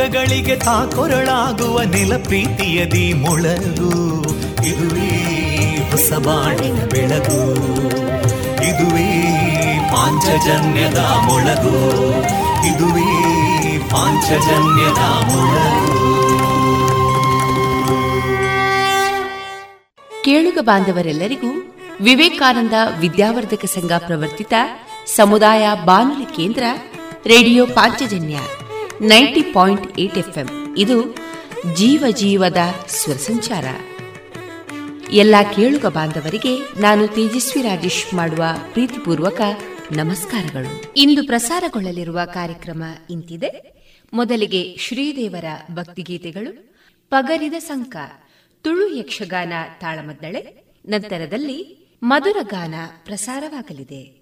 ದುಃಖಗಳಿಗೆ ತಾಕೊರಳಾಗುವ ನೆಲ ಪ್ರೀತಿಯದಿ ಮೊಳಗು. ಇದುವೇ ಹೊಸ ಬಾಣಿನ ಬೆಳಗು. ಇದುವೇ ಪಾಂಚಜನ್ಯದ ಮೊಳಗು. ಇದುವೇ ಪಾಂಚಜನ್ಯದ ಮೊಳಗು. ಕೇಳುಗ ಬಾಂಧವರೆಲ್ಲರಿಗೂ ವಿವೇಕಾನಂದ ವಿದ್ಯಾವರ್ಧಕ ಸಂಘ ಪ್ರವರ್ತಿತ ಸಮುದಾಯ ಬಾನುಲಿ ಕೇಂದ್ರ radio Panchajanya. Ninety point eight ಇದು ಜೀವ ಜೀವದ ಸ್ವರ ಸಂಚಾರ. ಎಲ್ಲ ಕೇಳುಗ ಬಾಂಧವರಿಗೆ ನಾನು ತೇಜಸ್ವಿ ರಾಜೇಶ್ ಮಾಡುವ ಪ್ರೀತಿಪೂರ್ವಕ ನಮಸ್ಕಾರಗಳು. ಇಂದು ಪ್ರಸಾರಗೊಳ್ಳಲಿರುವ ಕಾರ್ಯಕ್ರಮ ಇಂತಿದೆ. ಮೊದಲಿಗೆ ಶ್ರೀದೇವರ ಭಕ್ತಿಗೀತೆಗಳು, ಪಗರಿದ ಸಂಕ, ತುಳು ಯಕ್ಷಗಾನ ತಾಳಮದ್ದಳೆ, ನಂತರದಲ್ಲಿ ಮಧುರ ಗಾನ ಪ್ರಸಾರವಾಗಲಿದೆ.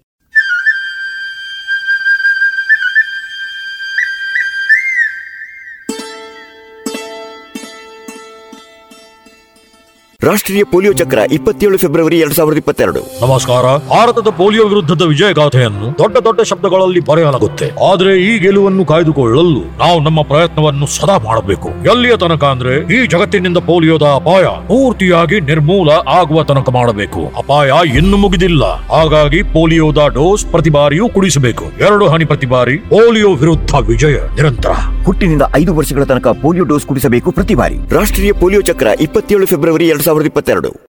ರಾಷ್ಟ್ರೀಯ ಪೋಲಿಯೋ ಚಕ್ರ ಇಪ್ಪತ್ತೇಳು ಫೆಬ್ರವರಿ ಎರಡ್ ಸಾವಿರದ ಇಪ್ಪತ್ತೆರಡು. ನಮಸ್ಕಾರ. ಭಾರತದ ಪೋಲಿಯೋ ವಿರುದ್ಧದ ವಿಜಯಗಾಥೆಯನ್ನು ದೊಡ್ಡ ದೊಡ್ಡ ಶಬ್ದಗಳಲ್ಲಿ ಬರೆಯಲಾಗುತ್ತೆ. ಆದರೆ ಈ ಗೆಲುವನ್ನು ಕಾಯ್ದುಕೊಳ್ಳಲು ನಾವು ನಮ್ಮ ಪ್ರಯತ್ನವನ್ನು ಸದಾ ಮಾಡಬೇಕು. ಎಲ್ಲಿಯ ತನಕ ಅಂದ್ರೆ ಈ ಜಗತ್ತಿನಿಂದ ಪೋಲಿಯೋದ ಅಪಾಯ ಪೂರ್ತಿಯಾಗಿ ನಿರ್ಮೂಲ ಆಗುವ ತನಕ ಮಾಡಬೇಕು. ಅಪಾಯ ಇನ್ನು ಮುಗಿದಿಲ್ಲ. ಹಾಗಾಗಿ ಪೋಲಿಯೋದ ಡೋಸ್ ಪ್ರತಿ ಬಾರಿಯೂ ಕುಡಿಸಬೇಕು. ಎರಡು ಹನಿ ಪ್ರತಿ ಬಾರಿ ಪೋಲಿಯೋ ವಿರುದ್ಧ ವಿಜಯ ನಿರಂತರ. ಹುಟ್ಟಿನಿಂದ ಐದು ವರ್ಷಗಳ ತನಕ ಪೋಲಿಯೋ ಡೋಸ್ ಕುಡಿಸಬೇಕು ಪ್ರತಿ ಬಾರಿ. ರಾಷ್ಟ್ರೀಯ ಪೋಲಿಯೋ ಚಕ್ರ ಇಪ್ಪತ್ತೇಳು ಫೆಬ್ರವರಿ ಎರಡ್ ಸಾವಿರದ ಇಪ್ಪತ್ತೆರಡು.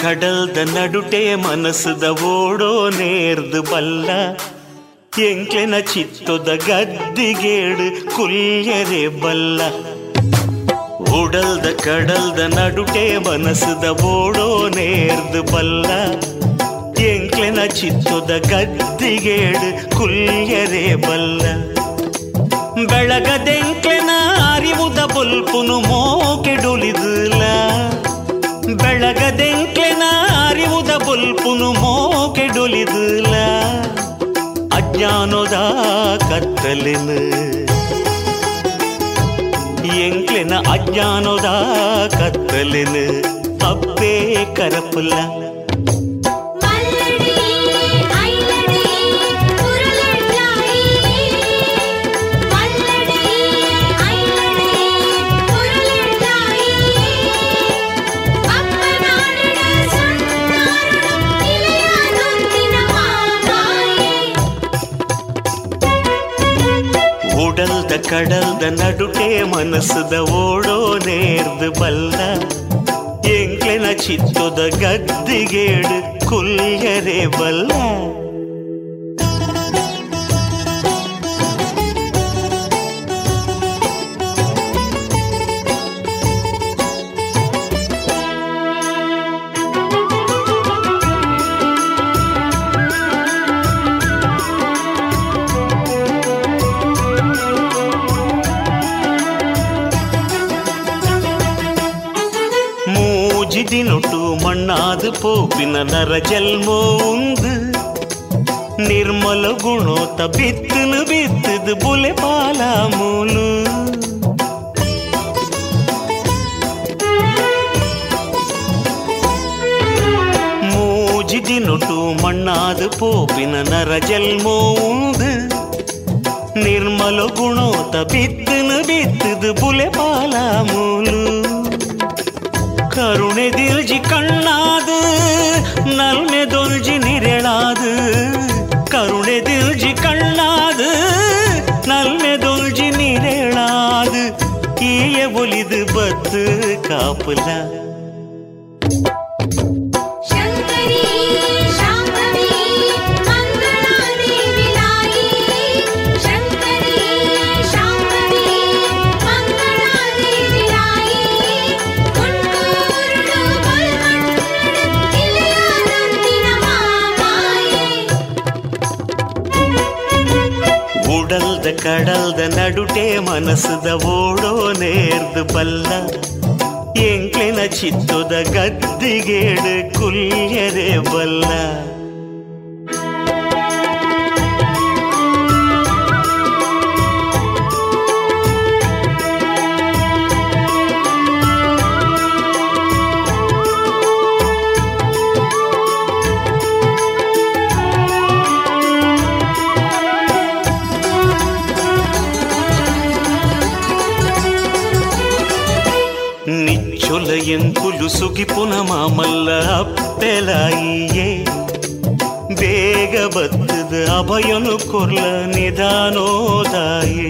ಕಡಲ್ದ ನಡುಟೆ ಮನಸ್ಸದ ಓಡೋ ನೇರ್ದು ಬಲ್ಲ ಎಂಕ್ಲೆನ ಚಿತ್ತದ ಗದ್ದಿಗೇಡು ಕುಲ್ಯರೆ ಬಲ್ಲ ಉಡಲ್ದ ಕಡಲ್ದ ನಡುಟೆ ಮನಸ್ಸದ ಓಡೋ ನೇರ್ದು ಬಲ್ಲ ಎಂಕ್ಲೆನ ಚಿತ್ತದ ಗದ್ದಿಗೇಡು ಕುಲ್ಯರೆ ಬಲ್ಲ ಬೆಳಗದೆಂಕ್ಲೆನ ಅರಿವುದ ಬೊಲ್ಪುನು ಮೋಕೆಡುಲಿದುಲ ಅಜ್ಞಾನದ ಕತ್ತಲೆನು ಎಂಕ್ಲೆನ ಅಜ್ಞಾನದ ಕತ್ತಲೆನು ಅಪ್ಪೇ ಕರಪುಲ್ಲ ಕಡಲ್ದ ನಡುಕೆ ಮನಸ್ಸದ ಓಡೋ ನೇರ್ದು ಬಲ್ಲ. ಎಂಕ್ಲೆನ ಚಿತ್ತದ ಗದ್ದಿಗೇಡು ಕುಲ್ಯರೆ மண்ணாது போப்பின நர ஜெல்மோ உந்து ನಿರ್ಮಲ ಗುಣೋತ ಬಿತ್ತನು ಬಿತ್ತದು ಬುಲೆ ಪಾಲ ಮೂಲು ಮೂಜಿದಿನೊಟ್ಟು ಮಣ್ಣಾದು ಪೋಪಿನ ನರ ಜಲ್ಮೋ ಉಂದು ನಿರ್ಮಲ ಗುಣೋತ ಬಿತ್ತನು ಬಿತ್ತದು ಬುಲೆ ಪಾಲ ಮೂಲು ಕರುಣೆ ದಿಲ್ಜಿ ಕಣ್ಣಾದು ನಲ್ಮೆ ದೊಲ್ಜಿ ನಿರೆಳಾದು ಕರುಣೆ ದಿಲ್ಜಿ ಕಣ್ಣಾದು ನಲ್ಮೆ ದೊಲ್ಜಿ ನಿರೆಳಾದು ಈಯ ಒಲಿದು ಬತ್ತು ಕಾಪುಲ ಉಡಲ್ದ ಕಡಲ್ದ ನಡುಟೆ ಮನಸ್ಸದ ಓಡೋ ನೇರ್ದು ಬಲ್ಲ ಎಂಕ್ಲಿನ ಚಿತ್ತದ ಗದ್ದಿಗೇಡು ಕುಲ್ಯರೆ ಬಲ್ಲ. నిచ్చుల ఎంకులు సుగిపున మామల్ల అప్పెలాయియే ಬೇಗ ಬತ್ತದ ಅಭಯನು ಕೊರ್ಲ ನಿಧಾನೋದಾಯೇ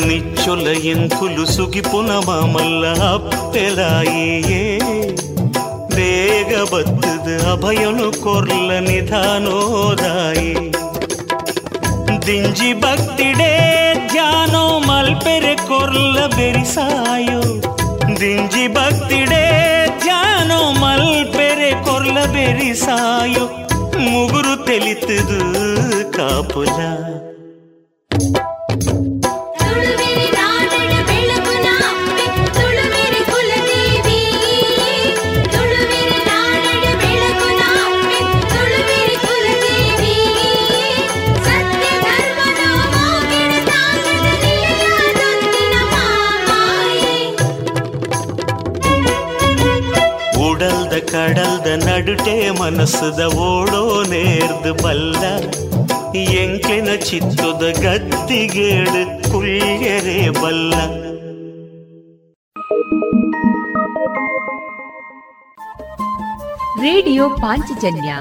నిచ్చుల ఎంకులు సుగిపున మామల్ల అప్పెలాయియే ಬೇಗ ಬತ್ತದ ಅಭಯನು ಕೊರ್ಲ ದಿಂಜಿ ಭಕ್ತಿಡೆ ಧ್ಯಾನೋ ಮಲ್ಪೆರೆ ಕೊರ್ಲ ಬೆರಿಸಾಯೋ ದಿಂಜಿ ಭಕ್ತಿಡೆ ಧ್ಯಾನೋ ಮಲ್ಪೆರೆ ಕೊರ್ಲ ಬೆರಿಸಾಯೋ ಮುಗುರು ತೆಲಿತದು ಕಡಲ್ದ ನಡುಟೆ ಮನಸ್ಸದ ಓಡೋ ನೇರ್ದು ಬಲ್ಲ. ಎಂಕಿನ ಚಿತ್ತದ ಗದ್ದಿಗೇಡು ಕುಳ್ಯರೆ ಬಲ್ಲ. ರೇಡಿಯೋ ಪಾಂಚಜನ್ಯ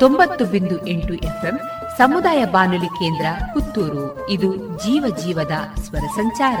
ತೊಂಬತ್ತು ಬಿಂದು ಎಂಟು ಎಫ್ಎಂ ಸಮುದಾಯ ಬಾನುಲಿ ಕೇಂದ್ರ ಪುತ್ತೂರು. ಇದು ಜೀವ ಜೀವದ ಸ್ವರ ಸಂಚಾರ.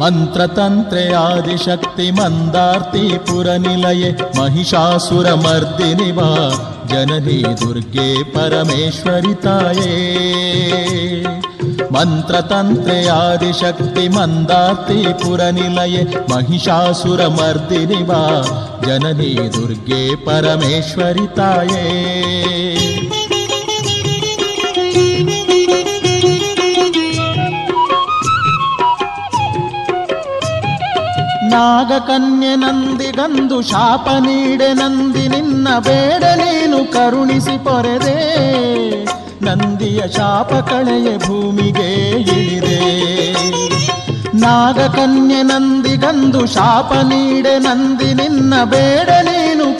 मन्त्रतन्त्रे आदिशक्तिमन्दार्तिपुरनिलये महिषासुरमर्दिनि वा जननी दुर्गे परमेश्वरिताय मन्त्रतन्त्रे आदिशक्तिमन्दार्तिपुरनिलये महिषासुरमर्दिनि वा जननी दुर्गे परमेश्वरिताय ನಾಗಕನ್ಯೆ ನಂದಿಗಂದು ಶಾಪ ನೀಡೆ ನಂದಿ ನಿನ್ನ ಬೇಡ ಕರುಣಿಸಿ ಪೊರೆದೆ. ನಂದಿಯ ಶಾಪ ಕಳೆಯ ಭೂಮಿಗೆ ಇಳಿದೆ. ನಾಗಕನ್ಯೆ ನಂದಿಗಂದು ಶಾಪ ನೀಡೆ ನಂದಿ ನಿನ್ನ ಬೇಡ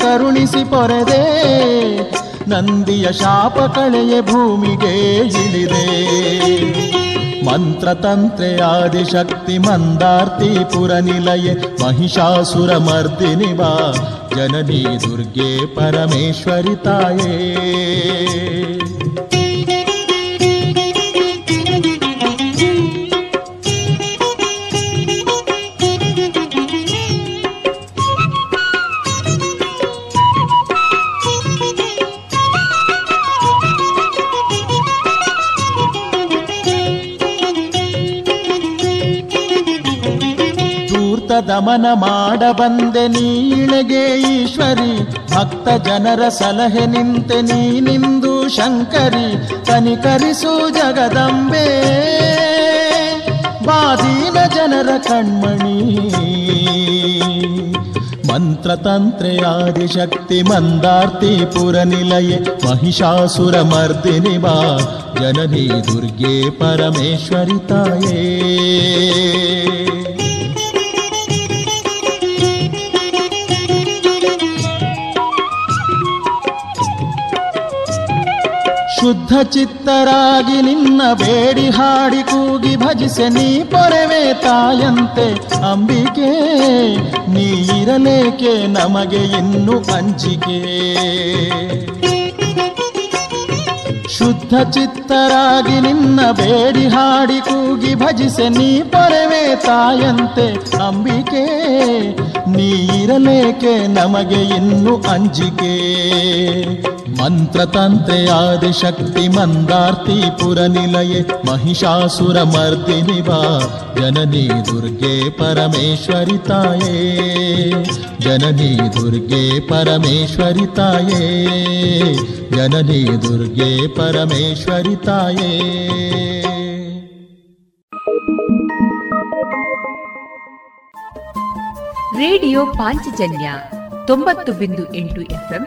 ಕರುಣಿಸಿ ಪೊರೆದೆ. ನಂದಿಯ ಶಾಪ ಕಳೆಯ ಭೂಮಿಗೆ ಇಳಿದೆ. मन्त्रतन्त्रे आदिशक्तिमन्दार्तिपुरनिलये महिषासुरमर्दिनिवा। जननी दुर्गे परमेश्वरिताये। ದುರ್ಗೆ ದಮನ ಮಾಡ ಬಂದೆ ನೀಳೆಗೆ ಈಶ್ವರಿ. ಭಕ್ತ ಜನರ ಸಲಹೆ ನಿಂತೆ ನೀನಿಂದು ಶಂಕರಿ. ಕನಿಕರಿಸು ಜಗದಂಬೆ. ಬಾಧೀನ ಜನರ ಕಣ್ಮಣಿ. ಮಂತ್ರತಂತ್ರೆ ಶಕ್ತಿ ಮಂದಾರ್ತಿ ಪುರನಿಲಯೆ. ಮಹಿಷಾಸುರ ಮರ್ದಿನಿ ಬಾ ಜನನಿ ಚಿತ್ತರಾಗಿ ನಿನ್ನ ಬೇಡಿ ಹಾಡಿ ಕೂಗಿ ಭಜಿಸೆ ನೀ ಪೊರೆವೆ ತಾಯಂತೆ. ಅಂಬಿಕೆ, ನೀ ಇರಲೇಕೆ ನಮಗೆ ಇನ್ನು ಅಂಜಿಕೆ ಶುದ್ಧ ಚಿತ್ತರಾಗಿ ನಿನ್ನ ಬೇಡಿ ಹಾಡಿ ಕೂಗಿ ಭಜಿಸೆ ನೀ ಪೊರೆವೆ ತಾಯಂತೆ. ಅಂಬಿಕೆ, ನೀ ಇರಲೇಕೆ ನಮಗೆ ಇನ್ನು ಅಂಜಿಕೆ ಮಂತ್ರತಂತ್ರೆ ಆದಿಶಕ್ತಿ ಮಂದಾರ್ತಿ ಪುರನಿಲಯೆ ಮಹಿಷಾಸುರ ಮರ್ದಿನಿ ವಾ ಜನನಿ ದುರ್ಗೆ ಪರಮೇಶ್ವರಿ ತಾಯೇ. ಜನನಿ ದುರ್ಗೆ ಪರಮೇಶ್ವರಿ ತಾಯೇ. ಜನನಿ ದುರ್ಗೆ ಪರಮೇಶ್ವರಿ ತಾಯೇ. ರೇಡಿಯೋ ಪಾಂಚಜನ್ಯ ತೊಂಬತ್ತು ಬಿಂದು ಎಂಟು ಎಫ್ಎಂ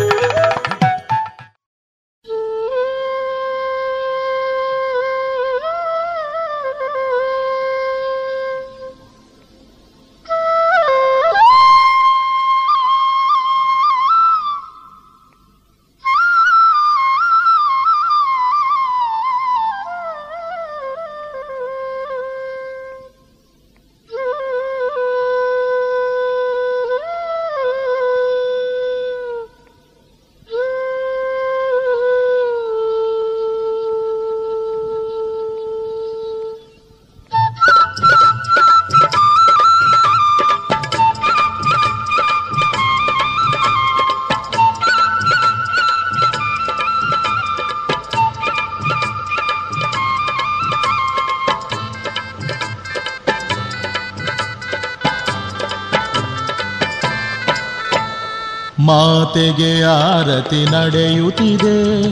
ಮಾತೆಗೆ ಆರತಿ ನಡೆಯುತ್ತಿದೆ,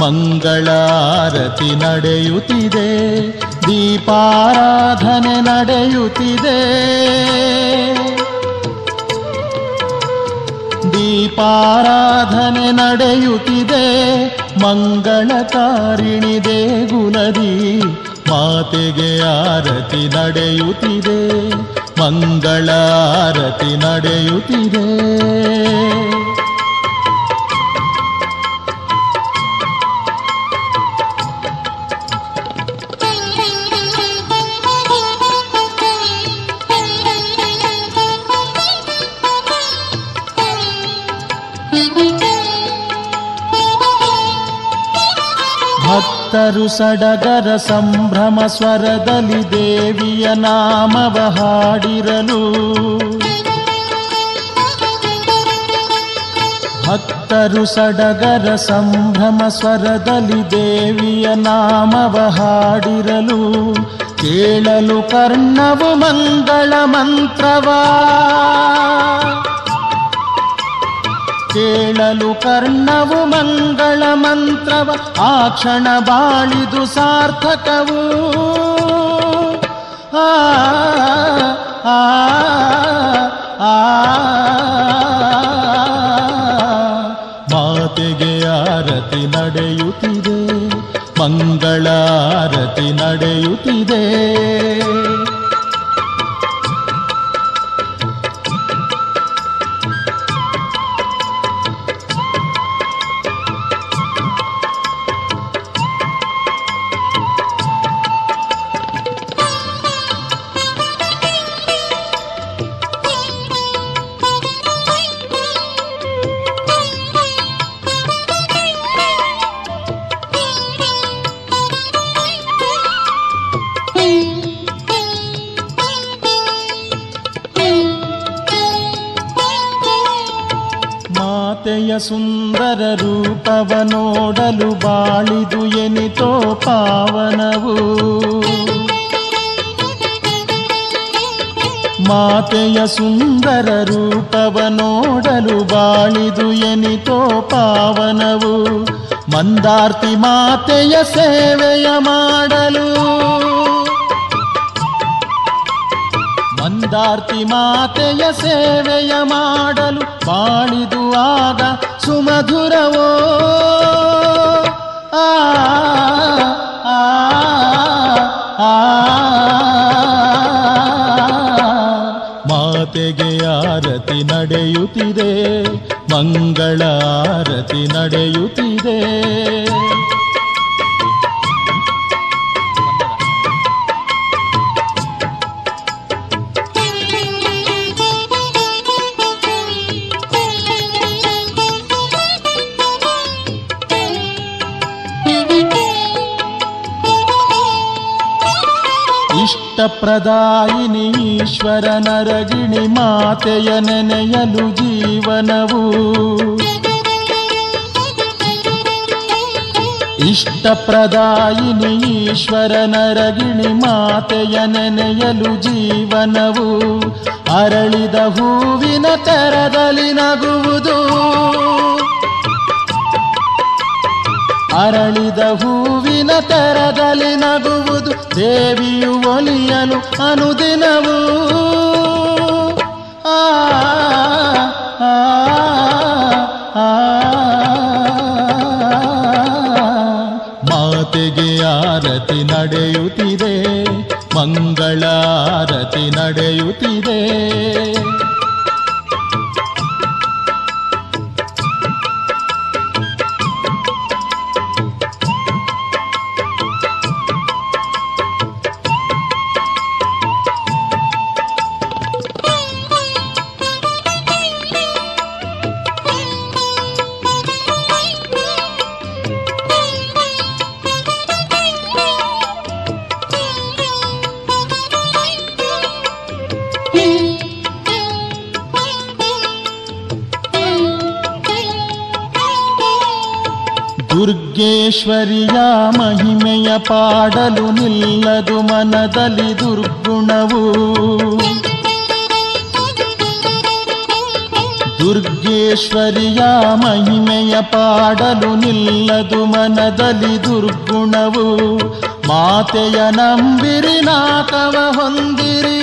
ಮಂಗಳ ಆರತಿ ನಡೆಯುತ್ತಿದೆ, ದೀಪಾರಾಧನೆ ನಡೆಯುತ್ತಿದೆ. ದೀಪಾರಾಧನೆ ನಡೆಯುತ್ತಿದೆ ಮಂಗಳತಾರಿಣಿ ದೇಗುಲದಿ ಮಾತೆಗೆ ಆರತಿ ನಡೆಯುತ್ತಿದೆ ಮಂಗಳಾರತಿ ನಡೆಯುತ್ತಿದೆ. ಸಡಗರ ಸಂಭ್ರಮ ಸ್ವರದಲ್ಲಿ ದೇವಿಯ ನಾಮವ ಹಾಡಿರಲು. ಭಕ್ತರು ಸಡಗರ ಸಂಭ್ರಮ ಸ್ವರದಲ್ಲಿ ದೇವಿಯ ನಾಮವ ಹಾಡಿರಲು. ಕೇಳಲು ಕರ್ಣವು ಮಂಗಳ ಮಂತ್ರವಾ. ಕೇಳಲು ಕರ್ಣವು ಮಂಗಳ ಮಂತ್ರವ ಆ ಕ್ಷಣ ಬಾಳಿದು ಸಾರ್ಥಕವು ಆ ಆ ಆ ಮಾತೆಗೆ ಆರತಿ ನಡೆಯುತ್ತಿದೆ ಮಂಗಳಾರತಿ ನಡೆಯುತ್ತಿದೆ ಮಾತೆಯ ಸುಂದರ ರೂಪವ ನೋಡಲು ಬಾಳಿದು ಎನಿತೋ ಪಾವನವು. ಮಂದಾರ್ತಿ ಮಾತೆಯ ಸೇವೆಯ ಮಾಡಲು. ಮಂದಾರ್ತಿ ಮಾತೆಯ ಸೇವೆಯ ಮಾಡಲು ಬಾಳಿದು ಆಗ ಸುಮಧುರವೋ. ಆ ಆ, ಆ, ಮಾತೆಗೆ ಆರತಿ ನಡೆಯುತ್ತಿದೆ ಮಂಗಳ ಆರತಿ ನಡೆಯುತ್ತಿದೆ. ಇಷ್ಟಪ್ರದಾಯಿನಿ ಈಶ್ವರನ ರಗಿಣಿ ಮಾತೆಯ ನೆನೆಯಲು ಜೀವನವು. ಇಷ್ಟಪ್ರದಾಯಿನಿ ಈಶ್ವರನ ನರಗಿಣಿ ಮಾತೆಯ ನೆನೆಯಲು ಜೀವನವು. ಅರಳಿದ ಹೂವಿನ ತೆರದಲ್ಲಿ ನಗುವುದು. ಅರಳಿದ ಹೂವಿನ ತರದಲ್ಲಿ ನಗುವುದು ದೇವಿಯು ಒಲಿಯನು ಅನುದಿನವು. ಆ. ಮಾತೆಗೆ ಆರತಿ ನಡೆಯುತ್ತಿದೆ ಮಂಗಳ ಆರತಿ ನಡೆಯುತ್ತಿದೆ. ಪಾಡಲು ನಿಲ್ಲದು ಮನದಲ್ಲಿ ದುರ್ಗುಣವು. ದುರ್ಗೇಶ್ವರಿಯ ಮಹಿಮೆಯ ಪಾಡಲು ನಿಲ್ಲದು ಮನದಲ್ಲಿ ದುರ್ಗುಣವು. ಮಾತೆಯ ನಂಬಿರಿ ನಾಕವ ಹೊಂದಿರಿ.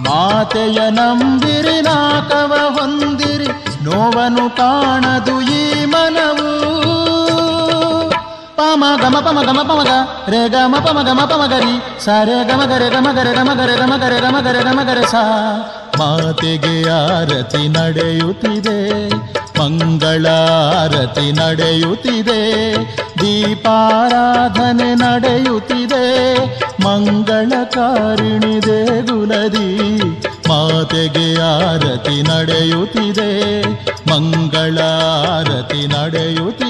ಮಾತೆಯ ನಂಬಿರಿ ನಾಕವ ಹೊಂದಿರಿ. ನೋವನು ಕಾಣದು ಈ ಮನವು. ಗಮ ಪಮ ಗಮ ಪಮ ಗ ರೇ ಗಮ ಪಮ ಗಮ ಪಮ ಗರಿ ಸ, ರೇ ಗಮ ಗರೆ ಗಮ ಗರೆ ಗಮ ಗರೆ ಗಮ ಗರೆ ಗಮ ಗರೆ ಗಮ ಗರೆ ಸ. ಮಾತೆಗೆ ಆರತಿ ನಡೆಯುತ್ತಿದೆ. ಮಂಗಳಾರತಿ ನಡೆಯುತ್ತಿದೆ. ದೀಪಾರಾಧನೆ ನಡೆಯುತ್ತಿದೆ. ಮಂಗಳ ಕಾರಿಣಿ ದೇಗುಲದಿ. ಮಾತೆಗೆ ಆರತಿ ನಡೆಯುತ್ತಿದೆ. ಮಂಗಳಾರತಿ ನಡೆಯುತ್ತಿದೆ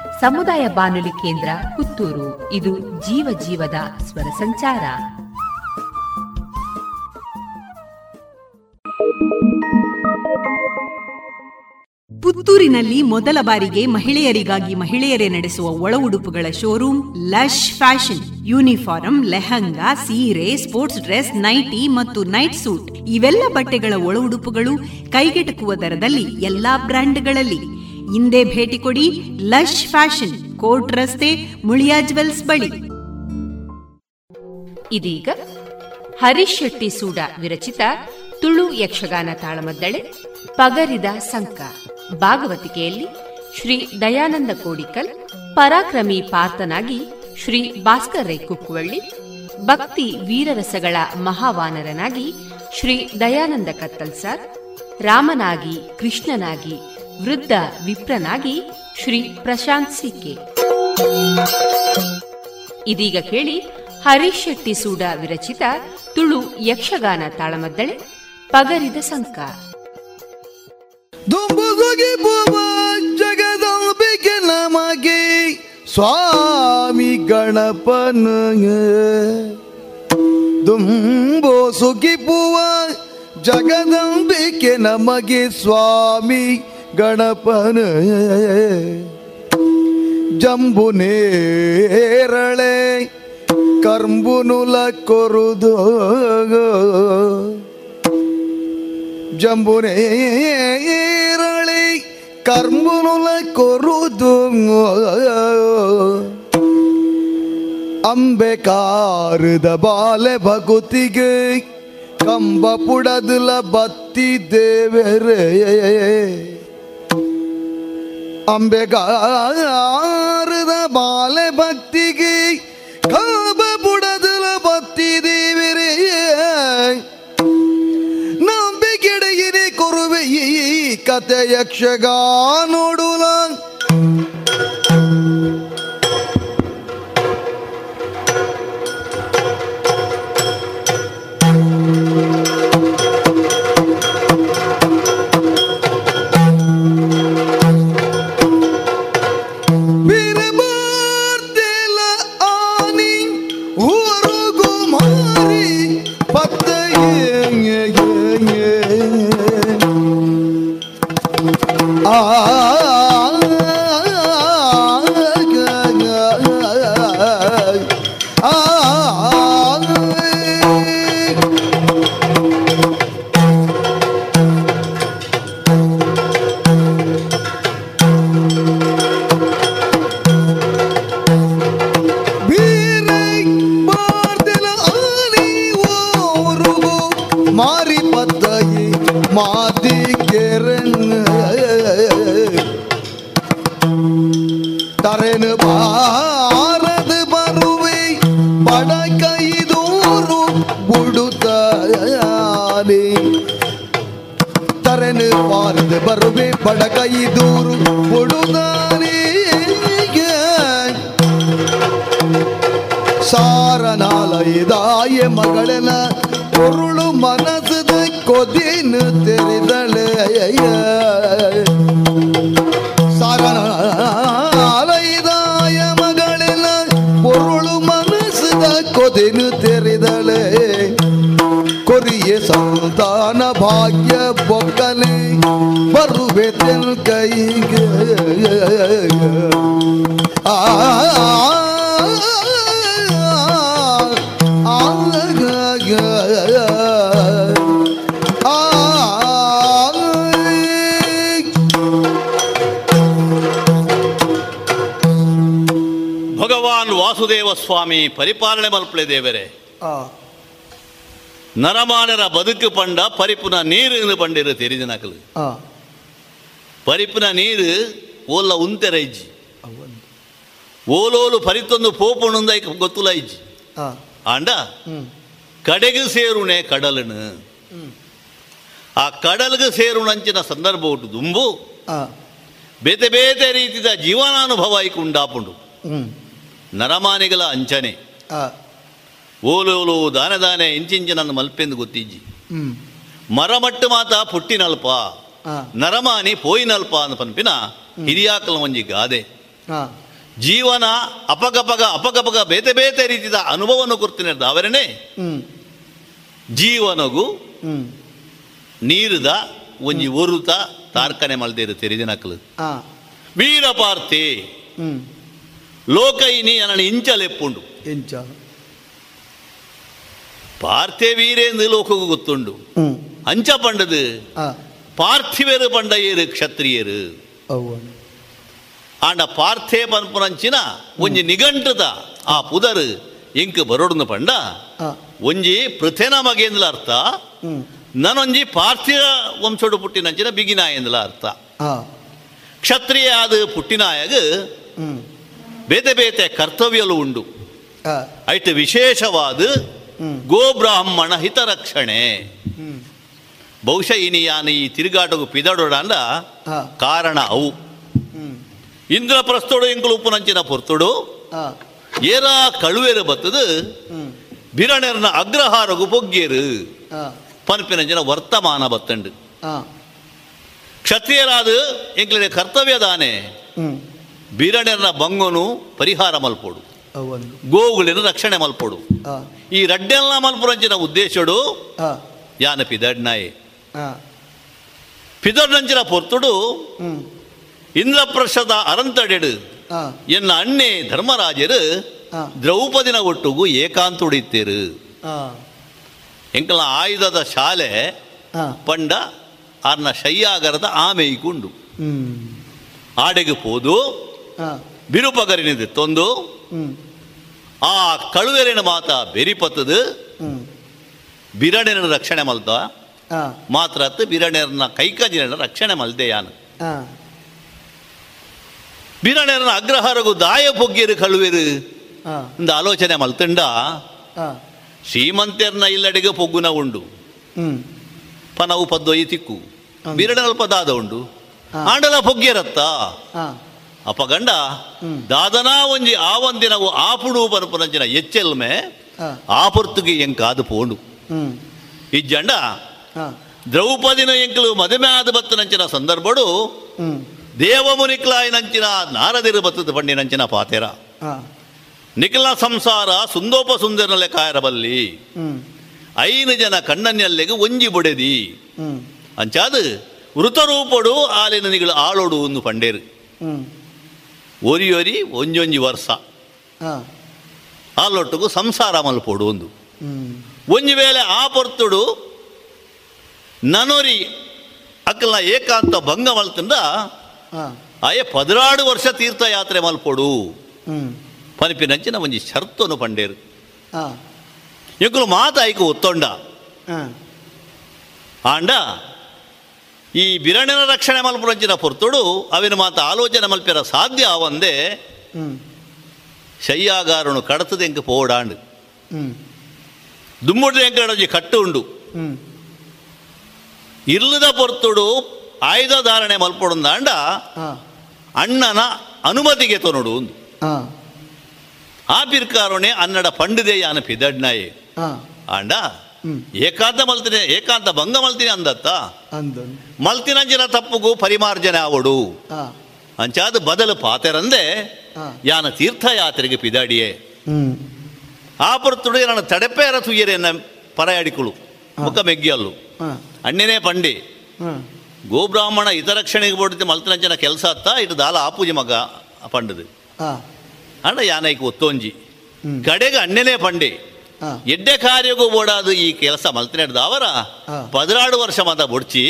ಸಮುದಾಯ ಬಾನುಲಿ ಕೇಂದ್ರ ಪುತ್ತೂರು. ಇದು ಜೀವ ಜೀವದ ಸ್ವರ ಸಂಚಾರ. ಪುತ್ತೂರಿನಲ್ಲಿ ಮೊದಲ ಬಾರಿಗೆ ಮಹಿಳೆಯರಿಗಾಗಿ ಮಹಿಳೆಯರೇ ನಡೆಸುವ ಒಳ ಉಡುಪುಗಳ showroom lush fashion. Uniform lehenga, ಸೀರೆ, ಸ್ಪೋರ್ಟ್ಸ್ ಡ್ರೆಸ್, ನೈಟಿ ಮತ್ತು ನೈಟ್ ಸೂಟ್. ಇವೆಲ್ಲ ಬಟ್ಟೆಗಳ ಒಳ ಉಡುಪುಗಳು ಕೈಗೆಟಕುವ ದರದಲ್ಲಿ ಎಲ್ಲಾ ಬ್ರ್ಯಾಂಡ್ಗಳಲ್ಲಿ. ಹಿಂದೆ ಭೇಟಿ ಕೊಡಿ ಲಶ್ ಫ್ಯಾಷನ್, ಕೋರ್ಟ್ ರಸ್ತೆ, ಮುಳಿಯಾ ಜುವೆಲ್ಸ್ ಬಳಿ. ಇದೀಗ ಹರೀಶ್ ಶೆಟ್ಟಿ ಸೂಡ ವಿರಚಿತ ತುಳು ಯಕ್ಷಗಾನ ತಾಳಮದ್ದಳೆ, ಪಗರಿದ ಸಂಕ. ಭಾಗವತಿಕೆಯಲ್ಲಿ ಶ್ರೀ ದಯಾನಂದ ಕೋಡಿಕಲ್, ಪರಾಕ್ರಮಿ ಪಾರ್ಥನಾಗಿ ಶ್ರೀ ಭಾಸ್ಕರ್ ರೈ ಕುಕ್ಕುವಳ್ಳಿ ಭಕ್ತಿ ವೀರರಸಗಳ ಮಹಾವಾನರನಾಗಿ ಶ್ರೀ ದಯಾನಂದ ಕತ್ತಲ್ಸಾರ್ ರಾಮನಾಗಿ ಕೃಷ್ಣನಾಗಿ ವೃದ್ಧ ವಿಪ್ರನಾಗಿ ಶ್ರೀ ಪ್ರಶಾಂತ್ ಸಿಕೆ ಇದೀಗ ಕೇಳಿ ಹರೀಶ್ ಶೆಟ್ಟಿ ಸೂಡ ವಿರಚಿತ ತುಳು ಯಕ್ಷಗಾನ ತಾಳಮದ್ದಳೆ, ಪಗರಿದ ಸಂಕ. ಜಗದಂಬಿಕೆ ನಮಗೆ ಸ್ವಾಮಿ ಗಣಪನ. ದುಂಬೋ ಸುಗಿ ಬುವ ಜಗದಂಬಿಕೆ ನಮಗೆ ಸ್ವಾಮಿ ಗಣಪನ ಜಂಬು ನೇರಳೆ ಕರ್ಬುನುಲ ಕೊರುದು ಜಂಬುನೇರಳಿ ಕರ್ಬುನುಲ ಕೊರುದು ಅಂಬೆ ಕಾರದ ಬಾಲೆ ಭಗುತಿಗೆ, ಕಂಬ ಪುಡದಲ ಬತ್ತಿ ದೇವರೇ. ಅಂಬೆಗಾರದ ಬಾಲೆ ಭಕ್ತಿಗೆ ಕಂಬ ಪುಡದಲ ಬತ್ತಿ ದೇವರೇ ನಂಬಿಕೆಡೆಗಿರಿ ಕೊರುವೆ ಈ ಕತೆ ಯಕ್ಷಗಾನೋಡುಲ ಬಡಕೈ ದೂರು ಕೊಡುದಾನಿಗೆ ಸಾರನಾಲಯದಾಯ ಮಗಳನ ಕೊರುಳು ಮನಸದ ಕೊದಿನು ತೆರೆದಳೆ. ಸಾರನಾಲಯದಾಯ ಮಗಳನ ಕೊರುಳು ಮನಸದ ಕೊದಿನು ತೆರೆದಳೆ. ಕೊರಿಯ ಸಂತಾನ ಭಾಗ್ಯ ಬರುವೆ ತೆನ್ ಕೈಗೆ ಆ ಭಗವಾನ್ ವಾಸುದೇವ ಸ್ವಾಮಿ ಪರಿಪಾಲನೆ ಮಲ್ಪಳೆ ದೇವರೇ ನರಮಾನರ ಬದುಕು ಪಂಡ ಪರಿಪುನ ನೀರು ಪಂಡಿರು ತೆರಿದ ಪರಿಪುನ ನೀರು ಓಲ್ಲ ಉಂತೆರ ಇಜ್ಜಿ. ಓಲೋಲು ಪರಿತೊಂದು ಪೋಪುಣುಂದ ಗೊತ್ತುಲ ಇಜ್ಜಿ. ಆಂಡ? ಕಡೆಗೆ ಸೇರುಣೆ ಕಡಲನು. ಆ ಕಡಲ್ಗೆ ಸೇರುಣಂಚಿನ ಸಂದರ್ಭ ಉಂಟು ದುಂಬು. ಬೇತೆ ಬೇತೆ ರೀತಿಯ ಜೀವನಾನುಭವ ಐಕ್ ಉಂಡಾಪುಂಡು. ನರಮಾನಿಗಳ ಅಂಚನೆ. ಓಲೋಲು ದಾನೆ ದಾನೆ ಇಂಚಿಂಚಿನ ಮಲ್ಪೆಂದು ಗೊತ್ತಿಜ್ಜಿ. ಮರಮಟ್ಟು ಮಾತ ಪುಟ್ಟಿನಲ್ಪ. ನರಮಾನಿ ಪೋಯಿನಲ್ಪ ಅನ್ನ ಪನ್ಪಿನ ಹಿರಿಯಾಕಲ ಒಂಜಿ ಗಾದೆ. ಜೀವನ ಅಪಗಪಗ ಅಪಗಪಗ ಬೇತೆ ಬೇತೆ ರೀತಿಯ ಅನುಭವವನ್ನು ಕೊಡ್ತೀನಿ ಅವರನೇ. ಜೀವನಗು ನೀರುದ ಒಂಜಿ ಒರುತ ತಾರ್ಕನೆ ಮಲ್ದೇರು ತೆರಿದಿನಕಲು ವೀರಪಾರ್ತೆ ಲೋಕೈನಿ ಅನ್ನ ಇಂಚಲೆಪ್ಪುಂಡು ಇಂಚ. ಪಾರ್ಥೆ ವೀರೇಂದು ಲೋಕಗೂ ಗೊತ್ತುಂಡು. ಅಂಚ ಪಂಡದು. ಪಾರ್ಥಿವೇರು ಪಂಡ ಏರು ಕ್ಷತ್ರಿಯರು ಆಂಡ ಪಾರ್ಥೇ ಪನ್ಪುನಂಚಿನ ಒಂಜಿ ನಿಘಂಟುದ ಆ ಪುದರ್ ಎಂಕ್ ಬರೋಡ್ನ ಪಂಡ ಒಂಜಿ ಪೃಥೆನ ಮಗೇಂದ್ಲ ಅರ್ಥ ನನೊಂಜಿ ಪಾರ್ಥಿವ ವಂಶೋಡು ಪುಟ್ಟಿನಂಚಿನ ಬಿಗಿನಾಯಂದ್ಲ ಅರ್ಥ. ಕ್ಷತ್ರಿಯ ಆದ ಪುಟ್ಟಿನಾಯಗ ಬೇತೆ ಬೇತೆ ಕರ್ತವ್ಯಲು ಉಂಡು. ಐಟ್ ವಿಶೇಷವಾದ ಗೋಬ್ರಾಹ್ಮಣ ಹಿತರಕ್ಷಣೆ. ಬಹುಶಃ ಇನಿ ಯಾನ ಈ ತಿರುಗಾಟಕ್ಕೂ ಪಿದಾಡೋಡ ಅಂದ ಕಾರಣ ಅವು. ಇಂದ್ರಪ್ರಸ್ಥೋಡು ಎಂಕುಲು ಉಪ್ಪುನಂಚಿನ ಪೊರ್ತುಡು. ಏರ ಕಳುವೇರು ಬತ್ತದು? ಬಿರಣೆರ್ನ ಅಗ್ರಹಾರಗು ಬೊಗ್ಗೇರು ಪನ್ಪಿನಂಚಿನ ವರ್ತಮಾನ ಬತ್ತಂಡು. ಕ್ಷತ್ರಿಯರಾದ ಎಂಕ್ಲಿನ ಕರ್ತವ್ಯದಾನೆ ಬಿರಣೆರ್ನ ಬಂಗೋನು ಪರಿಹಾರ ಮಲ್ಪೋಡು. ಗೋವುಗಳಿನ ರಕ್ಷಣೆ ಮಲ್ಪೋಡು. ಈ ರಡ್ಡೆಲ್ಲ ಮಲ್ಪುರಂಚಿನ ಉದ್ದೇಶಡು ಯಾನ ಪಿದಡ್ನಾಯೆ? ಪಿದಡ್ನಂಚಿನ ಪೊರ್ತುಡು ಇಂದ್ರಪ್ರಸ್ಥದ ಅರಂತಡೆಡು ಎನ್ನ ಅಣ್ಣೆ ಧರ್ಮರಾಜರು ದ್ರೌಪದಿನ ಒಟ್ಟುಗು ಏಕಾಂತುಡಿತ್ತೇರು. ಎಂಕಲ ಆಯುಧದ ಶಾಲೆ ಪಂಡ ಆರ್ನ ಶಯ್ಯಾಗರದ ಆಮೇಯ್ಕೊಂಡು. ಆಡೆಗೆ ಪೋದು ಬಿರುಪಗರಿನಿದೆ ತೊಂದು ಆ ಕಳುವೆರಿನ ಮಾತ ಬೆರಿಪತ್ತದು ಬಿರಡಿನ ರಕ್ಷಣೆ ಮಲ್ತ ಮಾತ್ರ ಅತ್ತು ಬಿರಣೆರನ್ನ ಕೈಕಜಿನ ರಕ್ಷಣೆ ಮಲ್ದೆಯಾನ ಯಾನು. ಬಿರಣೆರನ್ನ ಅಗ್ರಹಾರಗು ದಾಯ ಪೊಗ್ಗಿರು ಕಳುವೆರು. ಇಂದ ಆಲೋಚನೆ ಮಲ್ತಂಡ? ಶ್ರೀಮಂತರ್ನ ಇಲ್ಲಡೆಗೆ ಪೊಗ್ಗುನ ಉಂಡು. ಪನವು ಪದ್ದೊಯ್ಯಿ ತಿಕ್ಕು. ಬಿರಣೆಲ್ ಪದಾದ ಉಂಡು. ಆಂಡಲ ಪೊಗ್ಗಿರತ್ತ ಅಪಗಂಡ? ದಾದನಾ ಒಂಜಿ ಆವಂದಿನವು ಆಪುಡು ಪನಪುನಂಚಿನ ಎಚ್ಚೆಲ್ಮೆ ಆಪುರ್ತುಗೆ ಎಂಕಾದು ಪೋಂಡು. ಇಜ್ಜಂಡ? ದ್ರೌಪದಿನ ಎಂಕಲು ಮದುವೆ ಆದ ಬತ್ತನಂಚಿನ ಸಂದರ್ಭಡು ದೇವಮುನಿಕ್ಲಾಯನಂಚಿನ ನಾರದಿರು ಬತ್ತದ ಪಂಡಿನಂಚಿನ ಪಾತೆರ. ನಿಖಿಲ ಸಂಸಾರ ಸುಂದೋಪ ಸುಂದರನಲೆ ಕಾಯರಬಲ್ಲಿ. ಐನು ಜನ ಕಣ್ಣನ್ನೆಲ್ಲೆಗೆ ಒಂಜಿ ಬುಡೆದಿ. ಅಂಚಾದ ವೃತರೂಪಡು ಆಲಿನ ನಿಗಳು ಆಳೋಡು ಒಂದು ಪಂಡೇರು. ಒರಿ ಒರಿ ಒಂಜೊಂಜಿ ವರ್ಷ. ಆಲೊಟ್ಟಿಗೂ ಸಂಸಾರ ಮಲ್ಪೋಡು ಒಂದು. ಒಂಜಿ ವೇಳೆ ಆ ಪೊರ್ತುಡು ನನೊರಿ ಅಕ್ಕಲ ಏಕಾಂತ ಭಂಗ ಮಲ್ತಂದ ಆಯೆ ಪದಿನಾಡು ವರ್ಷ ತೀರ್ಥಯಾತ್ರೆ ಮಲ್ಪೋಡು. ಪನಿಪಿನಂಚಿನ ಒಂಜಿ ಶರ್ತನು ಪಂಡೇರು. ಎಂಕುಲು ಮಾತಾಯ್ಕು ಒತ್ತೊಂಡ ಆಂಡ ಈ ಬಿರಣಿನ ರಕ್ಷಣೆ ಮಲ್ಪುರಂಚಿನ ಪೊರ್ತುಡು ಅವಿನ ಮಾತ ಆಲೋಚನೆ ಮಲ್ಪಿರ ಸಾಧ್ಯ ಅವಂದೆ ಶಯ್ಯಾಗಾರನು ಕಡತದ ಎಂಕ ಪೋಡಾಂಡು ದುಮ್ಮುಡ್ರೆ ಎಂಕ ಕಟ್ಟು ಉಂಡು ಇಲ್ಲದ ಪೊರ್ತುಡು ಆಯುಧ ಧಾರಣೆ ಮಲ್ಪೊಡಂದಾಂಡ ಅಣ್ಣನ ಅನುಮತಿಗೆ ತೊನಡು ಒಂದು ಆ ಪಿರ್ಕಾರೋಣೆ ಅನ್ನಡ ಪಂಡಿದೆ ಯಾನ ಪಿದಡ್ನಾಯೆ ಆಂಡ ಏಕಾಂತ ಮಲ್ತಿನ ಏಕಾಂತ ಭಂಗ ಮಲ್ತಿನಿ ಅಂದತ್ತ. ಮಲ್ತಿನಂಜನ ತಪ್ಪುಗೂ ಪರಿಮಾರ್ಜನೆ ಆವಡು. ಅಂಚಾದ ಬದಲು ಪಾತೆರಂದೆ ಯಾನ ತೀರ್ಥಯಾತ್ರೆಗೆ ಪಿದಾಡಿಯೇ. ಆ ಪೊರ್ತುಡು ನನ್ನ ತಡೆಪೇರ ತುಯ್ಯರೆನ್ನ ಪರಯಾಡಿಕೊಳು. ಮುಖ ಮೆಗ್ಗಿಯಲ್ಲು. ಅಣ್ಣನೇ ಪಂಡಿ. ಹ್ಮ್ ಗೋಬ್ರಾಹ್ಮಣ ಹಿತರಕ್ಷಣೆಗೆ ಬೋಡಿದ್ದು ಮಲ್ತನಂಚನ ಕೆಲಸ ಅತ್ತ ಇಟ್ಟು ದಾಲ ಆಪೂಜಿ ಮಗ ಪಂಡದು. ಅಣ್ಣ ಯಾನೈಕ್ ಒತ್ತೊಂಜಿ. ಕಡೆಗೆ ಅಣ್ಣನೇ ಪಂಡಿ. ಎಡ್ಡೆ ಕಾರ್ಯಗೂ ಬೋಡಾದು ಈ ಕೆಲಸ ಮಲ್ತಿನಡ್ದು ಅವರ. ಪದಿನಾಡು ವರ್ಷ ಮಾತ ಬೊಡ್ಚಿ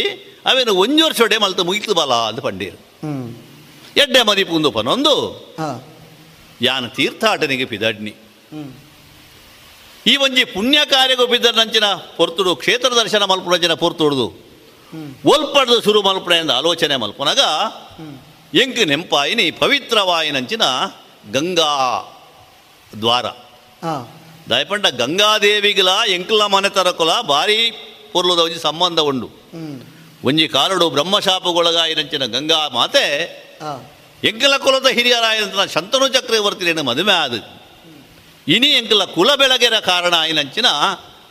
ಅವೇನು ಒಂಜು ವರ್ಷ ಒಡೆ ಮಲ್ತು ಮುಗಿತು ಬಲ ಅಂತ ಪಂಡೀರು ಎಡ್ಡೆ ಎಡ್ಡೆ ಮದಿಪುಂದು ಪನೊಂದು ಯಾನ ತೀರ್ಥಾಟನಿಗೆ ಪಿದಡ್ನಿ. ಈ ಒಂಜಿ ಪುಣ್ಯ ಕಾರ್ಯಗೂ ಬಿದ್ದರಂಚಿನ ಪೊರ್ತುಡು ಕ್ಷೇತ್ರ ದರ್ಶನ ಮಲ್ಪುನಂಚಿನ ಪೊರ್ತುಡ್ದು. ಒಲ್ಪಡ್ದು ಶುರು ಮಲ್ಪುಣ ಎಂದು ಆಲೋಚನೆ ಮಲ್ಪುನಗ ಎಂಕ್ ನೆಂಪಾಯಿನಿ ಪವಿತ್ರವಾಯಿನಂಚಿನ ಗಂಗಾ ದ್ವಾರ. ದಯಪಂಡ ಗಂಗಾದೇವಿಗಲ ಎಂಕ್ಲ ಮನೆ ತರಕುಲ ಭಾರಿ ಪೊರ್ಲುದ ಒಂಜಿ ಸಂಬಂಧ ಉಂಡು. ಒಂಜಿ ಕಾಲುಡು ಬ್ರಹ್ಮಶಾಪಗೊಳಗಾಯಿನಂಚಿನ ಗಂಗಾ ಮಾತೆ ಎಂಕ್ಲ ಕುಲದ ಹಿರಿಯರಾಯಂತ ಶಂತನು ಚಕ್ರವರ್ತಿನೇನು ಮದುವೆ ಆದು. ಇನಿ ಎಂಕಲ ಕುಲ ಬೆಳಗೆರ ಕಾರಣ ಆಯ್ನಂಚಿನ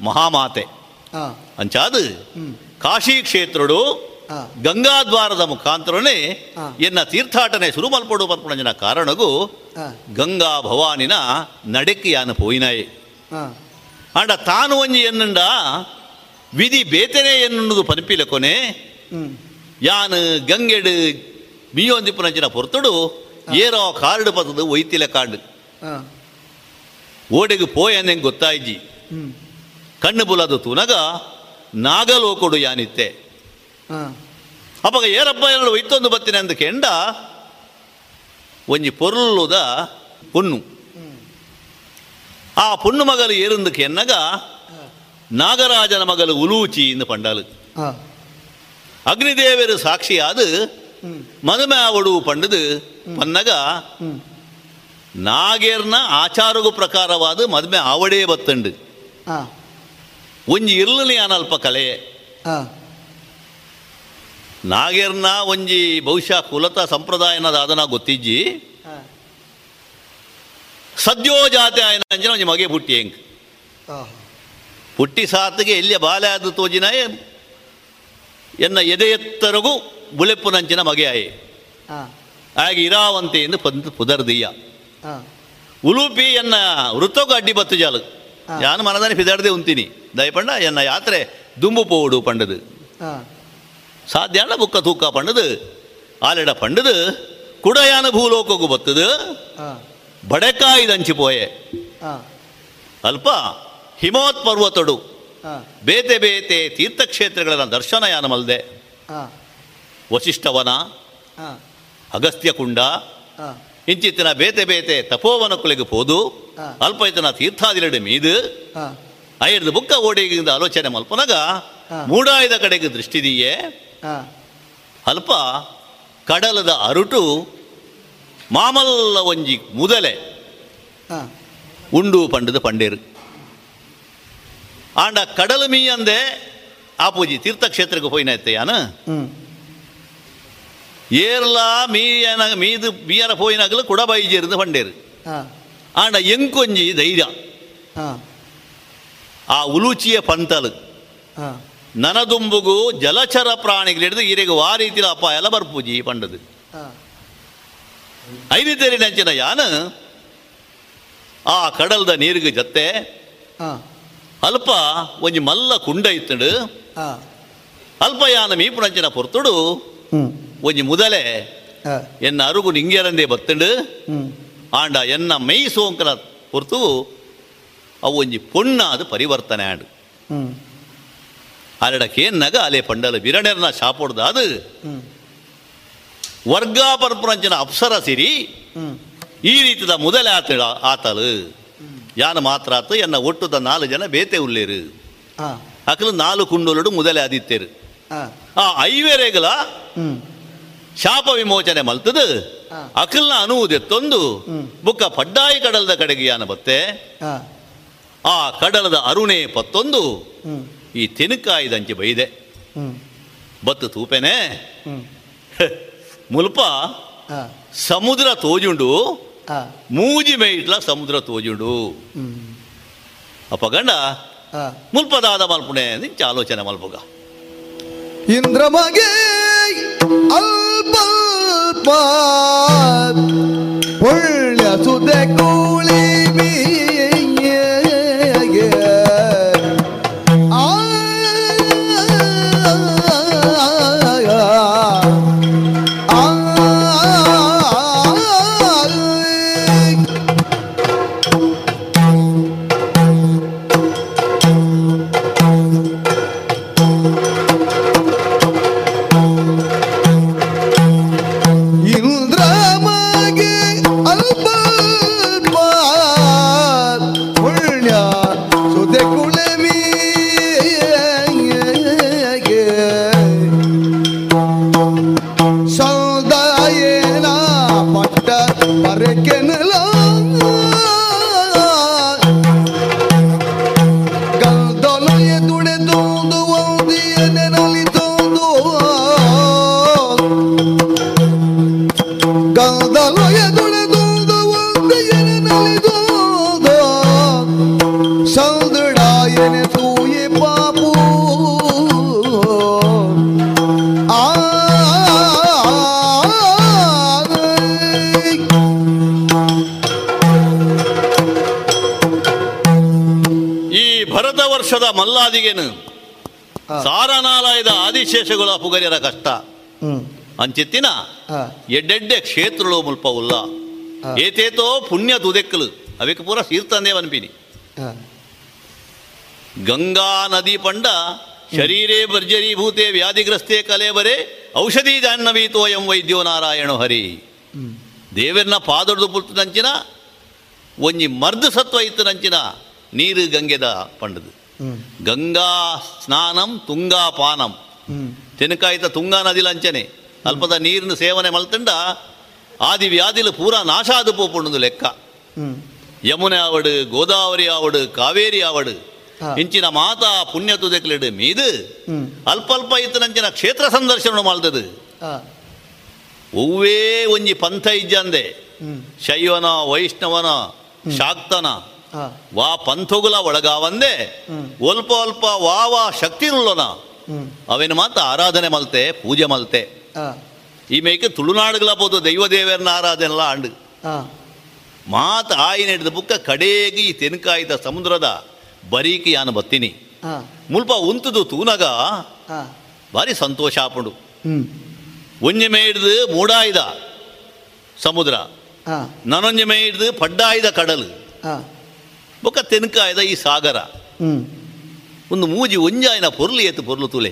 ಮಹಾಮಾತೆ. ಅಂಚಾದು ಕಾಶಿ ಕ್ಷೇತ್ರಡು ಗಂಗಾದ್ವಾರದ ಮುಖಾಂತರನೇ ಎನ್ನ ತೀರ್ಥಾಟನೆ ಶುರು ಮಲ್ಪಡು ಮಲ್ಪುಣಂಜಿನ ಕಾರಣಗೂ ಗಂಗಾ ಭವಾನಿನ ನಡಕ್ಕೆ ಯಾನು ಪೋಯಿನಾಯೆ ಅಂಡ ತಾನು ಒಂಜಿ ಎನ್ನುಂಡ ವಿಧಿ ಬೇತೆನೆ ಎನ್ನುದು ಪನಿಪಿಲ ಕೊನೆ. ಯಾನು ಗಂಗೆಡು ಮೀಯೊಂದಿಪ್ಪುನಂಚಿನ ಪೊರ್ತುಡು ಏರೋ ಕಾರ್ಡು ಪದದು ಒಯ್ತಿಲ ಕಾರ್ಡು ಓಡೆಗೆ ಪೋಯಂದೆಂಗೆ ಗೊತ್ತಾಯ್ಜಿ. ಹ್ಮ್. ಕಣ್ಣು ಬುಲದು ತುನಗ ನಾಗಲೋಕೊಡು ಯಾನಿತ್ತೆ. ಹಾ. ಅಪ್ಪಗ ಏರಪ್ಪ ಎರಡು ಒಯ್ತೊಂದು ಬತ್ತಿನ ಅಂದ ಕೆಂಡ ಒಂಜಿ ಪೊರ್ಲುದ ಪೊನ್ನು. ಆ ಪೊಣ್ಣು ಮಗಲು ಏರುಂದು ಕೆನ್ನಗ ನಾಗರಾಜನ ಮಗಲು ಉಲೂಚಿ ಇಂದು ಪಂಡಾಲು. ಹಾ. ಅಗ್ನಿದೇವರು ಸಾಕ್ಷಿಯಾದ ಮದುಮೆ ಅವಡು ಪಂಡದು ಪನ್ನಗ ನಾಗೇರ್ನ ಆಚಾರಗು ಪ್ರಕಾರವಾದ ಮದ್ಮೆ ಆವಡೇ ಬತ್ತಂಡು. ಒಂಜಿ ಇರ್ಲನಿ ಅನಲ್ಪ ಕಲೆ. ನಾಗೇರ್ನ ಒಂಜಿ ಬಹುಶಃ ಕುಲತ ಸಂಪ್ರದಾಯನದ ಅದನ್ನ ಗೊತ್ತಿಜ್ಜಿ. ಸದ್ಯೋ ಜಾತಿ ಆಯ್ನ ಅಂಜನ ಒಂಜಿ ಮಗೆ ಪುಟ್ಟಿ ಹೆಂಗ್ ಪುಟ್ಟಿ ಸಾತಿಗೆ ಎಲ್ಲಿಯ ಬಾಲೆ ಆದ ತೋಜಿನ ಎನ್ನ ಎದೆ ಎತ್ತರಗೂ ಬುಳೆಪ್ಪುನಂಚಿನ ಮಗೆ ಆಯೆ. ಆಗೆ ಇರಾವಂತೆ ಎಂದು ಪಂತ್ ಪುದರ್ದಿಯ. ಉಲೂಪಿ ಎನ್ನ ವೃತ್ತಕ್ಕೂ ಅಡ್ಡಿ ಬತ್ತು ಜಾಲು. ಯಾನು ಮನದಾನೆ ಪಿದಾಡದೆ ಉಂತೀನಿ. ದಯಪಂಡ ಎನ್ನ ಯಾತ್ರೆ ದುಂಬು ಪೋಡು ಪಂಡದು. ಹಾ. ಸಾಧ್ಯ ಅಲ್ಲ ಬುಕ್ಕ ತೂಕ ಪಂಡದು. ಆಲೆಡ ಪಂಡದು. ಕುಡಯಾನ ಭೂಲೋಕಗೂ ಬತ್ತದು. ಹಾ. ಬಡೆಕಾಯಿ ದಂಚಿ ಪೋಯೆ. ಅಲ್ಪ ಹಿಮವತ್ ಪರ್ವತಡು ಬೇತೆ ಬೇತೆ ತೀರ್ಥಕ್ಷೇತ್ರಗಳ ದರ್ಶನ ಯಾನ ಮಲ್ದೆ ವಸಿಷ್ಠವನ ಅಗಸ್ತ್ಯ ಕುಂಡ ಇಂಚಿತ್ತಿನ ಬೇತೆ ಬೇತೆ ತಪೋವನ ಕುಲೆಗೆ ಪೋದು. ಅಲ್ಪ ಇತನ ತೀರ್ಥಾದಿಲೆಡೆ ಮೀದು ಐದು ಬುಕ್ಕ ಓಡಿಗಿಂದ ಆಲೋಚನೆ ಮಲ್ಪನಗ ಮೂಡಾಯದ ಕಡೆಗೆ ದೃಷ್ಟಿದೀಯೇ? ಅಲ್ಪ ಕಡಲದ ಅರುಟು ಮಾಮಲ್ಲ ಒಂಜಿ ಮುದಲೆ ಉಂಡು ಪಂಡದ ಪಂಡೇರು. ಆಂಡ ಅಂದೆ ಮೀಯಂದೆ ಆಪೂಜಿ ತೀರ್ಥಕ್ಷೇತ್ರಕ್ಕೆ ಹೋಯ್ನ ಯಾನ? ಹ್ಮ್. ಏರ್ಲಾ ಮೀಯನ ಮೀದು ಮೀಯನ ಪೋಯಿನಾಗಲು ಕುಡ ಬೈಜಿರ್ದು ಪಂಡೇರು ಆಂಡ ಎಂಕೊಂಜಿ ಧೈರ್ಯ ಆ ಉಲುಚಿಯ ಪಂತಲು ನನದುಂಬುಗು ಜಲಚರ ಪ್ರಾಣಿಗಳು ಹಿಡಿದು ಈರಿಗೆ ಆ ರೀತಿಯ ಅಪ್ಪ ಎಲ್ಲ ಬರ್ಪೂಜಿ ಪಂಡದು ಐದು ತೆರಿ ನೆಂಚಿನ ಯಾನು ಆ ಕಡಲ್ದ ನೀರಿಗೆ ಜೊತೆ ಅಲ್ಪ ಒಂಜಿ ಮಲ್ಲ ಕುಂಡ ಇತ್ತಡು ಅಲ್ಪ ಯಾನ ಮೀಪು ನಂಚಿನ ಪೊರ್ತುಡು ಹ್ಮ್ ಒಂಜಿ ಮುದಲೆ ಹಾ. ಎನ್ನ ಅರುಗು ஆண்டா என்ன மெய் ಆಂಡ ಎನ್ನ ಮೈ ಸೋಂಕನ ಪೊರ್ತು ಅವು ಒಂಜಿ ಪೊಣ್ಣ ಅದು ಪರಿವರ್ತನೆ ಆಡು. ಹ್ಮ್. ಅರಡ ಕೇನ್ನಗ ಅಲೆ ಪಂಡಲ ಬಿರಣೆರ್ನ ಶಾಪೊಡ್ದ ಅದು ಹ್ಮ್. ವರ್ಗ ಪರ್ಪುರಂಚಿನ ಅಪ್ಸರ ಸಿರಿ ಈ ರೀತಿದ ಮೊದಲೇ ಆತ ಆತಲು ಯಾನ ಮಾತ್ರ ಆತು ಎನ್ನ ಒಟ್ಟುದ ನಾಲ್ಕು ಜನ ಬೇತೆ ಉಳ್ಳೇರು ಅಕಲು ನಾಲ್ಕು ಕುಂಡೋಲಡು ಮೊದಲೇ ಆದಿತ್ತೇರು. ಆ ಐವೇರೆಗಲ ಶಾಪ ವಿಮೋಚನೆ ಮಲ್ತದು. ಹಾ. ಅಕಲ್ನ ಅನುವುದೆತ್ತೊಂದು. ಬುಕ್ಕ ಪಡ್ಡಾಯಿ ಕಡಲದ ಕಡೆಗೆ ಯಾನ ಬತ್ತೆ ಆ ಕಡಲದ ಅರುಣೆ ಪತ್ತೊಂದು. ಈ ತೆನುಕಾಯಿದಂಚೆ ಬೈದೆ. ಬತ್ತು ತೂಪೆನೆ. ಮುಲ್ಪ ಸಮುದ್ರ ತೋಜುಂಡು. ಮೂಜಿ ಮೇಟ್ಲ ಸಮುದ್ರ ತೋಜುಂಡು. ಅಪ್ಪಗಂಡ ಅಪ್ಪ ಗಂಡ ಆ. ಮುಲ್ಪದಾದ ಮಲ್ಪುಣೆ ನಿಂಚ ಆಲೋಚನೆ ಮಲ್ಪುಗ ಇಂದ್ರಮಗೆ ಅಲ್ಪ ಒಳ್ಳೆ ಸುದೆ ಕೂಳಿ ಇಂದ್ರಮಗೆ ಮಲ್ಲಾದಿಗೆನು ಸಾರನಾಲಯದ ಆದಿಶೇಷಗಳ ಪುಗರ್ಯರ ಕಷ್ಟ. ಅಂಚಿತ್ತಿನ ಎಡ್ಡೆಡ್ಡೆ ಕ್ಷೇತ್ರಗಳು ಮುಲ್ಪ ಉಲ್ಲ. ಏತೇತೋ ಪುಣ್ಯ ತುದೆಕ್ಕಲು ಅವಕ್ಕೆ ಪೂರ ಸೀರ್ತಂದೇ ಅನ್ಪಿನಿ ಆ, ಗಂಗಾ ನದಿ ಪಂಡ ಶರೀರೇ ಭರ್ಜರೀಭೂತೆ ವ್ಯಾಧಿಗ್ರಸ್ತೆ ಕಲೇಬರೆ ಔಷಧಿ ಜಾಹ್ನವೀತೋ ಎಂ ವೈದ್ಯೋ ನಾರಾಯಣ ಹರಿ. ದೇವರನ್ನ ಪಾದೊಡ್ದು ಪುಲ್ತದಂಚಿನ ಒಂಜಿ ಮರ್ದ ಸತ್ವ ಇತ್ತು ನಂಚಿನ ನೀರು ಗಂಗೆದ ಪಂಡದು. ಗಂಗಾ ಸ್ನಾನಂ ತುಂಗಾ ಪಾನಂ. ತೆನಕಾಯಿತ ತುಂಗಾ ನದಿಲಂಚನೆ ಅಲ್ಪದ ನೀರಿನ ಸೇವನೆ ಮಲ್ತಂಡ ಆದಿ ವ್ಯಾಧಿಲು ಪೂರ ನಾಶ ಆದು ಪೋಪುಂಡು ಲೆಕ್ಕ. ಯಮುನೆ ಆವಡು ಗೋದಾವರಿ ಆವಡು ಕಾವೇರಿ ಆವಡು. ಇಂಚಿನ ಮಾತಾ ಪುಣ್ಯ ತುದೆಕ್ಲಿಡು ಮೀದು. ಅಲ್ಪ ಅಲ್ಪ ಇತ್ತನಂಚಿನ ಕ್ಷೇತ್ರ ಸಂದರ್ಶನ ಮಾಡ್ದದು ಆ, ಒವ್ವೇ ಒಂಜಿ ಪಂಥ ಇಜ್ಜಂದೆ. ಶೈವನ ವೈಷ್ಣವನ ಶಾಕ್ತನ. ವಾ ಪಂಥಗುಲ ಒಳಗಾವಂದೆ. ಒಲ್ಪ ಅಲ್ಪ ವಾ ವಾ ಶಕ್ತಿ ಹ್ಮ್. ಅವೇನು ಮಾತ ಆರಾಧನೆ ಮಲ್ತೆ ಪೂಜೆ ಮಲ್ತೆ. ಆ, ಈ ಮೇಕೆ ತುಳುನಾಡುಗಳ ಪೋದು ದೈವ ದೇವರನ್ನ ಆರಾಧನೆಲ್ಲ ಆಂಡು ಮಾತ ಆಯಿನ ಹಿಡಿದ ಬುಕ್ಕ ಕಡೆಗೆ ಈ ತೆನ್ಕಾಯ್ದ ಸಮುದ್ರದ ಬರೀಕಿ ಯಾನು ಬತ್ತೀನಿ. ಮುಲ್ಪ ಉಂತುದು ತೂನಗ ಬಾರಿ ಭಾರಿ ಸಂತೋಷ ಆಪುಂಡು. ಒಂಜೆ ಮೇ ಮೂಡಾಯ್ದ ಸಮುದ್ರ. ಆ, ನನೊಂಜೆ ಪಡ್ಡಾಯಿದ ಹಿಡ್ದು ಪಡ್ಡಾಯ್ದ ಕಡಲು. ಆ, ಬೊಕ್ಕ ತೆನಕಾಯ್ದ ಈ ಸಾಗರ. ಒಂದು ಮೂಜಿ ಒಂಜಾಯಿನ ಪೊರ್ಲು ಏತು ಪೊರ್ಲು ತುಲೆ.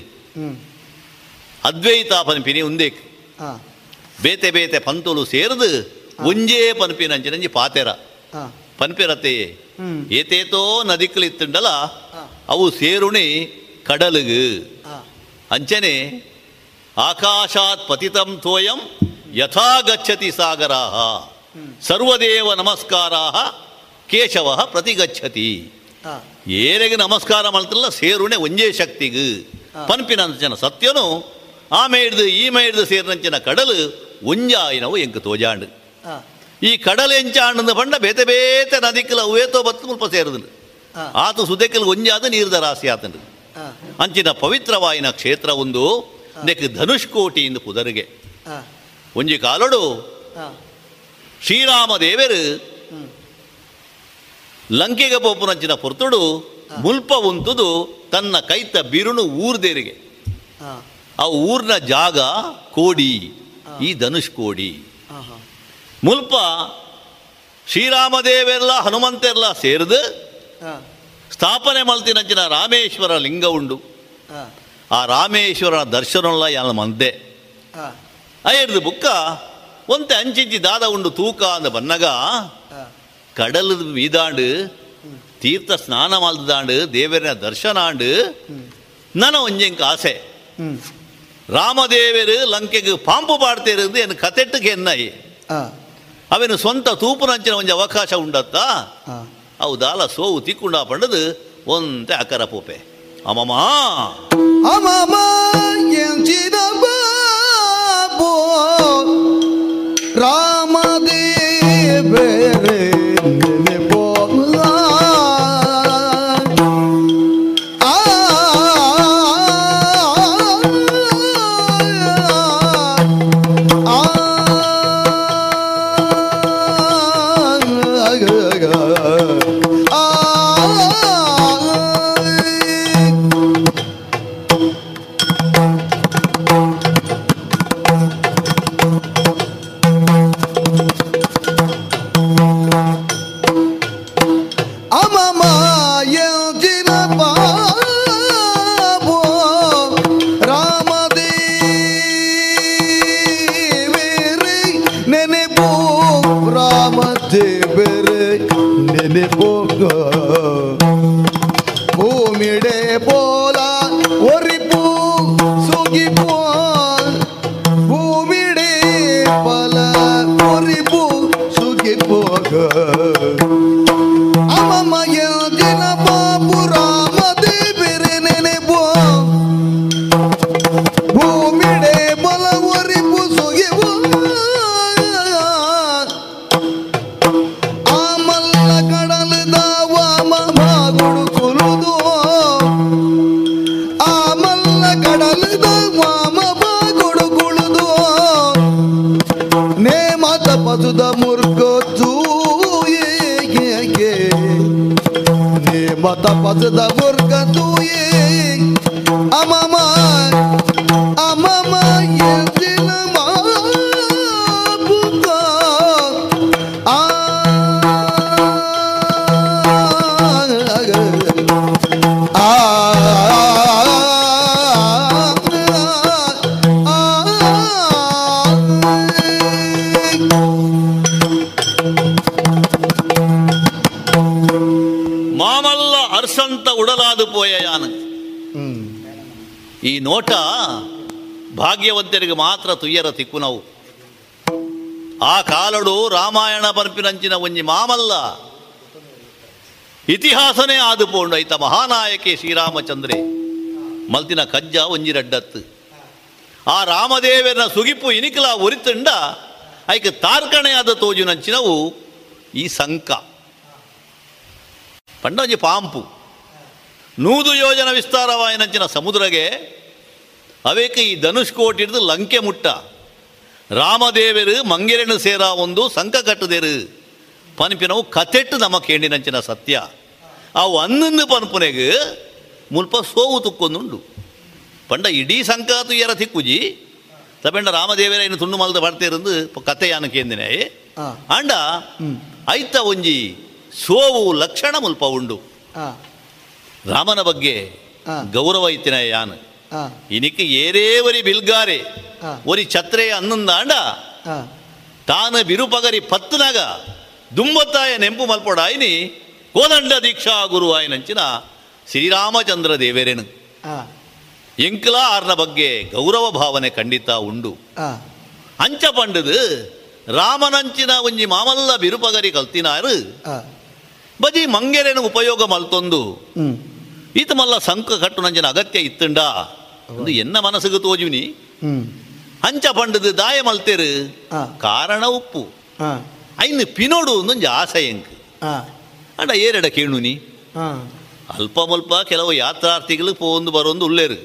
ಅದ್ವೈತ ಪನ್ಪಿನಿ ಉಂದೇಕ್. ಆ, ಬೇತೆ ಬೇತೆ ಪಂತುಲು ಸೇರಿದು ಒಂಜೇ ಪನ್ಪಿನಂಚಿ ಅಂಚಿನಂಜಿ ಪಾತೆರ. ಪನ್ಪಿರತೆ. ಏತೇತೋ ನದಿಕ್ಲಿತ್ತುಂಡಲ ಅವು ಸೇರುಣಿ ಕಡಲುಗು. ಅಂಚನೆ ಆಕಾಶಾತ್ ಪತಿತಂ ತೋಯಂ ಯಥಾ ಗಚ್ಚತಿ ಸಾಗರಾಹ ಸರ್ವದೇವ ನಮಸ್ಕಾರಾಹ. ಕೇಶವ ಪ್ರತಿಗಚ್ಚತಿ. ಆ, ಏರೆಗೆ ನಮಸ್ಕಾರ ಮಾಡ್ತಿಲ್ಲ ಸೇರುಣೆ ಒಂಜೇ ಶಕ್ತಿಗು. ಪನ್ಪಿನಂಚನ ಸತ್ಯನು ಆ ಮೇಡ್ದು ಈ ಮೇಡ್ದು ಸೇರಿನಂಚಿನ ಕಡಲು ಒಂಜಾಯಿನವು ಎಂಕ ತೋಜಾಂಡು. ಈ ಕಡಲು ಎಂಚಾಂಡು ಪಂಡ ಬೇತೆ ಬೇತೆ ನದಿಕ್ಕಲ ಅವೇತೋ ಬತ್ತು ಮುಲ್ಪ ಸೇರಿದ್ರು. ಆತು ಸುದೆಕ್ಕಲು ಒಂಜಾದ ನೀರ್ದ ರಾಶಿ ಆತನು ಅಂಚಿನ ಪವಿತ್ರವಾಯಿನ ಕ್ಷೇತ್ರ ಒಂದು ನೆಕ್ ಧನುಷ್ಕೋಟಿಯಿಂದ ಪುದರಿಗೆ ಆ, ಒಂಜಿ ಕಾಲಡು ಶ್ರೀರಾಮ ದೇವರು. ಲಂಕೆಗೆ ಪೋಪುನಂಚಿನ ಪೊರ್ತುಡು ಮುಲ್ಪ ಉಂತುದು ತನ್ನ ಕೈತ ಬಿರುಣು ಊರ್ದೇರಿಗೆ ಆ, ಊರ್ನ ಜಾಗ ಕೋಡಿ ಈ ಧನುಷ್ ಕೋಡಿ. ಮುಲ್ಪ ಶ್ರೀರಾಮದೇವೆಲ್ಲ ಹನುಮಂತೆಲ್ಲ ಸೇರಿದು ಸ್ಥಾಪನೆ ಮಲ್ತಿನಂಚಿನ ರಾಮೇಶ್ವರ ಲಿಂಗ ಉಂಡು. ಆ, ರಾಮೇಶ್ವರ ರಾಮೇಶ್ವರನ ದರ್ಶನಲ್ಲ ಯಾನ ಮಂದೆ. ಅಯ್ಯರ್ದು ಬುಕ್ಕ ಒಂತೆ ಅಂಚಿಂಚಿ ದಾದ ಉಂಡು ತೂಕ ಅಂದ ಬನ್ನಗ ಕಡಲ ಈದಾಂಡು ತೀರ್ಥ ಸ್ನಾನ ಮಲ್ದಾಂಡು ದೇವರಿನ ದರ್ಶನ ಆಂಡು ನನ್ನ ಒಂಜೆಂಕ ಆಸೆ ರಾಮದೇವರು ಲಂಕೆಗೆ ಪಾಂಪು ಪಾಡ್ತಿರೋದು ಏನು ಕತೆಟ್ಟಕ್ಕೆ ಎನ್ನಯಿ ಅವನು ಸ್ವಂತ ತೂಪುನಂಚಿನ ಒಂದು ಅವಕಾಶ ಉಂಡತ್ತಾ ಅವು ದಾಲ ಸೋವು ತಿಕ್ಕುಂಡ ಪಂಡದು ಒಂತೆ ಅಕರ ಪೋಪೆ ಅಮಮ ಅಮಮ ಎಂಚಿದ ಬಾಬೋ ಮಾತ್ರ ತುಯ್ಯರ ತಿಕ್ಕು ನಾವು ಆ ಕಾಲಡು ರಾಮಾಯಣ ಪರ್ಪಿನಂಚಿನ ಒಂಜಿ ಮಾಮಲ್ಲ. ಇತಿಹಾಸನೇ ಆದುಪೋಂಡು ಐತ ಮಹಾನಾಯಕಿ ಶ್ರೀರಾಮಚಂದ್ರೆ. ಮಲ್ತಿನ ಕಜ್ಜ ಒಂಜಿ ರಡ್ಡತ್ತು ಆ ರಾಮದೇವನ ಸುಗಿಪು ಇನಿಕಲ ಉರಿತಂಡ ಐಕ ತಾರ್ಕಣೆಯಾದ ತೋಜುನಂಚಿನವು ಈ ಸಂಕ. ಪಂಡ ಒಂಜಿ ಪಾಂಪು. ನೂದು ಯೋಜನ ವಿಸ್ತಾರವಾಯಿನಂಚಿನ ಸಮುದ್ರಗೆ ಅವೇಕ ಈ ಧನುಷ್ಕೋಟ್ ಹಿಡಿದು ಲಂಕೆ ಮುಟ್ಟ. ರಾಮದೇವರು ಮಂಗಿರಣ ಸೇರ ಒಂದು ಸಂಕ ಕಟ್ಟದೇರು. ಪನ್ಪಿನವು ಕತೆಟ್ಟು ನಮ್ಮ ಕೇಂಡಿನಂಚಿನ ಸತ್ಯ. ಅವು ಅನ್ನೊಂದು ಪನ್ಪುನೆಗೆ ಮುಲ್ಪ ಸೋವು ತುಕ್ಕೊಂದುಂಡು. ಪಂಡ ಇಡೀ ಸಂಕಾತು ಎರ ತಿಕ್ಕುಜಿ. ತಪೆಂಡ ರಾಮದೇವರ ಇನ್ನು ತುಂಡು ಮಲ್ದ ಬರ್ತಿರಂದು ಕಥೆಯಾನ ಕೇಂದಿನೇ. ಅಂಡ ಐತ ಒಂಜಿ ಸೋವು ಲಕ್ಷಣ ಮುಲ್ಪ ಉಂಡು. ರಾಮನ ಬಗ್ಗೆ ಗೌರವ ಇತ್ತಿನ ಯಾನ್. ಇನಿಕ್ಕೆ ಏರೇವರಿ ಬಿಲ್ಗಾರೆ ಒರಿ ಛತ್ರೆಯ ಅನ್ನೊಂದ ತಾನ ಬಿರುಪಗರಿ ಪತ್ತನಾಗ ದುಂಬತ್ತಾಯ ನೆಂಪು ಮಲ್ಪೊಡಾಯಿನಿ ಕೋದಂಡ ದೀಕ್ಷಾ ಗುರು ಆಯ್ನಂಚಿನ ಶ್ರೀರಾಮಚಂದ್ರ ದೇವೇರೇನು. ಎಂಕಲ ಆರ್ನ ಬಗ್ಗೆ ಗೌರವ ಭಾವನೆ ಖಂಡಿತ ಉಂಡು. ಅಂಚ ಪಂಡದು ರಾಮನಂಚಿನ ಒಂಜಿ ಮಾಮಲ್ಲ ಬಿರುಪಗರಿ ಕಲ್ತಿನಾರು. ಬಜಿ ಮಂಗೆರೆನು ಉಪಯೋಗ ಮಲ್ತೊಂದು. ಈತ ಮಲ್ಲ ಸಂಕ ಕಟ್ಟು ನಂಚಿನ ಅಗತ್ಯ ಇತ್ತುಂಡ. ಒಂದು ಎನ್ನ ಮನಸ್ಸಿಗೆ ತೋಜುನಿ. ಅಂಚ ಪಂಡದು ದಾಯ ಮಲ್ತೇರು. ಕಾರಣ ಉಪ್ಪು. ಐನು ಪಿನೋಡು ಒಂದೊಂದು ಆಸೆಯಂಕ್ ಅಂಡ ಏರೆಡ ಕೇಳುನಿ. ಅಲ್ಪ ಮಲ್ಪ ಕೆಲವು ಯಾತ್ರಾರ್ಥಿಗಳು ಪೋಂದು ಬರೋಂದು ಉಳ್ಳೇರು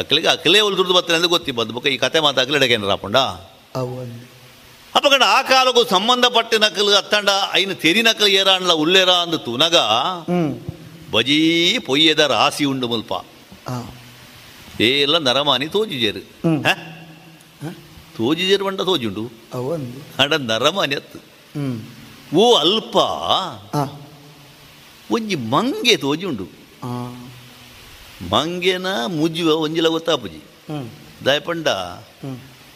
ಅಕ್ಲಿಗೆ ಅಕ್ಲೇ ಉಳ್ದುರ್ದು ಬರ್ತಾರೆ ಅಂತ ಗೊತ್ತಿ ಬಂದು ಬೊಕ್ಕ ಈ ಕತೆ ಮಾತು ಅಕ್ಲಿಡಕೇನು ರಾಪಂಡ ಅಪ್ಪಕಂಡ ಆ ಕಾಲಕ್ಕೂ ಸಂಬಂಧಪಟ್ಟ ನಕಲು ಅತ್ತಂಡ ಐನು ತೆರಿ ನಕಲು ಏರಾಣ್ಲ ಉಳ್ಳೇರ ಅಂದು ತುನಗ. ಬಜೀ ಪೊಯ್ಯದ ರಾಸಿ ಉಂಡು ಮುಲ್ಪ. ಏಲ್ಲ ನರಮಾನಿ ತೋಜಿಜೇರು. ಹ? ತೋಜಿಜೇರು ಬಂಡ ತೋಜುಂಡು? ಅಂಡ ನರಮಾನಿ ಅತ್ತು. ಓ ಅಲ್ಪ. ಒಂಜಿ ಮಂಗೆ ತೋಜುಂಡು. ಮಂಗೆನ ಮುಜುವ ಒಂಜಿಲ ಗೊತ್ತಾಪುಜಿ. ದಯಪಂಡ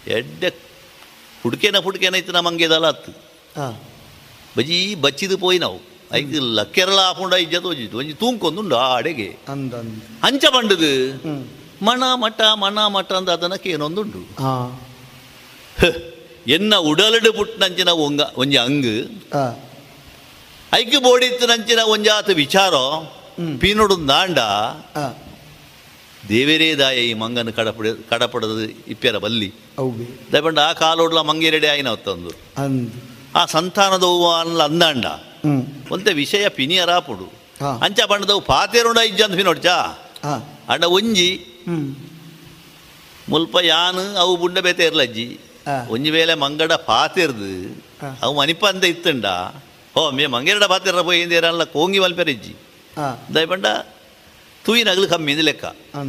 ಎಡ್ಡೆ ಹುಡುಕೇನ ಹುಡುಕೇನ ಇತ್ತು ನಾ ಮಂಗೆದಲ್ಲ ಅತ್ತು. ಬಜಿ ಬಚ್ಚಿದು ಪೋಯಿ ನಾವು. ಐದು ಲಕ್ಕೆರಳ ಹಾಕೊಂಡ ಇಜ್ಜ ತೋಜಿತ್ತು ಒಂಜಿ ತೂಂಕೊಂದುಂಡು ಆ ಅಡೆಗೆ. ಅಂಚ ಬಂಡದು. ಮಣ ಮಠ ಮಣ ಮಠ ಅಂತ ಅದನಕ್ಕೆ ಏನೊಂದುಂಡು ಎನ್ನ ಉಡಲಡು ಪುಟ್ಟನಂಚಿನ ಒಂಗ ಒಂಜಿ ಅಂಗ್. ಐಕ್ಯ ಬೋಡಿತ್ತು ನಂಚಿನ ಒಂಜಾತ ವಿಚಾರ ಪೀನುಡು ದಾಂಡ. ದೇವರೇ ದಾಯ ಈ ಮಂಗನ ಕಡಪಡ ಕಡಪಡದು ಇಪ್ಪೆರ ಬಲ್ಲಿ. ದಯಪಂಡ ಆ ಕಾಲೋಡ್ಲ ಮಂಗೇರೆಡೆ ಆಯ್ನ ಹೊತ್ತಂದು. ಆ ಸಂತಾನದವು ಅನ್ಲ ಅಂದಾಂಡ. ಒಂತೆ ವಿಷಯ ಪಿನಿಯರಾಪುಡು. ಅಂಚ ಬಣ್ಣದವು ಪಾತೇರುಂಡ ಇಜ್ಜ ಅಂತ ನೋಡ್ಚಾ ಹಾ. ಅಂಡ ಒಂಜಿ ಮುಲ್ಪ ಯಾನು ಅವು ಬುಂಡ ಬೇತೆ ಇರ್ಲಜ್ಜಿ. ಒಂಜಿ ವೇಳೆ ಮಂಗಡ ಪಾತೆರ್ದು. ಅವು ಮನಿಪ ಅಂತ ಇತ್ತಂಡ. ಓ ಮೇ ಮಂಗೇರಡ ಪಾತೆರ ಪೋಯಿ ಇಂದಿರಲ್ಲ ಕೋಂಗಿ ಮಲ್ಪೆರಿಜ್ಜಿ ದಯಪಂಡ ತೂಯಿ ನಗಲು ಕಮ್ಮಿ ಇದು ಲೆಕ್ಕ.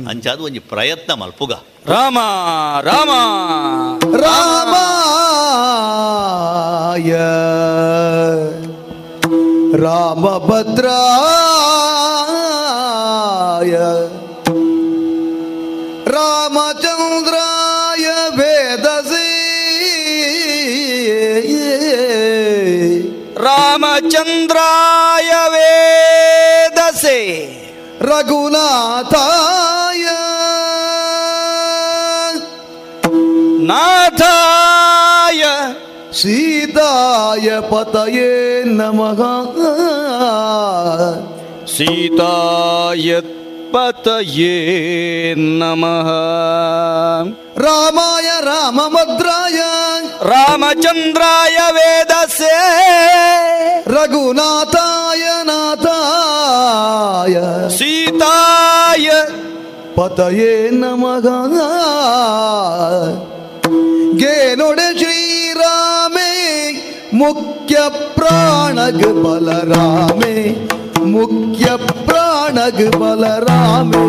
ಅಂಚಾದು ಒಂಜಿ ಪ್ರಯತ್ನ ಮಲ್ಪುಗ. ರಾಮ ರಾಮ. ರಾಮಾಯ. ರಾಮಭದ್ರಾಯ. ರಾಮಚಂದ್ರಾಯ ವೇದಸಿ ರಾಮಚಂದ್ರಾಯ ವೇದಸೆ ರಘುನಾಥಾಯ ನಾಥಾಯ ಸೀತಾಯ ಪತಯೇ ನಮಃ ಸೀತಾಯ ಪತಯೇ ನಮಃ. ರಾಮಾಯ ರಾಮಭದ್ರಾಯ. ರಾಮಚಂದ್ರಾಯ ವೇದಸೆ. ರಘುನಾಥಾಯ ನಾಥಾಯ. ಸೀತಾಯ. ಪತಯೇ ನಮಃ. ಗೇನೊಡೆ ಶ್ರೀರಾಮೇ ಮುಖ್ಯ ಪ್ರಾಣಗ ಬಲರಾಮೇ ಮುಖ್ಯ ಪ್ರಾಣಗ್ ಬಲರಾಮೇ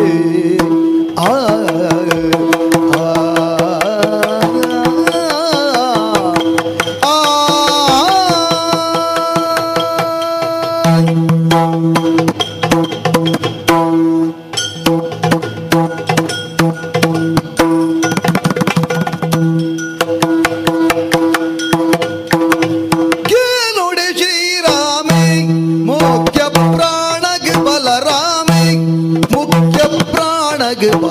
ಆ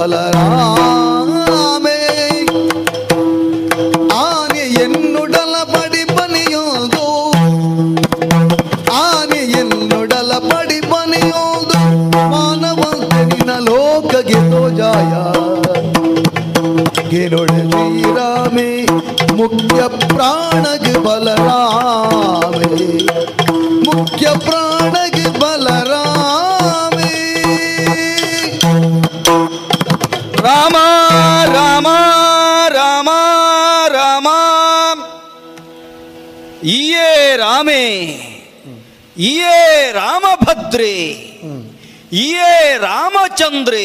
ಬಲರಾಮೇ ರಾಮಭದ್ರೆ ಇಯೇ ರಾಮಚಂದ್ರೆ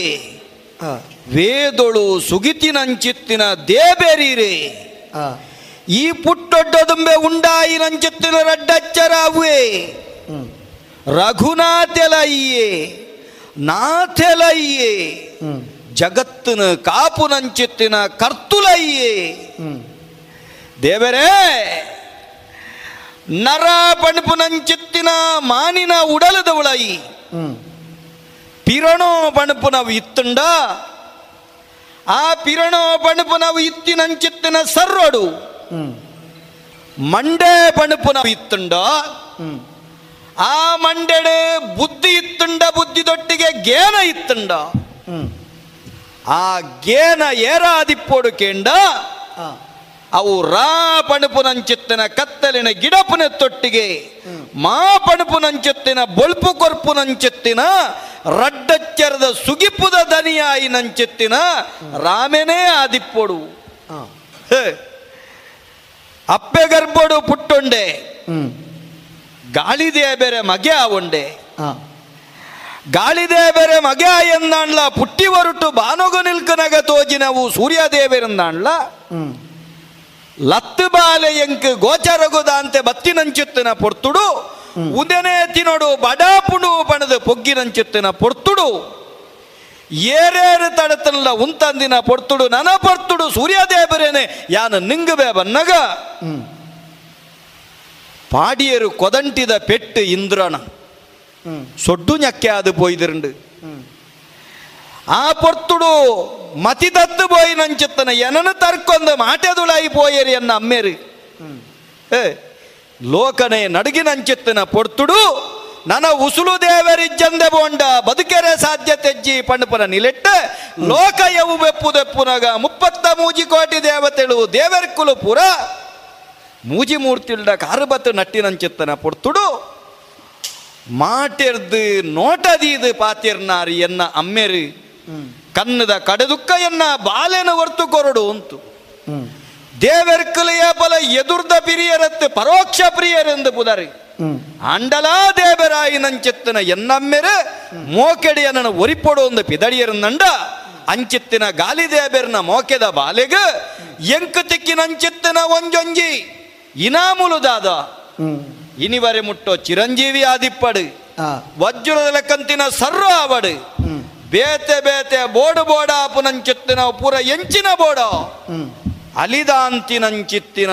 ವೇದೊಳು ಸುಗಿತಿನಂಚಿತ್ತಿನ ದೇಬೆರೀರೆ. ಈ ಪುಟ್ಟೊಡ್ಡದುಂಬೆ ಉಂಡಾಯಿನಂಚಿತ್ತಿನ ರಡ್ಡಚ್ಚರಾವುವೆ. ರಘುನಾಥೆಲಯ್ಯೇ ನಾಥೆಲಯ್ಯೇ ಜಗತ್ತಿನ ಕಾಪುನಂಚಿತ್ತಿನ ಕರ್ತುಲಯ್ಯೇ. ದೇವರೇ ನರ ಪಣಪುನಂಚಿತ್ತಿನ ಮಾನಿನ ಉಡಲದವಳಾಯಿ. ಪಿರಣೋ ಪಣಪುನವು ಇತ್ತುಂಡ. ಆ ಪಿರಣೋ ಪಣಪುನವು ಇತ್ತಿನಂಚಿತ್ತಿನ ಸರ್ರೊಡು ಮಂಡೆ ಪಣಪುನವು ಇತ್ತುಂಡ. ಆ ಮಂಡೆಡೆ ಬುದ್ಧಿ ಇತ್ತುಂಡ ಬುದ್ಧಿ ದೊಟ್ಟಿಗೆ ಗೇನ ಇತ್ತುಂಡ. ಆ ಗೇನ ಏರಾದಿಪ್ಪೋಡು ಕೇಂಡ. ಅವು ರಾ ಪಣುಪುನಂಚಿತ್ತಿನ ಕತ್ತಲಿನ ಗಿಡಪುನ ತೊಟ್ಟಿಗೆ ಮಾ ಪಣುಪುನಂಚಿತ್ತಿನ ಬೊಳ್ಪು ಕೊರ್ಪುನಂಚಿತ್ತಿನ ರಡ್ಡಚ್ಚರದ ಸುಗಿಪುದ ದನಿಯಾಯಿ ನಂಚಿತ್ತಿನ ರಾಮೇನೇ ಆದಿಪ್ಪೊಡು. ಅಪ್ಪೆ ಗರ್ಭೋಡು ಪುಟ್ಟೊಂಡೆ ಗಾಳಿದೇ ಬೇರೆ ಮಗೆ ಆವೊಂಡೆ ಗಾಳಿದೇ ಬೇರೆ ಮಗೆ ಎಂದಾಣ್ಲ ಪುಟ್ಟಿ ಹೊರಟು ಬಾನೊಗು ನಿಲ್ಕನಗ ತೋಜಿನವು ಸೂರ್ಯದೇವರೆಂದಾಣ್ಲ. ಲತ್ತು ಬಾಲೆ ಎಂಕ್ ಗೋಚರಗುದ ಅಂತ ಬತ್ತಿ ನಂಚುತ್ತಿನ ಪೊರ್ತುಡು ಉದನೆ ತಿನ್ನೋಡು ಬಡಾ ಪುಣು ಬಣದ ಪೊಗ್ಗಿ ನಂಚುತ್ತಿನ ಪೊರ್ತುಡು. ಏರೇರು ತಡತನಲ್ಲ ಉಂತಂದಿನ ಪೊರ್ತುಡು ನನ ಪೊರ್ತುಡು ಸೂರ್ಯದೇವರೇನೆ ಯಾನ ನಿಂಗುವೆ ಬನ್ನಗ. ಪಾಡಿಯರು ಕೊದಂಟಿದ ಪೆಟ್ಟು ಇಂದ್ರನ. ಸೊಡ್ಡು ನಕ್ಕೆ ಅದು ಪೋಯ್ದಿರಂಡು. ಆ ಪೊರ್ತುಡು ಏನನ ತರ್ಕೊಂದು ಮಾಟೆದುಳಾಯಿ ಪೋಯರಿ ಅನ್ನ ಅಮ್ಮೇರು. ಏ, ಲೋಕನೆ ನಡುಗಿನಂಚಿತ್ತಿನ ಪೊರ್ತುಡು ನನ ಉಸುಲು ದೇವರಿಜ್ಜಂದೆ ಬೋಂಡ, ಬದುಕೆರೆ ಸಾ ರಾಜ್ಯ ತೆಜ್ಜಿ ಪಂಡಪನ ನಿಲೆಟ್ಟ, ಲೋಕ ಯವು ಬೆಪ್ಪು ದೆಪ್ಪುನಗ ಮುಪ್ಪತ್ತ ಮೂಜಿ ಕೋಟಿ ದೇವತೆಳು ದೇವರ್ಕುಲು ಪುರ. ಮೂಜಿ ಮೂರ್ತಿಲ್ಡ ಕಾರುಬತ್ತು ನಟ್ಟಿನಂಚಿತ್ತನ ಪೊರ್ತುಡು ಮಾಟೆರ್ದು ನೋಟದೀದು ಪಾತಿರ್ನಾರಿ ಎನ್ನ ಅಮ್ಮೆರು. ಕನ್ನದ ಕಡೆದುಕ್ಕ ಎನ್ನ ಬಾಲೆನ ಹೊರ್ತು ಕೊರಡು ಅಂತು ದೇವೆರ್ಕಲೆಯ ಬಲ ಎದುರ್ದ ಪಿರಿಯರತ್ತೆ ಪರೋಕ್ಷ ಪ್ರಿಯರೆಂದು ಪುದರಿ. ಅಂಡಲಾ ದೇವರಾಯಿ ನಂಚಿತ್ತಿನ ಎನ್ನಮ್ಮೆರು ನನ್ನ ಒರಿಪೊಡು ಒಂದು ಪಿದಳಿಯರನ್ನಂಡ ಅಂಚಿತ್ತಿನ ಗಾಲಿ ದೇಬೆರ್ನ ಮೋಕೆದ ಬಾಲೆಗ ಎಂಕ ತಿಕ್ಕಿನಂಚಿತ್ತಿನ ಒಂಜೊಂಜಿ ಇನಾಮುಲುದಾದ. ಇನಿವರೆ ಮುಟ್ಟೋ ಚಿರಂಜೀವಿ ಆದಿಪ್ಪಡು ವಜ್ರದ ಕಂತಿನ ಸರ್ವ ಆವಡು. ಬೇತೆ ಬೇತೆ ಬೋಡು ಬೋಡ ಪುನಂಚಿತ್ತಿನ ಪೂರ ಎಂಚಿನ ಬೋಡ ಅಲಿದಾಂತಿನಂಚಿತ್ತಿನ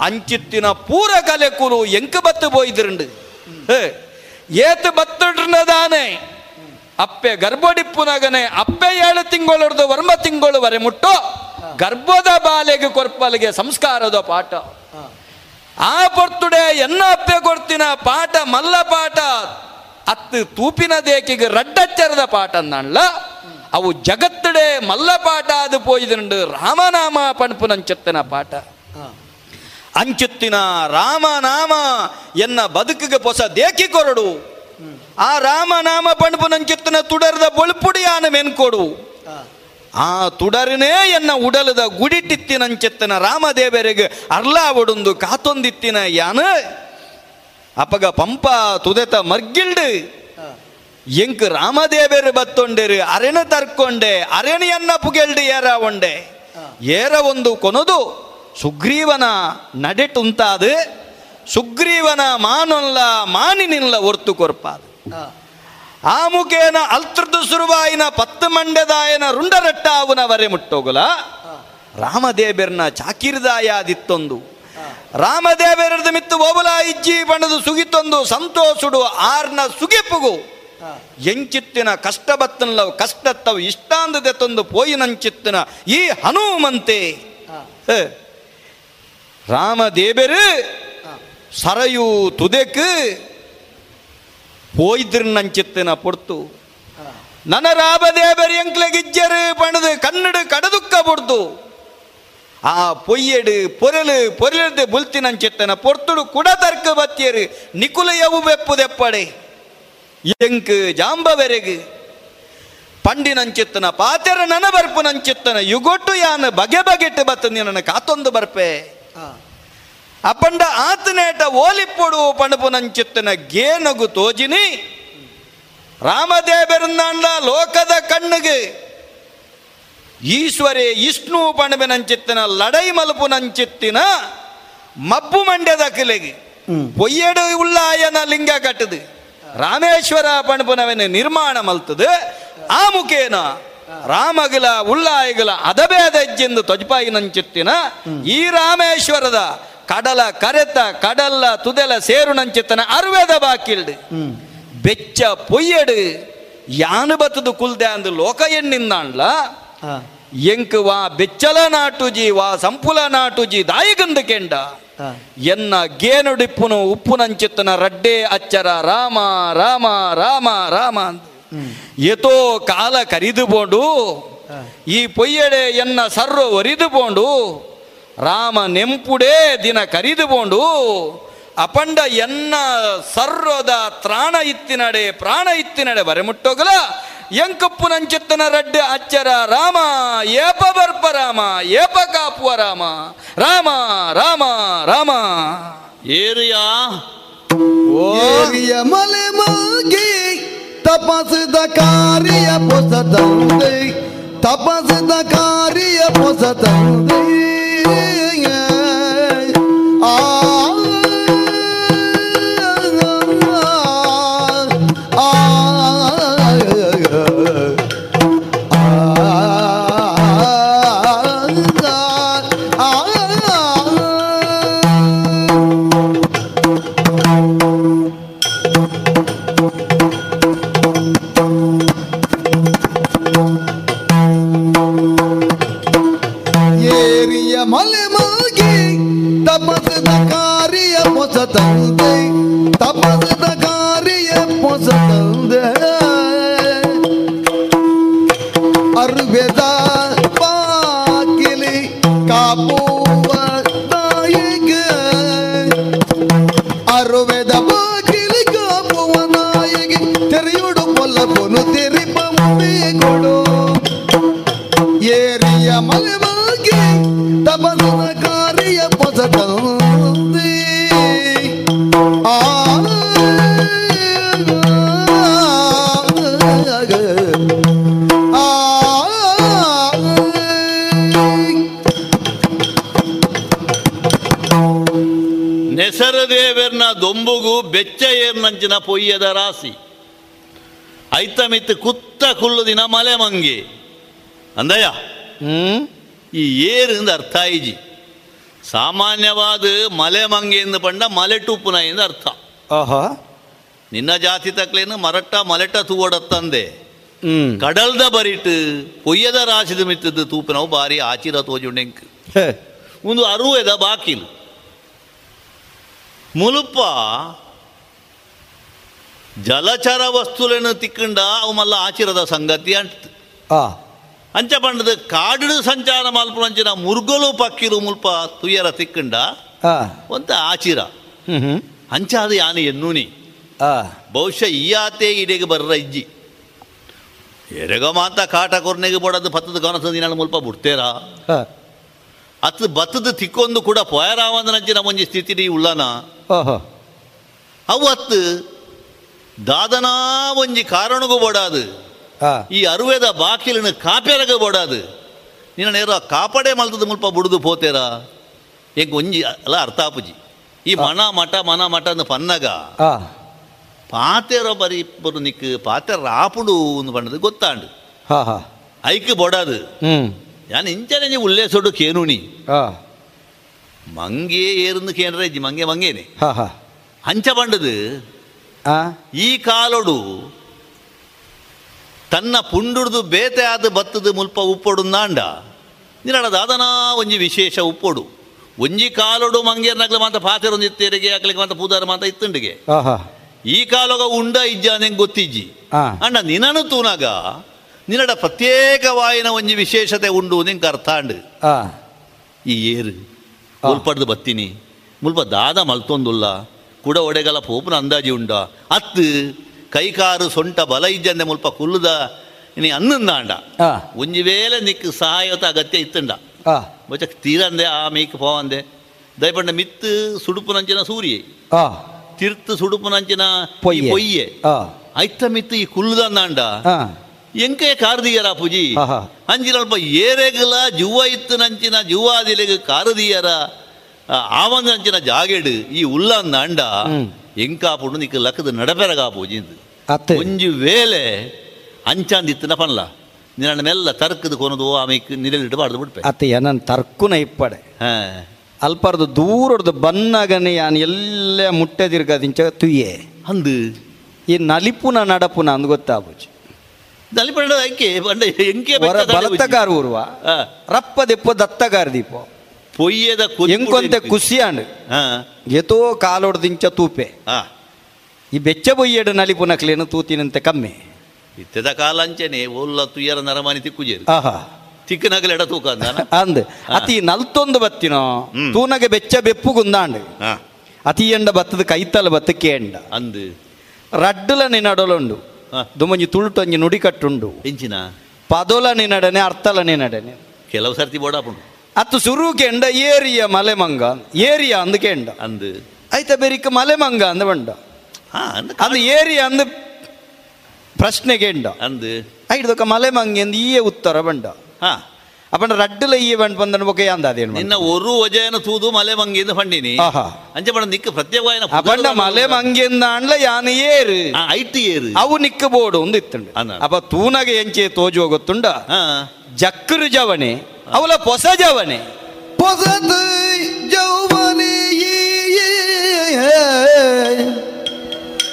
ಅಂಚಿತ್ತಿನ ಪೂರ ಕಲೆಕುಲು ಎಂಕ ಬತ್ತು போய்திருண்டு ಏತು ಬತ್ತುಡ್ರದಾನೆ ಅಪ್ಪೆ ಗರ್ಭಡಿಪ್ಪುನಗನೆ ಅಪ್ಪೆ ಏಳು ತಿಂಗಳೊಡ್ದು ವರ್ಮ ತಿಂಗಳು ವರೆ ಮುಟ್ಟೋ ಗರ್ಭದ ಬಾಲೆಗೆ ಕೊರ್ಪಲಿಗೆ ಸಂಸ್ಕಾರದ ಪಾಠ ಆ ಪೊರ್ತುಡೆ ಎನ್ನ ಅಪ್ಪೆ ಕೊಡ್ತಿನ ಪಾಠ ಮಲ್ಲ ಪಾಠ ಅತ್ತು ತೂಪಿನ ದೇಕಿಗೆ ರಡ್ಡಚ್ಚರದ ಪಾಠ ಅನ್ನಲ್ಲ ಅವು ಜಗತ್ತಡೆ ಮಲ್ಲ ಪಾಠ ಅದು ರಾಮನಾಮ ರಾಮನಾಮ ಪಣಪುನಂಚತ್ತಿನ ಪಾಠ. ಅಂಚುತ್ತಿನ ರಾಮನಾಮ ಎನ್ನ ಬದುಕಿಗೆ ಹೊಸ ದೇಕಿ ಕೊರಡು. ಆ ರಾಮನಾಮ ಪಣಪುನಂಚತ್ತಿನ ತುಡರದ ಬೊಳುಪುಡಿಯಾನ ಮೆನ್ಕೊಡು. ಆ ತುಡರನೇ ಎನ್ನ ಉಡಲದ ಗುಡಿಟಿತ್ತಿನಂಚೆತ್ತನ ರಾಮದೇವರಿಗೆ ಅರ್ಲಾವಡುಂದು ಕಾತೊಂದಿತ್ತಿನ ಯಾನ. ಅಪಗ ಪಂಪ ತುದೆತ ಮರ್ಗಿಲ್ಡ್. ಎಂಕ್ ರಾಮದೇವರು ಬತ್ತೊಂಡೆರು ಅರೆನ ತರ್ಕೊಂಡೆ ಅರೆಣಿಯನ್ನ ಪುಗೆಲ್ಡ್ ಏರ ಒಂಡೆ. ಏರ ಒಂದು ಕೊನದು ಸುಗ್ರೀವನ ನಡೆಟುಂತಾದು ಸುಗ್ರೀವನ ಮಾನೊಲ್ಲ ಮಾನಿನಿಲ್ಲ ಒರ್ತು ಕೊರ್ಪಾದು. ಆ ಮುಖೇನ ಅಲ್ತೃದು ಸುರುವಾಯಿನ ಪತ್ತು ಮಂಡ್ಯದಾಯನ ರುಂಡರಟ್ಟಾವುನ ವರೆ ಮುಟ್ಟೋಗುಲ. ರಾಮದೇಬೆರ್ನ ಚಾಕಿರ್ದಾಯಾದಿತ್ತೊಂದು. ರಾಮದೇವರದ ಮಿತ್ತು ಓಬಲ ಇಜ್ಜಿ ಬಣದು ಸುಗಿತೊಂದು ಸಂತೋಷಡು ಆರ್ನ ಸುಗಿಪುಗು ಎಂಚಿತ್ತಿನ ಕಷ್ಟ ಬತ್ತನ್ಲವ್ ಕಷ್ಟ ತವು ಇಷ್ಟಾಂದದೆ ತಂದು ಪೋಯಿನಂಚಿತ್ತಿನ ಈ ಹನುಮಂತೆ. ರಾಮದೇವರು ಸರಯು ತುದೆಕ್ ಪೋಯ್ದಿರ್ನಂಚಿತ್ತಿನ ಪೊಡ್ತು. ನನ ರಾಮದೇವರು ಎಂಕ್ಲೆ ಗಿಜ್ಜರು ಬಣದು ಕನ್ನಡ ಕಡದುಕ್ಕ ಪೊಡ್ತು. ಆ ಪೊಯ್ಯಡು ಪೊರಲು ಪೊರಲದೆ ಬುಲ್ತಿನಂಚೆತ್ತನ ಪೊರ್ತುಡು ಕುಡ ತರ್ಕ ಬತ್ತಿಯರು ನಿಕುಲ ಯವು ಬೆಪ್ಪುದೆಪ್ಪಡೆ. ಎಂಕು ಜಾಂಬವೆರೆಗು. ಪಂಡಿನಂಚಿತ್ತನ ಪಾತೆರ ನನ ಬರ್ಪು ನಂಚಿತ್ತನ ಯುಗೊಟ್ಟು ಯಾನ ಬಗೆ ಬಗೆಟ್ಟು ಬತ್ತಂದಿ ನನ್ನ ಕಾತೊಂದು ಬರ್ಪೆ. ಅಪ್ಪಂಡ ಆತನೇಟ ಓಲಿಪ್ಪುಡು ಪಣಪು ನಂಚಿತ್ತನ ಗೇನಗು ತೋಜಿನಿ. ರಾಮದೇವರನ್ನ ಲೋಕದ ಕಣ್ಣಿಗೆ. ಈಶ್ವರೇ ಇಷ್ಣು ಪಣಬೆನಂಚಿತ್ತಿನ ಲಡೈ ಮಲಪು ನಂಚಿತ್ತಿನ ಮಬ್ಬು ಮಂಡ್ಯದ ಕಿಲೆಗೆ. ಪೊಯ್ಯಡು ಉಳ್ಳಾಯನ ಲಿಂಗ ಕಟ್ಟದು. ರಾಮೇಶ್ವರ ಪಣಪುನವನ ನಿರ್ಮಾಣ ಮಲ್ತದು. ಆ ಮುಖೇನ ರಾಮಗಲ ಉಳ್ಳಾಯಗಿಲ ಅದಬೇದ ಎಜ್ಜೆಂದು ತ್ವಜಪಾಯಿ ನಂಚಿತ್ತಿನ ಈ ರಾಮೇಶ್ವರದ ಕಡಲ ಕರೆತ ಕಡಲ ತುದೆಲ ಸೇರು ನಂಚಿತ್ತನ ಅರ್ವೇದ ಬಾಕಿಲ್ಡು ಬೆಚ್ಚ ಪೊಯ್ಯಡು ಯಾನು ಬತ್ತದು ಕುಲ್ದೆ ಅಂದು ಲೋಕ ಎಣ್ಣಿಂದಾಣ್ಲ. ಎಂಕ್ ವಾ ಬೆಚ್ಚಲ ನಾಟುಜಿ ವಾ ಸಂಪುಲ ನಾಟುಜಿ ದಾಯಗಂದ ಕೆಂಡ. ಎನ್ನ ಗೇನುಡಿಪ್ಪುನು ಉಪ್ಪು ನಂಚಿತ್ತನ ರಡ್ಡೆ ಅಚ್ಚರ ರಾಮ ರಾಮ ರಾಮ ರಾಮ ಎತೋ ಕಾಲ ಕರಿದುಕೊಂಡು ಈ ಪೊಯ್ಯಡೆ ಎನ್ನ ಸರ್ವ ಒರಿದುಕೊಂಡು ರಾಮ ನೆಂಪುಡೇ ದಿನ ಕರಿದುಕೊಂಡು ಅಪಂಡ ಎನ್ನ ಸರ್ವದ ತ್ರಾಣ ಇತ್ತಿನಡೆ ಪ್ರಾಣ ಇತ್ತಿನಡೆ ಬರೆಮುಟ್ಟೋಗಲ ಎಂಕಪ್ಪು ನಂಚಿತ್ತನ ರಡ್ಡ ಅಚ್ಚರ ರಾಮ ಏಪ ಬರ್ಪ ರಾಮ ಏಪ ಕಾಪುವ ರಾಮ ರಾಮ ರಾಮ ರಾಮ ಏರಿಯಾ ಏರಿಯ ಮಲೆ ಮಲ್ಗಿ ತಪಸಿದ ಕಾರ್ಯ ಪೊಸ ತಂದೆ ತಪಸಿದ ಕಾರ್ಯ ಪೊಸ ತಂದೆ ಆ ಆ ಏರ್ನಂಚಿನ ಪೊಯ್ಯದ ರಾಸಿ ಐತ ಮಿತ್ತು ಕುತ್ತ ಕುಲ್ಲುದಿನ ಮಲೆ ಮಂಗೆ. ಅಂದಯ್ಯ? ಈ ಏರಿಂದ ಅರ್ಥ ಐಜಿ. ಸಾಮಾನ್ಯವಾದ ಮಲೆ ಮಂಗೆ ಎಂದು ಪಂಡ ಮಲೆ ಟುಪ್ಪುನ ಎಂದು ಅರ್ಥ. ಆಹಾ. ನಿನ್ನ ಜಾತಿ ತಕ್ಲೇನು ಮರಟ್ಟ ಮಲೆಟ ತೂವಡತ್ತಂದೆ. ಕಡಲ್ದ ಬರಿಟ್ ಕೊಯ್ಯದ ರಾಶಿದ ಮಿತ್ತದ ತೂಪಿನವು ಬಾರಿ ಆಚಿರ ತೋಜುಂಡೆಂಕ್. ಒಂದು ಅರುವೆದ ಬಾಕಿಲು. ಮುಲುಪ ಜಲಚರ ವಸ್ತುలను ತಿಕ್ಕಂಡ ಅವು ಮಲ್ಲ ಆಚಿರದ ಸಂಗತಿ ಆ. ಅಂಚ ಪಂಡದ ಕಾಡು ಸಂಚಾರ ಮಲ್ಪಂಚಿನ ಮುರ್ಗಲು ಪಕ್ಕಿರು ಮುಲ್ಪ ತುಯ್ಯರ ತಿಕ್ಕಂಡ ಒಂತ ಆಚಿರ ಅಂಚಾದ ಯಾನು ಎನ್ನೂನಿ. ಆ. ಈ ಆತೆ ಇಡೆಗೆ ಬರ್ರ ಇಜ್ಜಿ. ಎರೆಗ ಮಾತ ಕಾಟ ಕೊರ್ನೆಗೆ ಬಡದು ಭತ್ತದ ಗನಸ ನಾನು ಮುಲ್ಪ ಬಿಡ್ತೇರ. ಅತ್ ಭತ್ತದ ತಿಕ್ಕೊಂದು ಕೂಡ ಪೊಯರಾವಂದನಂಚಿನ ಒಂಜಿ ಸ್ಥಿತಿ ಉಳ್ಳನ. ಓಹೋ. ಅವು ಅತ್ತು ದಾದನಾ ಒಂಜಿ ಕಾರಣಗೂ போடாது ಈ ಅರುವೆದ ಬಾಕಿಲಿನ ಕಾಪೆರಗ ಬೋಡಾದು. ನಿನ್ನ ನೇರ ಕಾಪಡೆ ಮಲ್ತದ ಮುಲ್ಪ ಬುಡುದು ಪೋತೇರಾ. ಎಂಕ್ ಒಂಜಿ ಅಲ್ಲ ಅರ್ಥಾಪುಜಿ ಈ ಮನ ಮಠ ಮನ ಮಠ ಅಂದ ಪನ್ನಗ ಪಾತೆರ ಬರಿ ಇಬ್ಬರು ನಿಕ್ ಪಾತೆರ ಪಂಡದು ಗೊತ್ತಾಂಡು. ಹಾ ಹಾ. ಐಕ್ ಬೊಡಾದು. ಯಾನ್ ಇಂಚನೆ ಉಲ್ಲೇಸೊಡು ಕೇನುನಿ ಆ ಮಂಗೆ ಏರುಂದು ಕೇಂದ್ರ ಮಂಗೆ ಮಂಗೇನೆ. ಹಾ ಹಂಚ ಬಂಡದು ಆ ಈ ಕಾಲೊಡು ತನ್ನ ಪುಂಡುಡ್ದು ಬೇತೆ ಆದ ಬತ್ತದ ಮುಲ್ಪ ಉಪ್ಪೊಡು ನಾಂಡ. ದಾದನ ಒಂಜಿ ವಿಶೇಷ ಉಪ್ಪೊಡು. ಒಂಜಿ ಕಾಲೊಡು ಮಂಗೇರ್ನಾಗ್ಲ ಮಾತ ಪಾತೆರೊಂದು ಇತ್ತೇರಿಗೆ ಆಗ್ಲಿಕ್ಕೆ ಮಾತ ಪೂದಾರ ಮಾತ ಇತ್ತಂಡಿಗೆ. ಈ ಕಾಲೊಗ ಉಂಡ ಇಜ್ಜ ನಿಂಗೆ ಗೊತ್ತಿಜ್ಜಿ. ಅಣ್ಣ ಅಂಡ ನಿನನು ತೂನಾಗ ನಿನ್ನಡ ಪ್ರತ್ಯೇಕವಾಯಿನ ಒಂಜಿ ವಿಶೇಷತೆ ಉಂಡು ನಿಂಗೆ ಅರ್ಥ ಅಂಡ್ ಆ. ಈ ಏರು ಮುಲ್ಪಡ್ದು ಬತ್ತೀನಿ. ಮುಲ್ಪ ದಾದ ಮಲ್ತೊಂದುಲ್ಲ. ಕುಡ ಒಡೆಗಲ ಪೋಪುನ ಅಂದಾಜಿ ಉಂಡ? ಅತ್ತು ಕೈಕಾರು ಸೊಂಟ ಬಲ ಇಜ್ಜಂದೆ ಮುಲ್ಪ ಕುಲ್ಲುದ ನೀ ಅನ್ನಂದಾಂಡ ಒಂಜಿ ವೇಳೆ ನಿಕ್ ಸಹಾಯತ ಅಗತ್ಯ ಇತ್ತಂಡ? ಬೊಚ್ಚ ತೀರಂದೆ ಆ ಮೇಯ್ಕ್ ಪೋವಂದೆ. ದಯಪಂಡ ಮಿತ್ತು ಸುಡುಪುನಂಚಿನ ಸೂರ್ಯ. ತಿರ್ತು ಸುಡುಪುನಂಚಿನ ಪೊಯ್ಯೆ. ಐತ ಮಿತ್ತು ಈ ಕುಲ್ಲುದಂದಾಂಡ ಎಂಕೆ ಕಾರದಿಯರ ಪೂಜಿ. ಅಂಜಿನಲ್ಪ ಏರೆಗಲ ಜುವ ಇತ್ತು ನಂಚಿನ ಜುವಾದಿಲೆಗೆ ಕಾರದಿಯರ? ಜಾಗೆಡು ಈ ಉಲ್ಲಂದ ಅಂಡ ಎಂಕಾಪುಡು ನಿಕ್ ಲಕ್ಕದ ನಡಪೆರಗ ಪೂಜಿಂದು ಅತ್ತೆ. ಒಂಜಿ ವೇಳೆ ಅಂಚಾಂದಿತ್ತಿನ ಪನ್ಲ. ನಿನ್ನ ಮೆಲ್ಲ ತರ್ಕದ ಕೊನದು ಆಮೇಲೆ ನಿರಲಿಟ್ಟು ಬಾಡ್ದು ಬಿಡ್ಪೆ ಅತ್ತೆ ನನ್ನ ತರ್ಕುನ ಇಪ್ಪಡೆ. ಅಲ್ಪರ್ದು ದೂರಡ್ದು ಬನ್ನಗನೆ ಯಾನ್ ಎಲ್ಲ ಮುಟ್ಟೆ ತಿರ್ಗದಿಂಚ ತುಯ್ಯೆ. ಅಂದು ಈ ನಲಿಪುನ ನಡಪುನ ಅಂದ್ ಗೊತ್ತಾಬುಜಿ ಬಂಡ ಎಂಕೆ ಹೊರ ಬಲತ್ತಗಾರ ಊರ್ವ. ರಪ್ಪ ದೆಪ್ಪ ದತ್ತಗಾರ ದೀಪ. ಪೊಯ್ಯದ ಎಂಕೊಂತೆ ಕುಸಿಯಾಂಡ್ ಎತೋ ಕಾಲೊಡ್ದಿಂಚ ತೂಪೆ. ಈ ಬೆಚ್ಚ ಬೊಯ್ಯಡು ನಲಿಪುನಕ್ಲೇನು ತೂತಿನಂತೆ ಕಮ್ಮಿ. ಇತ್ತದ ಕಾಲಂಚನೆ ಒಲ್ಲ ತುಯ್ಯರ ನರಮನಿ ತಿಕ್ಕುಜೇರು. ಆಹಾ. ತಿಕ್ಕನಗಲ ಎಡ ತೂಕ ಅಂದ. ಅತಿ ನಲ್ತೊಂದು ಬತ್ತಿನೋ ತೂನಗೆ ಬೆಚ್ಚ ಬೆಪ್ಪು ಗುಂದಾಂಡ್. ಅತಿ ಎಂಡ ಬತ್ತದ ಕೈತಲ ಬತ್ತ ಕೇಂಡ. ಅಂದು. ರಡ್ಡುಲ ನಿನಡಲುಂಡು. ದುಮಂಜಿ ತುಳುಟೊಂಜಿ ನುಡಿಕಟ್ಟುಂಡು ಇಂಚಿನ ಪದೋಲ ನಿನಡನೆ ಅರ್ಥಲ ನಿನಡನೆ ಕೆಲವು ಸರ್ತಿ ಬೋಡಾಪುಂಡು. ಅತ್ತು ಸುರು ಕೆಂಡ ಏರಿಯ ಮಲೆಮಂಗ ಏರಿಯ ಅಂದ್ ಕೆಂಡ. ಅಂದು. ಐತ ಬೆರಿಕ ಮಲೆಮಂಗ ಅಂದ ಬಂಡ. ಹಾ ಅಂದ ಅದು ಏರಿಯ ಅಂದ್ ಪ್ರಶ್ನೆಗೆ ಎಂಡ ಅಂದು. ಐಡ್ದೊಕ ಮಲೆಮಂಗ ಎಂದು ಈಯೇ ಉತ್ತರ ಬಂಡ. ಹಾ. ಅಪ್ಪಂಡ ರಡ್ಡುಲ ಈಯೆ ಬಂಡ್ ಬೊಕೆ ಬೊಕ ಯಾಂದಾದೇನು ನಿನ್ನ ಒರು ಒಜಯನ ತೂದು ಮಲೆ ಮಂಗಿಂದ ಪಂಡಿನಿ. ಆಹಾ. ಅಂಚೆ ಪಂಡ ನಿಕ್ಕ ಪ್ರತ್ಯೇಕವಾಯಿನ ಅಪ್ಪಂಡ ಮಲೆ ಮಂಗೆಂದ ಅಂಡ್ಲ ಯಾನ ಏರು. ಐಟಿ ಏರು. ಅವು ನಿಕ್ಕ ಬೋಡು ಒಂದು ಇತ್ತುಂಡು. ಅನ್ನ. ಅಪ್ಪ ತೂನಗೆ ಎಂಚೆ ತೋಜುವ ಗೊತ್ತುಂಡ ಹಾ. ಜಕ್ಕರು ಜವನೆ ಅವಳ ಪೊಸ ಜವನೆ. ಪೊಸದು ಜೌವನಿ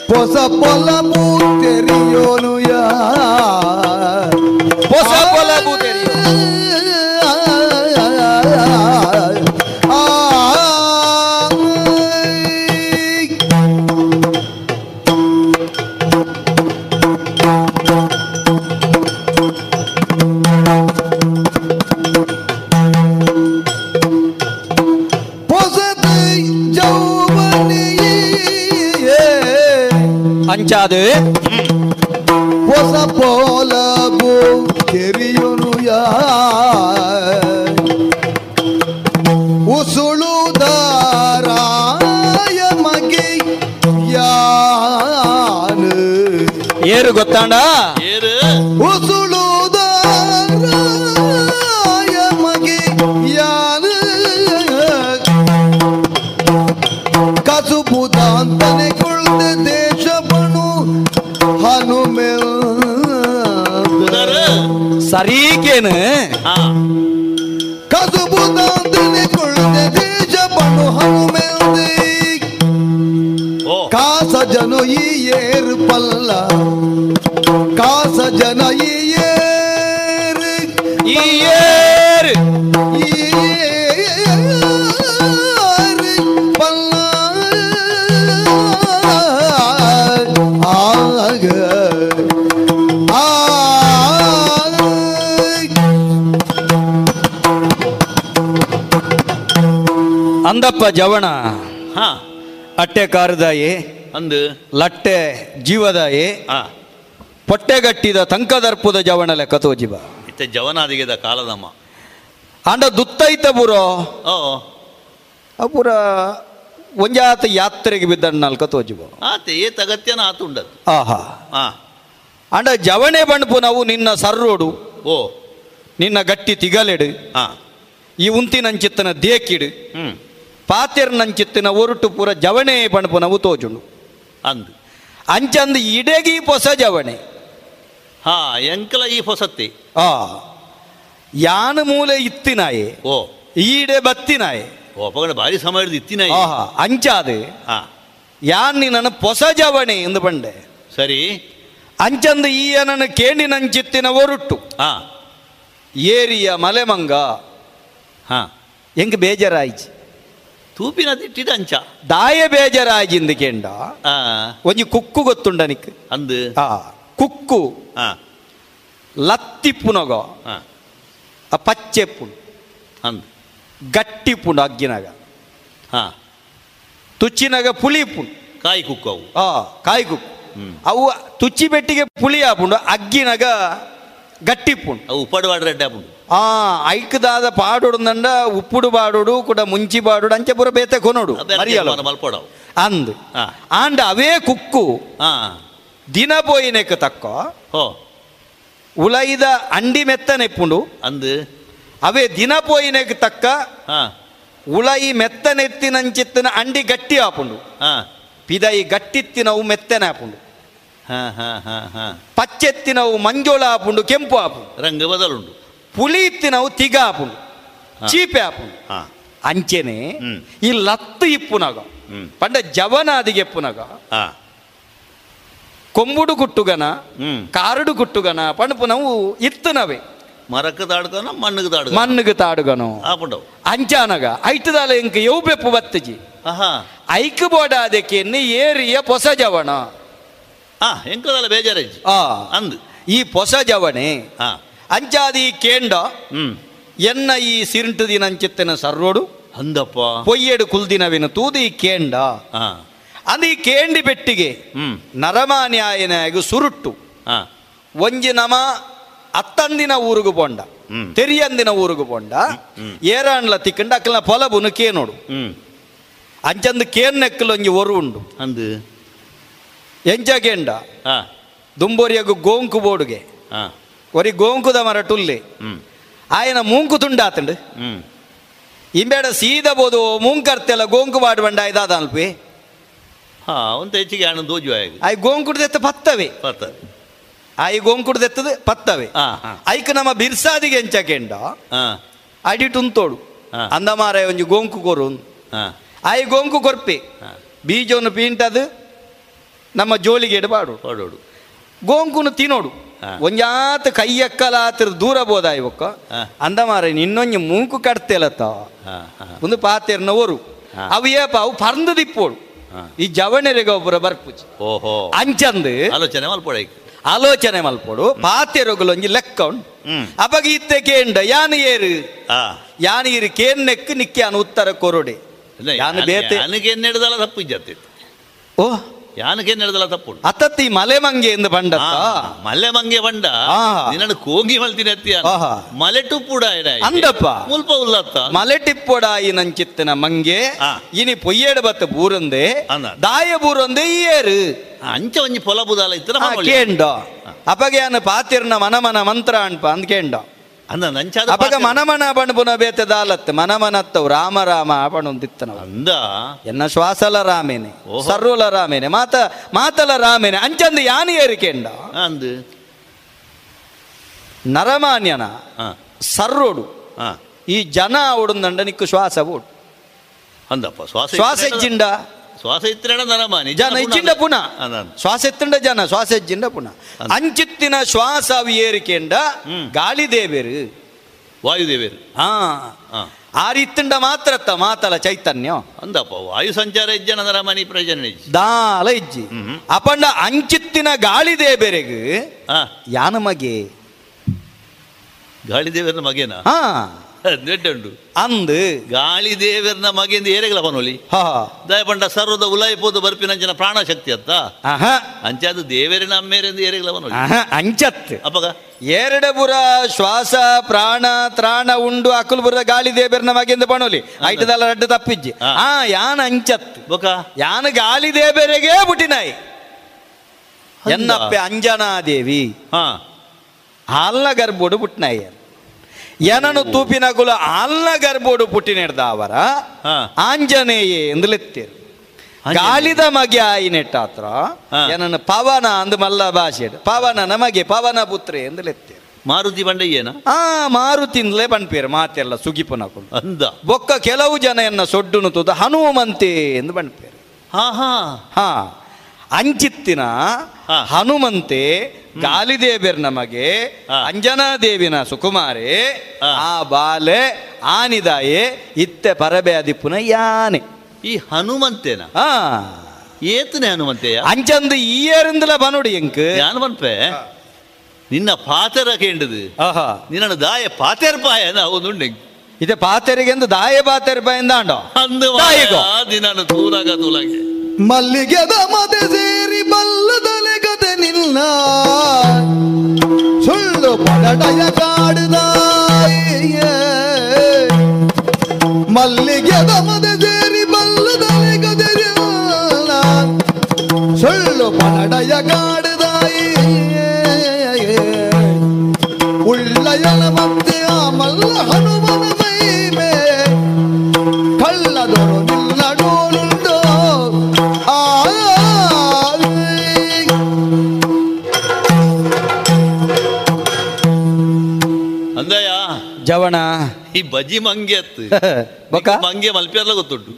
ಪೊಸ ಪೊಲ ತೆರಿಯೋನು ಯಾ ಪೊಸ ಪೊಲಬು ಅಂಚಾದು ಹೊಸ ಪೋಲಬು ಕೆರಿಯುನು ಯಾ ಉಸುಳುದಾರಾಯ ಮಗೆ ಯಾನು ಏರು ಗೊತ್ತಾಂಡ ಏರು ಉಸುಳುದಾರಾಯ ಮಗೆ ಯಾನು ಕಸುಬುದಾಂತನೆ ಸರೀಕೇನು ಕಸುಬು ದೇಶ ಬಣು ಹನುಮೆಲ್ ಕಾಸ ಜನ ಈ ಏರು ಪಲ್ಲ. ಕಾಸ ಜನ ಈ ಏರು. ಈ ಏರು. ಅಂದಪ್ಪ ಜವಣ. ಹಾ. ಅಟ್ಟೆ ಕಾರದಾಯಿ. ಅಂದು. ಲಟ್ಟೆ ಜೀವದಾಯಿ. ಹಾ ಪೊಟ್ಟೆಗಟ್ಟಿದ ತಂಕದರ್ಪುದ ಜವಣ ಲೆಕ್ಕ ತೋಜಿಬ. ಇತ್ತೆ ಜವನಾದಿಗೆದ ಕಾಲದಮ್ಮ. ಅಂಡ ದುತ್ತೈತ ಬುರೋ ಓ. ಅಪುರ ಒಂಜಾತ ಯಾತ್ರೆಗೆ ಬಿದ್ದ ನಾಲ್ಕ ತೋಜಿಬ. ಆತೆ ಏ ತಗತ್ಯನ ಆತುಂಡದು ಆಹಾ. ಆ. ಅಂಡ ಜವಣೆ ಬಣ್ಪು ನಾವು ನಿನ್ನ ಸರ್ರೋಡು. ಓ. ನಿನ್ನ ಗಟ್ಟಿ ತಿಗಲೆಡು. ಹಾ ಈ ಉಂತಿನಂಚಿತ್ತನ ದೇಕಿಡು. ಹ್ಮ್. ಪಾತೆರ್ನಂಚಿತ್ತಿನ ಒರುಟು ಪೂರ ಜವಣೆ ಬಣ್ಪು ನಾವು ತೋಜುಂಡು. ಅಂದು. ಅಂಚಂದು ಇಡೆಗಿ ಪೊಸ ಜವಣೆ. ಹಾ ಎಂಕಲ ಈ ಹೊಸತ್ತಿ ಆ ಯಾನ ಮೂಲೆ ಇತ್ತಿನಾಯೆ. ಓ. ಈಡೆ ಬತ್ತಿನಾಯೆ. ಓ ಬಾರಿ ಭಾರಿ ಸಮಯ ಇತ್ತಿನಾಯೆ. ಇತ್ತಿನ ಆಹಾ ಅಂಚಾದೆ. ಹಾ. ಯಾನ್ ನನ್ನ ಪೊಸ ಜವಣೆ ಎಂದು ಬಂಡೆ ಸರಿ. ಅಂಚಂದು ಈ ನನ್ನ ಕೇಂಡಿನಂಚಿತ್ತಿನ ಒರುಟ್ಟು ಹಾ. ಏರಿಯ ಮಲೆಮಂಗ. ಹಾ. ಹೆಂಗ್ ಬೇಜಾರಾಯ್ಚಿ. ತೂಪಿನ ತಿಟ್ಟಿದ ಅಂಚ ದಾಯ ಬೇಜಾರಾಯ್ಜಿಂದು ಕೇಂಡ ಆ ಒಂಜಿ ಕುಕ್ಕು ಗೊತ್ತುಂಡ ನಿಕ್ ಅಂದು ಆ ಕುಕ್ಕು ಹಾ ಲತ್ತಿಪ್ಪುನಗ ಹಾ ಆ ಪಚ್ಚೆಪ್ಪುಂಡು ಅಂದು ಗಟ್ಟಿಪ್ಪುಂಡು ಅಗ್ಗಿನಾಗ ಹಾ ತುಚ್ಚಿನಾಗ ಪುಳಿಪುಂಡು ಕಾಯಿ ಕುಕ್ಕವು ಆ ಕಾಯಿ ಕುಕ್ಕು ಅವು ತುಚ್ಚಿ ಬೆಟ್ಟಿಗೆ ಪುಳಿ ಆಪುಂಡು ಅಗ್ಗಿನಾಗ ಗಟ್ಟಿಪ್ಪುಂಡು ಅವು ಉಪ್ಪಡು ರೆಡ್ಡೆ ಆಪುಂಡು ಆ ಐಕ್ದಾದ ಪಾಡೋಡು ಉಪ್ಪುಡು ಬಾಡೋಡು ಕೂಡ ಮುಂಚಿ ಬಾಡೋಡು ಅಂಚೆ ಪುರ ಬೇತೆ ಕೊನೋಡು ಮರಿಯಲ್ಲ ಮಲ್ಪಡವು ಅಂದ್ ಹಾ ಆಂಡ ಅವೇ ಕುಕ್ಕು ಹಾ ದಿನ ಪೋಯಿನೆಕ್ ತಕ್ಕ ಓ ಉಲೈದ ಅಂಡಿ ಮೆತ್ತನೆಪ್ಪುಂಡು ಅಂದು ಅವೇ ದಿನ ಪೋಯಿನೆಕ್ ತಕ್ಕ ಹಾ ಉಳೈ ಪಚ್ಚೆತ್ತಿನವು ಮಂಜೋಳ ಆಪುಂಡು ಕೆಂಪು ಆಪುಂಡು ರಂಗ ಬದಲುಂಡು ಪುಳಿ ಇತ್ತಿನವು ತಿಗ ಆಪುಂಡು ಹಾ. ಚೀಪೆ ಆಪುಂಡು ಹಾ ಅಂಚೆನೆ ಹ್ಮ್. ಈ ಲತ್ತು ಇಪ್ಪುನಗ ಹ್ಮ್ ಪಂಡ ಜವನಾದಿಗೆ ಎಪ್ಪುನಗ ಹಾ ಕೊಂಬುಡು ಕುಟ್ಟುಗನ ಹ್ಮ್ ಕಾರುಡು ಕುಟ್ಟುಗನ ಪಣಪು ನಾವು ಇತ್ತನವೆ ಮರಕ್ಕೆ ತಾಡ್ಕನ ಮಣ್ಣಿಗೆ ತಾಡ್ಕ ಮಣ್ಣುಗೆ ತಾಡುಗನು ಆಪುಂಡವು ಅಂಚಾನಗ ಐಟದಾಲ ಎಂಕ ಯವು ಬೆಪ್ಪು ಬತ್ತಜಿ ಆಹಾ ಐಕ್ ಹಾ ಎಂಕದಲ್ಲ ಬೇಜಾರಜ್ಜಿ ಆ ಅಂದು. ಈ ಪೊಸ ಜವಣೆ ಅಂಚಾದಿ ಕೇಂಡ ಹ್ಮ್. ಎನ್ನ ಈ ಸಿರಿಂಟು ದಿನಂಚಿತ್ತಿನ ಸರ್ರೋಡು ಅಂದಪ್ಪ. ಪೊಯ್ಯಡು ಕುಲ್ದಿನವಿನ ತೂದಿ ಕೇಂಡ. ಅದು ಈ ಕೇಂಡಿ ಬೆಟ್ಟಿಗೆ ಹ್ಮ್. ನರಮಾನ್ಯಾಯನಾಗು ಸುರುಟ್ಟು ಹಾ. ಒಂಜಿ ನಮ ಅತ್ತಂದಿನ ಊರುಗು ಪೋಂಡ ಹ್ಮ್. ತೆರಿಯಂದಿನ ಊರುಗು ಪೋಂಡ. ಏರಾಣ್ಲ ತಿಕ್ಕಂಡ ಅಕ್ಕಲ ಪೊಲಬುನು ಕೇನೋಡು. ಹ್ಮ್. ಅಂಚಂದು ಕೇನ್ ನೆಕ್ಕಲು ಒಂಜಿ ಒರು ಉಂಡು ಅಂದು. ಹಾ. ದುಂಬೋರಿಯಗು ಗೋಂಕು ಬೋಡುಗೆ. ಹಾ. ಒರಿ ಗೋಂಕುದ ಮರ ಟುಲ್ಲೆ. ಹ್ಮ್. ಆಯನ ಮೂಂಕು ತುಂಡಾತಂಡು. ಹ್ಮ್. ಇಂಬೇಡ ಸೀದ ಬೋದು ಮೂಂಕರ್ತೆಲ್ಲ ಗೋಂಕು ಬಾಡು ಬಂಡ ಇದಾದ ಅಲ್ಪಿ ಹಾ ಒಂದು ಹೆಚ್ಚಿಗೆ ಹಣ್ಣು ದೋಜು ಆಗಿ ಆಯ್ ಗೋಂಕುಡ್ದೆತ್ತ ಪತ್ತವೆ. ಪತ್ತ. ಆಯ್ ಗೋಂಕುಡ್ದೆತ್ತದ ಪತ್ತವೆ. ಐಕ್ ನಮ್ಮ ಬಿರ್ಸಾದಿಗೆ ಎಂಚಕೆಂಡ ಹಾ. ಅಡಿ ತುಂತೋಡು ಹಾ. ಅಂದಮಾರ ಒಂಜಿ ಗೋಂಕು ಕೊರು ಹಾ. ಆಯ್ ಗೋಂಕು ಕೊರ್ಪೆ. ಬೀಜವನ್ನು ಪೀಂಟದು. ನಮ್ಮ ಜೋಲಿಗೆ ಇಡಬಾಡು ಹೊಡೋಡು. ಗೋಂಕುನು ತಿನ್ನೋಡು. ಒಂಜಾತ ಕೈ ಕೈಯಕ್ಕಲಾತ್ರ ದೂರ ಬೋದ ಇವಕ್ಕ. ಅಂದ ಮಾರ ಇನ್ನೊಂಜಿ ಮೂಂಕು ಕಟ್ತೇಲತ್ತ ಒಂದು ಪಾತೆರ್ನ ಒರು. ಅವು ಏಪ ಅವು ಪರ್ದು ದಿಪ್ಪೋಡು. ಈ ಜವಣೆರೆಗೆ ಒಬ್ಬರ ಬರ್ಪುಜಿ ಓಹೋ. ಅಂಚಂದು. ಆಲೋಚನೆ ಮಲ್ಪಡೈಕ್ ಆಲೋಚನೆ ಮಲ್ಪೋಡು. ಪಾತೆರೊಗಲು ಒಂಜಿ ಲೆಕ್ಕ ಉಂಡು ಅಪಗೀತೆ ಅಪಗ ಇತ್ತೆ ಕೇಂಡ ಯಾನ್ ಏರು? ಯಾನ್ ಇರು ಕೇನ್ನೆಕ್ ನಿಕ್ಕೆ ಅನು ಉತ್ತರ ಕೊರೊಡೆ. ಯಾನು ಬೇತೆ ನನಗೆ ಎನ್ನೆಡ್ದಲ್ಲ ತಪ್ಪು ಇಜ್ಜತ್ತಿತ್ತು ಓ ಯಾನಕೇನ್ ನಡೆದಲ್ಲ ತಪ್ಪು? ಅತತ್ತಿ ಮಲೆ ಮಂಗೆ ಎಂದು ಬಂಡ ಮಲೆ ಮಂಗೆ ಬಂಡ ನಿನ್ನ ಕೋಗಿ ಮಲ್ತೀನಿ ಅತ್ತಿ. ಮಲೆ ಟುಪ್ಪುಡ ಅಂದಪ್ಪ. ಮುಲ್ಪ ಉಲ್ಲತ್ತ. ಮಲೆ ಟಿಪ್ಪೊಡಾಯಿ ನಂಚಿತ್ತಿನ ಮಂಗೆ. ಇನಿ ಪೊಯ್ಯಡ ಬತ್ತ ಬೂರಂದೆ. ದಾಯ ಬೂರಂದೆ ಈ ಏರು ಅಂಚ ಒಂಜಿ ಪೊಲ ಬುದಾಲ ಕೇಂಡ. ಅಪಗ್ಯಾನ ಪಾತಿರ್ನ ಮನಮನ ಮಂತ್ರ ಅನ್ಪ ಅಂದ್ ಕೇಂಡ. ಅಂದ ನಂಚಾದ ಅಪಗ ಮನಮನ ಬಣ್ಪುನ ಬೇತೆ ದಾಲತ್ ಮನಮನತ್ತವು ರಾಮ ರಾಮ ಬಣ್ಣೊಂದಿತ್ತನ ಅಂದ. ಎನ್ನ ಶ್ವಾಸಲ ರಾಮೇನೆ ಸರ್ರುಲ ರಾಮೇನೆ ಮಾತ ಮಾತಲ ರಾಮೇನೆ ಅಂಚಂದ ಯಾನಿ ಏರಿಕೆಂಡ. ಅಂದು. ನರಮಾನ್ಯನ ಸರ್ರೋಡು. ಈ ಜನ ಅವಡುಂದಂಡ ನಿಕ್ಕು ಶ್ವಾಸ ಓಡು ಅಂದಪ್ಪ ಶ್ವಾಸ ಶ್ವಾಸ ಇಜ್ಜಿಂಡ. ಶ್ವಾಸ ಇತ್ತಿರಣ ನರಮ ನಿಜ ನೈಚಿಂಡ ಪುನಃ. ಶ್ವಾಸ ಎತ್ತಂಡ ಜನ ಶ್ವಾಸ ಇಜ್ಜಿಂಡ ಪುನಃ ಅಂಚಿತ್ತಿನ ಶ್ವಾಸ ಏರಿಕೆಂಡ ಗಾಳಿ ದೇವೇರು ವಾಯುದೇವೇರು. ಹಾ. ಆ ರೀತಿಂಡ ಮಾತ್ರ ಅತ್ತ ಮಾತಲ ಚೈತನ್ಯ. ಅಂದಪ್ಪ ವಾಯು ಸಂಚಾರ ಇಜ್ಜನ ನರಮಾನಿ ಪ್ರಯೋಜನ ದಾಲ ಇಜ್ಜಿ. ಅಪಂಡ ಅಂಚಿತ್ತಿನ ಗಾಳಿ ದೇಬೇರೆಗ್ ಯಾನ ಮಗೆ? ಗಾಳಿ ಮಗೇನಾ ಮಗೇನ? ಹಾ. ನೆಟ್ಟುಂಡು ಅಂದು ಗಾಳಿ ದೇವರನ ಮಗೆಯಿಂದ ಏರೆಗಲ ಪನೋಲಿ ದಯಪಂಡ ಸರ್ವದ ಉಲಾಯಿಪೋದು ಬರ್ಪಿನಂಚಿನ ಪ್ರಾಣ ಶಕ್ತಿ ಅತ್ತ ಅಂಚೆ ಅದು ದೇವರಿನ ಅಮ್ಮೇರೆಂದು ಏರೆಗಲ ಪನೋಲಿ ಅಂಚತ್. ಅಪ್ಪಗ. ಎರಡ ಬುರ ಶ್ವಾಸ ಪ್ರಾಣ ತ್ರಾಣ ಉಂಡು ಅಕುಲ್ ಬುರ ಗಾಳಿ ದೇಬೇರ್ನ ಮಗೆಯಿಂದ ಬಣೋಲಿ ಐಟದಲ್ಲ ರಡ್ಡು ತಪ್ಪಿಜ್ಜಿ. ಆ ಯಾನ ಅಂಚತ್. ಬೊಕ. ಯಾನ ಗಾಳಿ ದೇಬೇರೆಗೆ ಬುಟ್ಟಿನಾಯಿ ಎನ್ನಪ್ಪೆ ಅಂಜನಾದೇವಿ. ಹಾ. ಹಾಲ್ನ ಗರ್ಬೋಡು ಪುಟ್ನಾಯಿ ಎನನು ತೂಪಿನ ಅಲ್ಲ ಗರ್ಬೋಡು ಪುಟ್ಟಿನೆಡ್ದ ಅವರ? ಆಂಜನೇಯ ಎಂದಲೆತ್ತೇರು ಗಾಳಿದ ಮಗೆ ಆಯಿನೆಟ್ಟಾತ್ರ ಏನನ್ನು ಪವನ ಅಂದು ಮಲ್ಲ ಭಾಷೆ ಪವನ ನಮಗೆ ಪವನ ಪುತ್ರೆ ಎಂದಲೆತ್ತೇರು ಮಾರುತಿ ಬಂಡಯ್ಯನ? ಆ ಮಾರುತಿಂದಲೇ ಬಂಡ್ಪೇರು ಮಾತೆಲ್ಲ ಸುಗಿಪುನಕೊಂಡು ಅಂದ. ಬೊಕ್ಕ ಕೆಲವು ಜನ ಎನ್ನ ಸೊಡ್ಡುನು ತುದ ಹನುಮಂತೆ ಎಂದು ಬಂಡ್ಪೇರು ಹಾ ಹಾ. ಹಾ. ಅಂಚಿತ್ತಿನ ಹನುಮಂತೆ ಗಾಲಿದೇವಿರ್ ನಮಗೆ ಅಂಜನಾದೇವಿನ ಸುಕುಮಾರೆ ಆ ಬಾಲೆ ಆನಿದಾಯೆ ಇತ್ತೆ ಪರಬೇದಿ ಪುನಃ ಯಾನೆ. ಈ ಹನುಮಂತೇನ? ಹಾ. ಏತನೆ ಹನುಮಂತೆಯ? ಅಂಚಂದು ಈಯರಿಂದಲ ಬನೋಡಿ ಎಂಕ್. ಯಾನ್ ನಿನ್ನ ಪಾತೆರ ಕೇಂಡದು. ಆಹಾ. ನಿನ್ನ ದಾಯ ಪಾತೆರ್ ಪಾಯ ಒಂದು ಇದೆ ಪಾತೆರಿಗೆ ದಾಯ ಪಾತೆರ್ ಪಾಯ ಅಂದ ಅಂಡೋ ಅಂದು ದಿನ ತೂಲಾಗ. ಮಲ್ಲಿಗೆದ ಮದೆ ಸೇರಿ ಬಲ್ಲದಲೆ ಗದೆ ನಿಲ್ಲ ಸುಳ್ಳು ಪಡಡಯ ಕಾಡಿದ ಮಲ್ಲಿಗೆದ ಮದೆ ಸೇರಿ ಬಲ್ಲದಲೆ ಗದೆ ನಿಲ್ಲ ಸುಳ್ಳು ಪಡಡಯ ಕಾಡುದಾಯ ಜವಣ. ಈ ಬಜಿ ಮಂಗೆ ಅತ್ತು. ಬೊಕ ಮಂಗೆ ಮಲ್ಪೆರ್ಲ ಗೊತ್ತುಂಟು.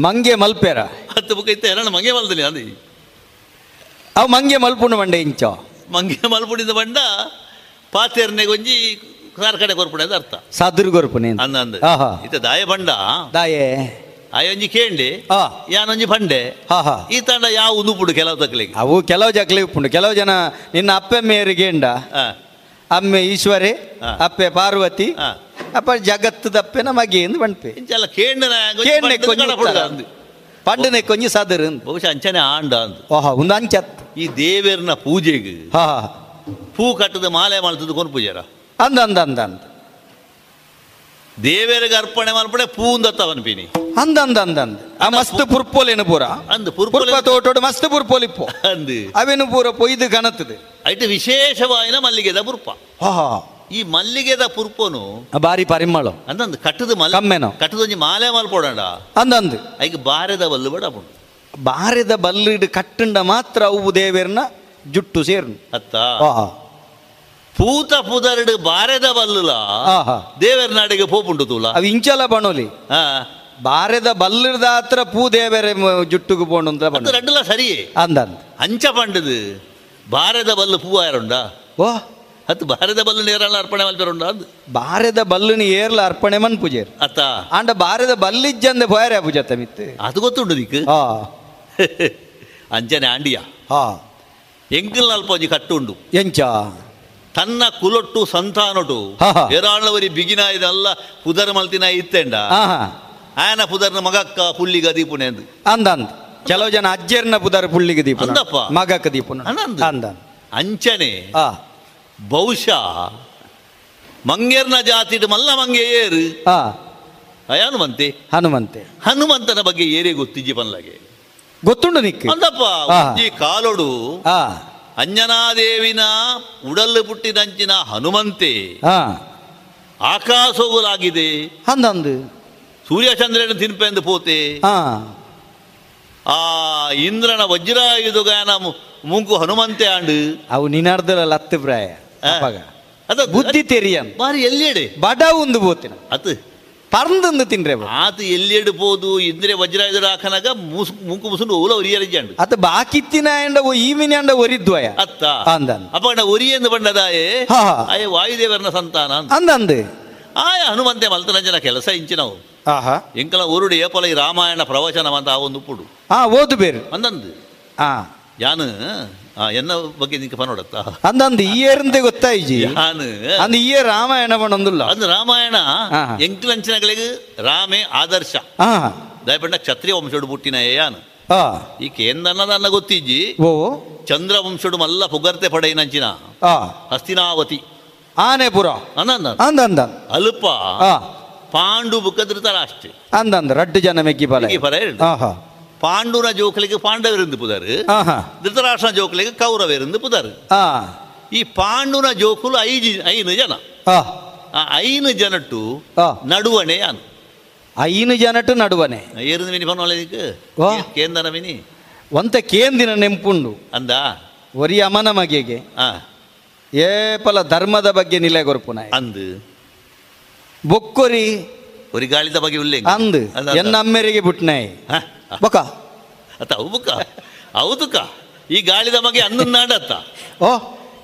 ಮಂಗೆ ಮಲ್ಪೇರ ಹತ್ತು ಬೊಕ ಇತ್ತ ಎರಡು ಮಂಗೆ ಮಲ್ದಲ್ಲಿ ಅದಿ. ಅವು ಮಂಗೆ ಮಲ್ಪುಂಡು ಮಂಡೆ ಇಂಚ? ಮಂಗೆ ಮಲ್ಪುಡಿದ ಬಂಡ ಪಾತೆರ್ನೆ ಗೊಂಜಿ ಕಾರ್ಕಡೆ ಕೊರ್ಪುಣೆ ಅಂತ ಅರ್ಥ. ಸಾದುರು ಕೊರ್ಪುಣೆ ಅಂದ ಅಂದ. ಇತ್ತ ದಾಯ ಬಂಡ? ದಾಯೆ. ಆಯೊಂಜಿ ಕೇಂಡಿ ಯಾನೊಂಜಿ ಬಂಡೆ? ಹಾ ಈ ತಂಡ ಯಾವ ಉದುಪುಡು ಕೆಲವು ತಕ್ಲಿಗೆ ಅವು ಕೆಲವು ಜಕ್ಲಿ ಉಪ್ಪುಂಡು. ಕೆಲವು ಜನ ನಿನ್ನ ಅಪ್ಪೆಮ್ಮೆಯರಿಗೆ ಎಂಡ ಅಮ್ಮೆ ಈಶ್ವರೇ ಅಪ್ಪೆ ಪಾರ್ವತಿ ಅಪ್ಪ ಜಗತ್ತದಪ್ಪೆನ ಮಗೆ ಎಂದು ಇಂಚಲ್ಲ ಕೇಂಡನ ಕೇಂಡೆ ಕೊಂಚ ಪಂಡನೆ ಕೊಂಚ ಸದರ್ ಬಹುಶಃ ಅಂಚನೆ ಆಂಡ ಅಂತ ಓಹಾ ಒಂದು ಅಂಚತ್. ಈ ದೇವರನ ಪೂಜೆಗೆ ಹಾ ಹೂ. ಕಟ್ಟದ ಮಾಲೆ ಮಾಡ್ತದ ಕೊನ್ ಪೂಜಾರ? ಅಂದ ಅಂದ ಅಂದ ಅಂದ. ದೇವೇರಿಗೆ ಅರ್ಪಣೆ ಮಲ್ಪಡೆ ಪೂಂದತ್ತವನ್ ಪಿನಿ ಅಂದ ಅಂದ ಅಂದ ಅಂದ ಆ ಮಸ್ತ್ ಪುರ್ಪೋಲೇನು ಪೂರ ಅಂದ್ ಪುರ್ಪ ತೋಟೋಡು ಮಸ್ತ್ ಪುರ್ಪೋಲಿಪ್ಪು. ಅಂದ್. ಅವೇನು ಪೂರ ಪೊಯ್ದು ಕನತದೆ ಐಟ್ ವಿಶೇಷವಾಯಿನ ಮಲ್ಲಿಗೆದ ಪುರ್ಪ. ಹಾ ಈ ಮಲ್ಲಿಗೆದ ಪುರ್ಪನು ಬಾರಿ ಪರಿಮಳ ಅಂದಂದು ಕಟ್ಟದ ಮಲ್ ಕಮ್ಮೆನೋ. ಕಟ್ಟದೊಂಜಿ ಮಾಲೆ ಮಲ್ಪೋಡಂಡ ಅಂದಂದು. ಐಗ ಬಾರೆದ ಬಲ್ಲು ಬಡ ಪುಂಡು. ಬಾರೆದ ಬಲ್ಲಿಡ್ ಕಟ್ಟಂಡ ಮಾತ್ರ ಅವು ದೇವೇರ್ನ ಜುಟ್ಟು ಸೇರ್ನು. ಅತ್ತ? ಪೂತ ಪೂದರ್ಡ್ ಬಾರೆದ ಬಲ್ಲುಲ ಹಾ ಹಾ ದೇವೆರ್ ನಡೆಗ್ ಪೂಪುಂಡು ತೂಲ. ಅವು ಇಂಚಲ ಪೊನೊಲಿ ಹಾ. ಬಾರೆದ ಪೂ ದೇವೆರೆ ಜೊಟ್ಟುಗ್ ಪೋನ ಉಂದ ಪಂಡ ದಂಡುಲ ಸರಿ ಅಂದ್ ಅಂಚ ಪಂಡದು ದ್ ಬಾರೆದ ಬಲ್ಲ್ ಪೂ ಆಯರುಂಡ ಬೊ ಅತ್ ಬಾರೆದ ಬಲ್ಲು ಏರಲ ಅರ್ಪಣೆ ಮಲ್ಪರು ಉಂಡು ಬಾರೆದ ಬಲ್ಲುನ್ ಏರ್ಲ ಅರ್ಪಣೆ ಮನ್ಪುಜೆರ್ ಅತ್ತ. ಆಂಡ ಬಾರೆದ ಬಲ್ಲಿಜ್ಜಂದೆ ಪೋಯರೆ ಆ ಪೂಜ ಅತ್ತ ಅದು ಗೊತ್ತುಂಡು ದಿಕ್ ಹಾ. ಅಂಜನೆ ಆಂಡ್ಯ. ಹಾ. ಎಂಕ್ ಅಲ್ಪ ಒಂಜಿ ಎಂಚ. ತನ್ನ ಕುಲೊಟ್ಟು ಸಂತಾನೊಟು ಎರಾಳವರಿ ಇದೆಲ್ಲ ಪುದರ್ ಮಲ್ತಿನ ಇತ್ತೆಂಡ. ಆಯನ ಪುದರ್ನ ಮಗಕ್ಕ ಪುಲ್ಲಿಗ ದೀಪುನೆ ಅಂದು. ಅಂದಂದ. ಕೆಲವು ಜನ ಅಜ್ಜರ್ನ ಪುದರ್ ಪುಲ್ಲಿಗ ದೀಪ ಅಂದಪ್ಪ. ಮಗಕ್ಕ ದೀಪ ಅನ್ನಂದು. ಅಂದ ಅಂಚನೆ. ಬಹುಶಃ ಮಂಗೇರ್ನ ಜಾತಿಡ್ ಮಲ್ಲ ಮಂಗೆ ಏರು ಹನುಮಂತೆ. ಹನುಮಂತೆ. ಹನುಮಂತನ ಬಗ್ಗೆ ಏರೇ ಗೊತ್ತಿಜ್ಜಿ ಪನ್ಲಗೆ. ಗೊತ್ತುಂಡು ನಿಕ್ಕ. ಅಂದಪ್ಪ ಈ ಕಾಲೊಡು ಆ ಅಂಜನಾದೇವಿನ ಉಡಲ್ಲು ಪುಟ್ಟಿನಂಚಿನ ಹನುಮಂತೆ ಆಕಾಶವುಲಾಗಿದೆ ಅಂದಂದು ಸೂರ್ಯಚಂದ್ರನ ತಿನ್ಪೆಂದು ಪೋತೆ. ಆ ಆ ಇಂದ್ರನ ವಜ್ರಾಯುಧಗಾನ ಮುಂಕು ಹನುಮಂತೆ ಆಂಡು. ಅವು ನಿನಾರ್ದಲ ಲತ್ತು ಪ್ರಾಯ. ಅದ ಬುದ್ಧಿ ತೆರಿಯ ಬಾರಿ ಎಲ್ಲೆಡೆ ಬಡ ಒಂದು ಬೋತಿನ. ಅತ್ ಪರಂದಂದು ತಿನ್ರೆ ಬಾ. ಆತ ಎಲ್ಲಿಯಡು ಪೋದು ಇಂದ್ರೆ ವಜ್ರಾಯುಧ ಹಾಕನಾಗ ಮೂಸು ಮುಂಕು ಮುಸುಂಡು ಓಲ ಒರಿಯರಿಜಾಂಡು ಅತ ಬಾಕಿತ್ತಿನ ಎಂಡ ಓ ಈಮಿನ ಎಂಡ ಒರಿದ್ವಯ? ಅತ್ತ. ಅಂದನ್ ಅಪ್ಪಣ್ಣ ಒರಿಯೆಂದು ಬಂಡದಾಯೆ ಹಾ. ಆಯ ವಾಯುದೇವರನ ಸಂತಾನ. ಅಂದಂದು. ಆಯ ಹನುಮಂತೆ ಮಲ್ತನಂಜನ ಕೆಲಸ ಇಂಚಿನವು ಆಹಾ. ಎಂಕಲ ಒರುಡು ಏಪಲ ಈ ರಾಮಾಯಣ ಪ್ರವಚನ ಅಂತ ಆ ಒಂದು ಪುಡು. ಆ ಓದು ಬೇರು. ಅಂದಂದು. ಆ. ಯಾನು? ಬಗ್ಗೆ ನಿಂಗೆ ಪನೋಡತ್ತ ಅಂದಂದು ಈ ಏರಂತೆ ಗೊತ್ತಾಯಿಜಿ ಯಾನು? ಅಂದ್ ಈ ರಾಮಾಯಣ ಬಣ್ಣೊಂದುಲ್ಲ ಅಂದ ರಾಮಾಯಣ ಹಾ. ಎಂಕ್ಲಂಚನಗಳಿಗೆ ರಾಮೇ ಆದರ್ಶ. ದಯಪಂಡ ಕ್ಷತ್ರಿಯ ವಂಶಡು ಪುಟ್ಟಿನ ಯಾನು? ಆ ಈ ಕೇಂದ್ರನದ ಅನ್ನ ಗೊತ್ತಿಜ್ಜಿ ಓ. ಚಂದ್ರ ವಂಶಡು ಮಲ್ಲ ಪುಗರ್ತೆ ಪಡೆಯಿನಂಚಿನ ಹಸ್ತಿನಾವತಿ. ಆನೆಪುರ. ಅಂದಂದ ಅಂದ ಅಲ್ಪ. ಪಾಂಡು ಬುಕ್ಕ ಅಷ್ಟೇ ಅಂದಂದ ರಡ್ಡು ಜನ ಮೆಕ್ಕಿ ಪರ ಈ ಪರ ಪಾಂಡುನ ಜೋಕಲಿಗೆ ಪಾಂಡವರಿಂದ ಪುದರ್. ಆಹಾ. ಧೃತರಾಷ್ಟ್ರನ ಜೋಕಲಿಗೆ ಕೌರವರಿಂದ ಪುದರ್. ಈ ಪಾಂಡುನ ಜೋಕುಲು ಐದು ಐನು ಜನ. ಐನು ಜನಟ್ಟು. ನಡುವಣೆ ಅನು. ಐನು ಜನಟ್ಟು ನಡುವಣೆ. ಏರಿಂದ ವಿನಿ ಪನೋಲದಿಕ್ಕೆ ವಾ. ಕೇಂದನ ವಿನಿ? ಒಂತ ಕೇಂದಿನ ನೆಂಪುಂಡು. ಅಂದ? ಒರಿ ಅಮನ ಮಗೆಗೆ. ಆ. ಏಪಲ ಧರ್ಮದ ಬಗ್ಗೆ ನಿಲೆ ಕೊರ್ಪುನ ಅಂದು. ಬೊಕ್ಕೊರಿ ഒരു ಗಾಳಿದ ಬಗ್ಗೆ ಉಲ್ಲೇಖ ಅಂದು ಎನ್ನ ಅಮ್ಮೆರಿಗೆ ಬಿಟ್ನಾಯ್ ಬೊಕ ಅತ್ತ ಅವುಕ ಹೌದುಕ ಈ ಗಾಳಿದ ಮಗೆ ಅನ್ನನ್ನಾಡತ್ತ ಓ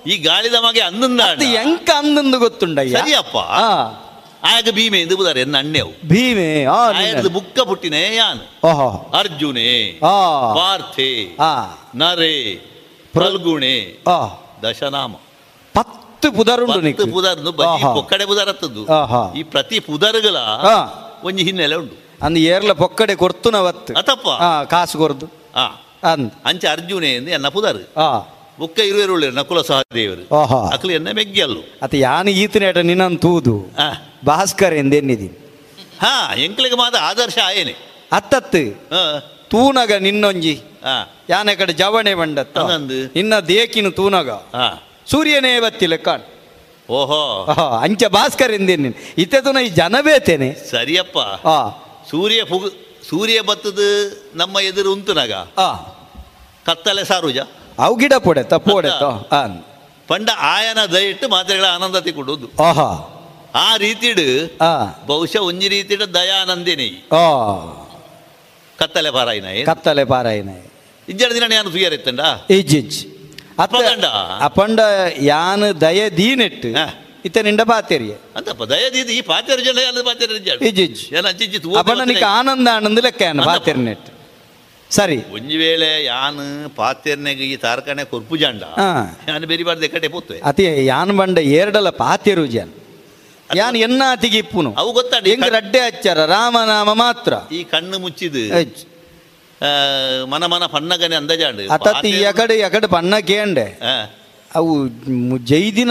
ಈ ಗಾಳಿದ ಮಗೆ ಅನ್ನನ್ನಾಡ ಅದು ಎಂಕ ಅಂದಂದು ಗೊತ್ತುಂಡಯ್ಯ ಸರಿಯಪ್ಪ ಆ ಆಗ ಭೀಮೆ ಎಂದು ಬುದಾರೆ ಎನ್ನ ಅಣ್ಣೆವು ಭೀಮೆ ಆ ಬುಕ್ಕ ಪುಟ್ಟಿನೇ ಯಾನ್ ಓಹೋ ಅರ್ಜುನೆ ಆ ಪಾರ್ಥೆ ಆ ನರೆ ಪ್ರಲ್ಗುಣೆ ಆ ದಶನಾಮ ಪತ್ತು ಪುದರುಂಡು ನಿಕ್ ಪತ್ತು ಪುದರ್ನು ಆಹಾ. ಪೊಕ್ಕಡೆ ಪುದರತ್ತದ್ದು ಆಹಾ. ಈ ಪ್ರತಿ ಪುದರ್ಗಳ ಆ ಒಂಜಿ ಹಿನ್ನೆಲೆ ಉಂಟು ಅಂದ್ ಏರ್ಲ ಪೊಕ್ಕಡೆ ಕೊರ್ತುನ ವತ್ತು ಅತಪ್ಪ ಆ ಕಾಸು ಕೊರ್ದು ಆ ಅಂದ್ ಅಂಚ ಅರ್ಜುನೆ ಎಂದು ಎನ್ನ ಪುದರ್ ಆ ಬುಕ್ಕ ನಕುಲ ಸಹದೇವರು ಓಹೋ ಅಕ್ಲು ಎನ್ನ ಮೆಗ್ಗಿಯಲ್ಲು ಅತ ಯಾನ್ ಈತನೇಟ ನಿನ್ನನ್ ತೂದು ಆ. ಭಾಸ್ಕರ್ ಎಂದೆನ್ನಿದೀನಿ ಹಾ ಎಂಕ್ಲಿಗೆ ಮಾತ ಆದರ್ಶ ಆಯೇನೆ ಅತ್ತತ್ತು ಹಾ ತೂನಗ ನಿನ್ನೊಂಜಿ ಹಾ ಯಾನ ಕಡೆ ಜವಣೆ ಬಂಡತ್ತ ಅದೊಂದು. ಇನ್ನ ದೇಕಿನ ತೂನಗ ಹಾ ಸೂರ್ಯನೇ ಬತ್ತಿಲ್ಲ ಕಾಣ್. ಓಹೋ. ಅಂಚೆ ಭಾಸ್ಕರ್ ಎಂದೇನಿ ಇತ್ತೆ ತುನ ಈ ಜನ ಬೇತೇನೆ ಸರಿಯಪ್ಪ. ಆ. ಸೂರ್ಯ ಪುಗ ಸೂರ್ಯ ಬತ್ತದು ನಮ್ಮ ಎದುರು ಉಂತುನಗ ಆ. ಕತ್ತಲೆ ಸಾರುಜ. ಅವು ಗಿಡ ಪೊಡೆ ತಪ್ಪೋಡೆ ಆ. ಪಂಡ ಆಯನ ದಯಿಟ್ಟು ಮಾತ್ರೆಗಳ ಆನಂದ ತಿಕೊಡುದು ಆಹಾ. ಆ ರೀತಿಡು ಆ. ಬಹುಶಃ ಒಂಜಿ ರೀತಿಡ್ ದಯಾನಂದಿನಿ. ಆ. ಕತ್ತಲೆ ಪಾರಾಯಿನ ಕತ್ತಲೆ ಪಾರಾಯಿನ ಇಜ್ಜಡ ದಿನ ನಾನು ತುಯ್ಯರೆತ್ತಂಡ ಇಜ್ಜಿಜ್ ಅತ್ತ ಅಪ್ಪಗಂಡ? ಅಪಂಡ ಯಾನ್ ದಯ ದೀನೆಟ್ಟು ಹಾ. ಇತ್ತ ನಿಂಡ ಅಂತ ದಯ ದೀದಿ ಈ ಪಾತ್ರೆ ಜನ ಎಲ್ಲ ಪಾತ್ರೆ ಇಜ್ಜಿಜ್ ಏನ ಅಂಚಿಂಚಿ ಅಪ್ಪಂಡ ನಿಕ ಆನಂದ ಆನಂದ ಲೆಕ್ಕ ಅಂದಪ್ಪ. ಬಾತೆರ್ನೆಟ್ ಸರಿ. ಒಂಜಿ ವೇಳೆ ಯಾನ್ ಪಾತ್ರೆನೆಗೆ ಈ ತಾರ್ಕಣೆ ಕೊರ್ಪು ಜಾಂಡ ಯಾನ್ ಬೇರಿ ಬೆರಿಬಾರ್ದು ಎಕಡೆ ಪೋತ್ವೆ. ಅತಿ ಯಾನ್ ಬಂಡ ಏರ್ಡಲ ಪಾತೇರು ಜನ್ ಯಾನ್. ಎನ್ನ ಅತಿಗೆ ಇಪ್ಪುನು? ಅವು ಗೊತ್ತಾಡಿ ಹೆಂಗ್ ರಡ್ಡೆ ಹಚ್ಚಾರ? ರಾಮನಾಮ ಮಾತ್ರ. ಈ ಕಣ್ಣು ಮುಚ್ಚಿದು ಎಜ್. మన ಮನ ಮನ ಪನ್ನಗನೆ ಅಂದಜಾಂಡು. ఎక్కడ పన్నకే ಆ, ಅವು ದಿನ ಜೈದಿನ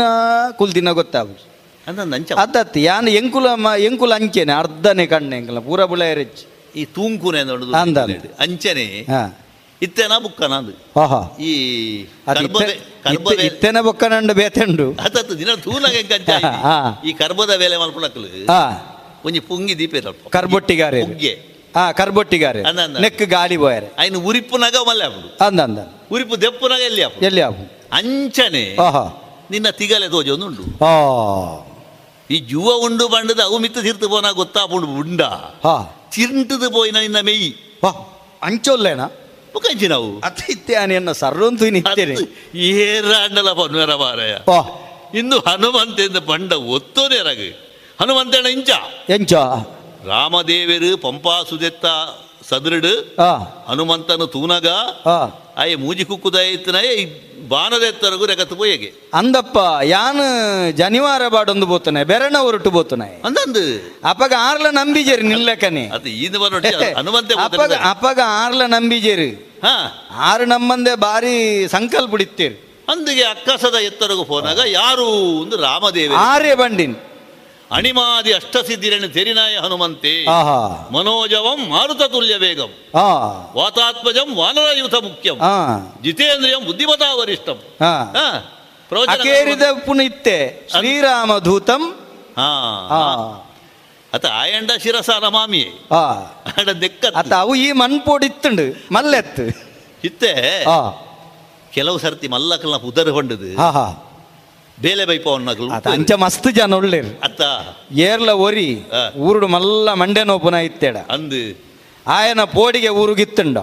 ಕುಲ್ದಿನ ಗೊತ್ತಾವು ಅಂದ ನಂಚ ಅತ್ತತ್ತಿ ಯಾನ್ ಎಂಕುಲ ಎಂಕುಲ ಅಂಚೆನೆ ಅರ್ಧನೆ ಕಣ್ಣೆ ಎಂಕಲ ಪೂರ ಬುಳ ಎರೆಚ್ ಈ ತೂಂಕುನೆ ನೋಡುದು. ಅಂಚನೆ ಹಾ. ಇತ್ತೆನ ಬುಕ್ಕನ ಅದು ಈ ಇತ್ತೆನ ಬೊಕ್ಕನಂಡ ಬೇತೆಂಡು. ಹತ್ತತ್ತು ದಿನ ತೂನಗೆ. ಈ ಕರ್ಬದ ವೇಲೆ ಮಲ್ಪುಣಕ್ಲು ಆ ಒಂಜಿ ಪುಂಗಿ ದೀಪ ಕರ್ಬೊಟ್ಟಿಗಾರೆ ಪುಗ್ಗೆ. ಅಂದ ಅಂದ. ನೆಕ್ ಗಾಳಿ ಬೋಯರೆ. ಆಯ್ನ ಉರಿಪುನಾಗ ಮಲ್ಲೆ ಹಾಪುಡು ಅಂದ ಅಂದ ಉರಿಪು ದೆಪ್ಪುನಗ ಎಲ್ಲಿ ಎಲ್ಯಾಪು ಎಲ್ಲಿ ಅವು ಅಂಚನೆ. ಓಹೋ ನಿನ್ನ ತಿಗಲೆ ತೋಜೊಂದುಂಡು ಓ ಈ ಜುವ ಉಂಡು ಬಂಡದ ಅವು ಮಿತ್ತು ತಿರ್ತು ಪೋನ ಗೊತ್ತಾಪುಂಡು ಉಂಡ. ಹಾ. ಚಿಂಟದು ಪೋಯಿನ ನಿನ್ನ ಮೇಯಿ. ವಾ ಅಂಚೊಲ್ಲೇನ ಮುಖಂಚಿ ನಾವು ಅತ್ತ ಇತ್ತೆ ಎನ್ನ ಸರ್ವಂತು ನಿತ್ತೇನೆ ಏರಾಂಡಲ ಪನ್ವೇರ ಮಾರಾಯ ಓ ಇಂದು ಬಂಡ ಪಂಡ ಒತ್ತೋನೆರಗು ಹನುಮಂತನ ಇಂಚ? ಎಂಚ? ರಾಮದೇವರು ಪಂಪಾ ಸುದೆತ್ತ ಸದೃಡು ಆ. ಹನುಮಂತನು ತೂನಗ ಅಯ್ಯ ಆಯ ಮೂಜಿ ಕುಕ್ಕುದ ಬಾನದೆತ್ತರಗು ಬಾನದ ಎತ್ತರಗು ರೆಗತ್ತು ಪೋಯೆಗೆ. ಅಂದಪ್ಪ ಯಾನ್ ಜನಿವಾರ ಬಾಡೊಂದು ಬೋತನೆ ಬೆರಣ ಹೊರಟು ಬೋತನೆ. ಅಂದಂದು. ಅಪ್ಪಗ ಆರ್ಲ ನಂಬಿಜೇರಿ ನಿಲ್ಲಕನೆ. ಅದು ಈನು ಬರೋಟಿ ಹನುಮಂತೆ ಅಪ್ಪಗ ಅಪ್ಪಗ ಆರ್ಲ ನಂಬಿಜೇರಿ. ಹಾ. ಆರು ನಮ್ಮಂದೆ ಬಾರಿ ಸಂಕಲ್ಪ ಬಿಡಿತ್ತೇರಿ ಅಂದಿಗೆ ಅಕ್ಕಸದ ಎತ್ತರಗು ಫೋನಾಗ ಯಾರು? ಒಂದು ರಾಮದೇವ ಆರ್ಯ ಬಂಡಿನ್. ಅಣಿಮಾದಿ ಅಷ್ಟಸಿದ್ಧಿರಣ ತೆರಿನಾಯ ಹನುಮಂತೆ. ಮನೋಜವಂ ಮಾರುತ ತುಲ್ಯ ವೇಗಂ. ವಾತಾತ್ಮಜಂ ವಾನರಯುತ ಮುಖ್ಯಂ. ಜಿತೇಂದ್ರಿಯಂ ಬುದ್ಧಿಮತಾ ವರಿಷ್ಠಂ ಅಕೇರಿದ ಪುನಿತ್ತೆ ಶ್ರೀರಾಮ ದೂತಂ ಹಾ. ಆ. ಅತ ಆಯಂಡ ಶಿರಸ ನಮಾಮಿಯೇ ಅತ್ತ ಅವು ಈ ಮಣ್ಪೋಡಿತ್ತುಂಡು ಮಲ್ಲೆತ್ತು. ಇತ್ತೆ. ಕೆಲವು ಸರ್ತಿ ಮಲ್ಲಕಲ್ನ ಉದರ್ ಹೊಂಡದು. ಬೇಲೆ ಬೈಪವನ್ನಕಲು ಅತ್ತ ಅಂಚ ಮಸ್ತ್ ಜನ ಒಳ್ಳೆರು ಅತ್ತ. ಏರ್ಲ ಒರಿ. ಊರುಡು ಮಲ್ಲ ಮಂಡೆ ನೋಪುನ ಇತ್ತೇಡ ಅಂದು. ಆಯನ ಪೋಡಿಗೆ ಊರುಗಿತ್ತುಂಡ.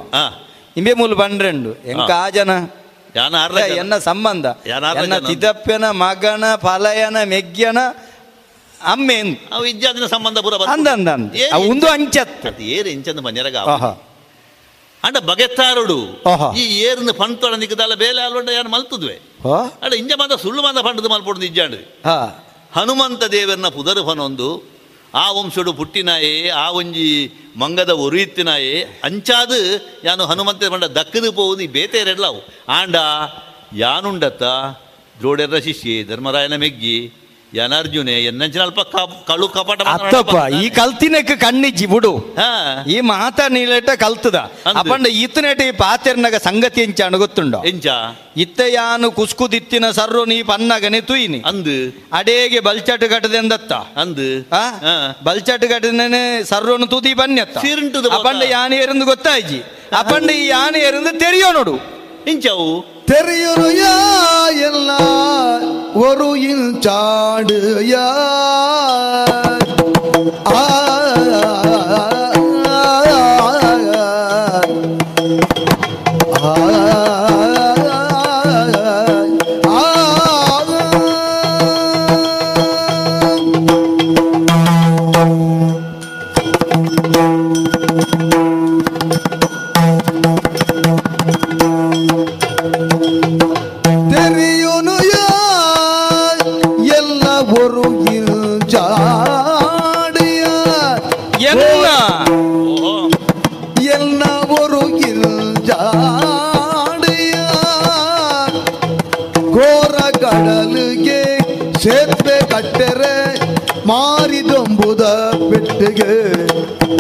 ಇಂಬೆ ಮೂಲು ಬಂಡ್ರೆಂಡು ಎಂಕ ಆ. ಜನ. ಎನ್ನ ಸಂಬಂಧ? ಎನ್ನ ತಿದಪ್ಪನ ಮಗನ ಫಲಯನ ಮೆಗ್ಯನ ಅಮ್ಮೆನ್ ಅವು ಇಜ್ಜಾದಿನ ಸಂಬಂಧ ಪೂರ ಬಂತು. ಅಂದ ಅಂದ ಅಂದ. ಏ- ಅವು ಒಂದು ಅಂಚತ್. ಏರು ಇಂಚಂದ ಮನ್ಯರಗ ಅಂಡ ಬಗೆತ್ತಾರುಡು ಆಹಾ. ಈ ಏರಿನ ಪಂತೊಳ ನಿಕ್ಕದಲ್ಲ ಬೇಲೆ ಅಲ್ವಂಡ ಯಾರು ಮಲ್ತದ್ವೆ. ಅಡ ಇಂಜ ಮಾತ್ರ ಸುಳ್ಳು ಮಂದ ಪಂಡದ ಮಲ್ಪೊಡ್ದು ಇಂಜಾಂಡ್ ಹನುಮಂತ ದೇವರನ್ನ ಪುದರು ಫನೊಂದು ಆ ವಂಶಡು ಪುಟ್ಟಿನಾಯೇ ಆ ಒಂಜಿ ಮಂಗದ ಒರಿಯುತ್ತಿನಾಯೇ ಅಂಚಾದ ಯಾನು ಹನುಮಂತ ಪಂಡ ದಕ್ಕದು ಪೋದು ಬೇತೆರೆಡ್ಲಾವು. ಆಂಡ ಯಾನುಂಡತ್ತ ದ್ರೋಡೆರ ಶಿಷ್ಯೆ ಧರ್ಮರಾಯನ ಮೆಗ್ಗಿ ಅಲ್ಪ ಕ- ಕಳು ಕಪಟ ಅತ್ತಪ್ಪ ಈ ಕಲ್ತಿನಕ್ಕೆ ಕಣ್ಣಿಜ್ಜಿ ಬಿಡು. ಈ ಮಾತ ನೀಲೇಟ ಕಲ್ತದ. ಅಂದು. ಅಪ್ಪಂಡ ಈತನೇಟ ಈ ಪಾತೆರ್ನಗ ಸಂಗತಿ ಎಂಚ ಅಣಗೊತ್ತುಂಡ? ಎಂಚ? ಇತ್ತಯಾನು ಕುಸ್ಕು ಕುಸ್ಕುದಿತ್ತಿನ ಸರ್ರು ನೀ ಪನ್ನಗನೆ ತುಯಿನಿ ಅಂದು. ಅಡೇಗೆ ಬಲ್ಚಟ್ ಕಟ್ಟದೆಂದತ್ತ ಅಂದು. ಬಲ್ಚಟ್ ಕಟ್ಟನೆ ಸರ್ರೋನು ತೂತಿ ಬನ್ಯತ್ತ ಸಿರಿಂಟುದು ಮಾತ. ಅಪ್ಪಂಡ ಯಾನೆ ಎರಂದು ಗೊತ್ತಾಯ್ಜಿ? ಅಪ್ಪಂಡ ಈ ಯಾನಿ ಎರಂದು ತೆರಿಯೋ ನೋಡು. ಇಂಚವು தெரியுறு யா எல்லா ஒரு இன்ச்சாடு யா ஆ,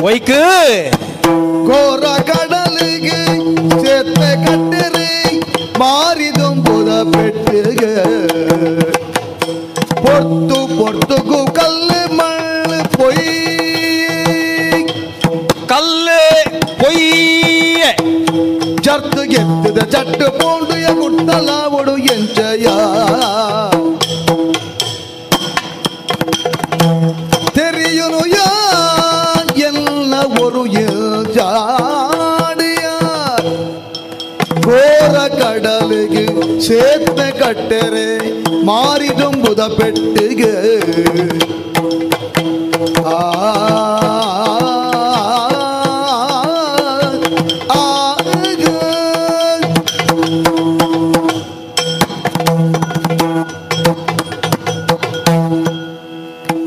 ಒಯ್ಕು ಘೋರ ಕಡಲಿಗೆ ಸೇತುವೆ ಕಟ್ಟರೆ ಮಾರಿದೊಂಬುದ ಪೆಟ್ಟಿಗೆ ಪೊರ್ತು ಪೊರ್ತುಗು ಕಲ್ಲು ಮಣ್ಣು ಪೊಯ್ ಕಲ್ಲೆ பொய்யே ಜರ್ತು ಗೆದ್ದದ ಚಟ್ಟು ಪೋಂಡುಯ ಗುಟ್ಟಲ ಒಡು ಎಂಚಯ ಕಟ್ಟರೆ ಮಾರಿದೊಂಬುದ ಪೆಟ್ಟಿಗೆ ಆ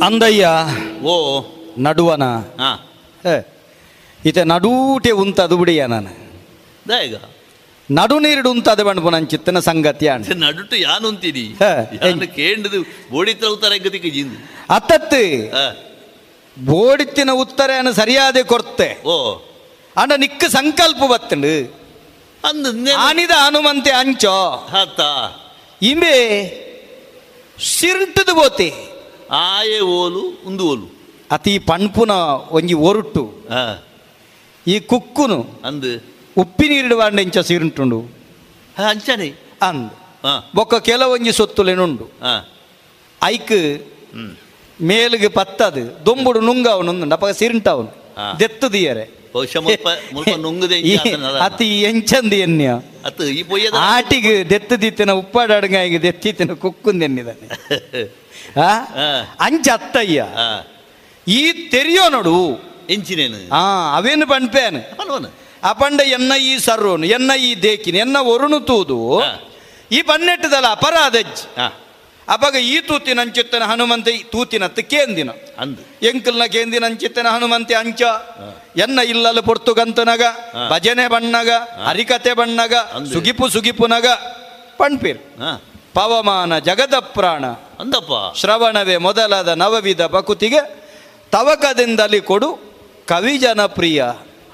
ಅಂದಯ್ಯ ಓ ನಡುವನ ಈತ ನಡೂಟೆ ಉಂತದು ಬಿಡಿಯ ನಾನು ದಾಯಗ ನಡು ಅಂತ ಅದೇ ಬಣ್ಣ ನಂಚಿತ್ತನ ಸಂಗತಿ ಅಣ್ಣ ನಡುಟು ಯಾನು ಅಂತೀರಿ ಕೇಂಡದು ಬೋಡಿ ತಳ್ತಾರ ಗತಿಗೆ ಜಿಂದು. ಅತ್ತತ್ತು ಹಾ, ಬೋಡಿತ್ತಿನ ಉತ್ತರನ ಸರಿಯಾದ ಕೊರ್ತೆ. ಓ. ಅಂಡ ನಿಕ್ಕ ಸಂಕಲ್ಪ ಬತ್ತಂಡು. ಅಂದು ಆನಿದ ಹನುಮಂತೆ ಅಂಚೋ. ಹತ್ತ. ಇಂಬೆ ಸಿರ್ಟದು ಬೋತೆ. ಆಯೆ ಓಲು ಉಂದು ಓಲು. ಅತಿ ಪಣ್ಪುನ ಒಂಜಿ ಒರುಟು ಹಾ. ಈ ಕುಕ್ಕುನು ಅಂದು ಉಪ್ಪಿ ನೀರಿಡುವ ಎಂಚ ಸಿರುಂಟುಂಡು. ಹಾ, ಅಂಚನೆ. ಅಂದ್. ಹಾ. ಬೊಕ್ಕ ಕೆಲವೊಂಜಿ ಸೊತ್ತುಲೆನುಂಡು. ಆ ಐಕ್ ಮೇಲಿಗೆ ಪತ್ತದು ದೊಂಬುಡು ನುಂಗವನು ಅಪ್ಪ ಸಿರಿಂಟವನು. ಹಾ. ದೆತ್ತು ದಿಯರೆ ಅತಿ ಎಂಚಂದಿ ಪೊಯ್ಯದ ಆಟಿಗೆ ದೆತ್ತು ದಿತ್ತಿನ ಉಪ್ಪಾಡಂಗಾಯಿಗೆ ದೆತ್ತಿತ್ತಿನ ಕುಕ್ಕುಂದು ಎನ್ನಿದಾನೆ? ಹಾ. ಅಂಚ ಅತ್ತಯ್ಯ. ಈ ತೆರಿಯೋ ನೋಡು ಎಂಚಿನೇನು? ಆ ಅವೇನು ಪನ್ವನ ಅಪಂಡ ಎನ್ನ ಈ ಸರ್ರೋನು ಎನ್ನ ಈ ದೇಕಿನ ಎನ್ನ ಒರುಣು ತೂದು. ಈ ಬನ್ನೆಟ್ಟದಲ್ಲ ಅಪರಾಧಜ್ಜಿ ಅಪಗ ಈ ತೂತಿನ ಅಂಚಿತ್ತನ ಹನುಮಂತ ಈ ತೂತಿನತ್ತು ಕೇಂದಿನ. ಅಂದು. ಎಂಕಲ್ನ ಕೇಂದಿನ ಅಂಚಿತ್ತನ ಹನುಮಂತೆ ಅಂಚ. ಎನ್ನ ಇಲ್ಲಲು ಪೊರ್ತುಗಂತನಗ ಭಜನೆ ಬಣ್ಣಗ ಹರಿಕತೆ ಬಣ್ಣಗ ಸುಗಿಪು ಸುಗಿಪುನಗ ಪಣ್ಪೀರ್. ಪವಮಾನ ಜಗದ ಪ್ರಾಣ. ಅಂದಪ್ಪ. ಶ್ರವಣವೇ ಮೊದಲಾದ ನವವಿಧ ಬಕುತಿಗೆ ತವಕದಿಂದಲಿ ಕೊಡು ಕವಿ ಜನಪ್ರಿಯ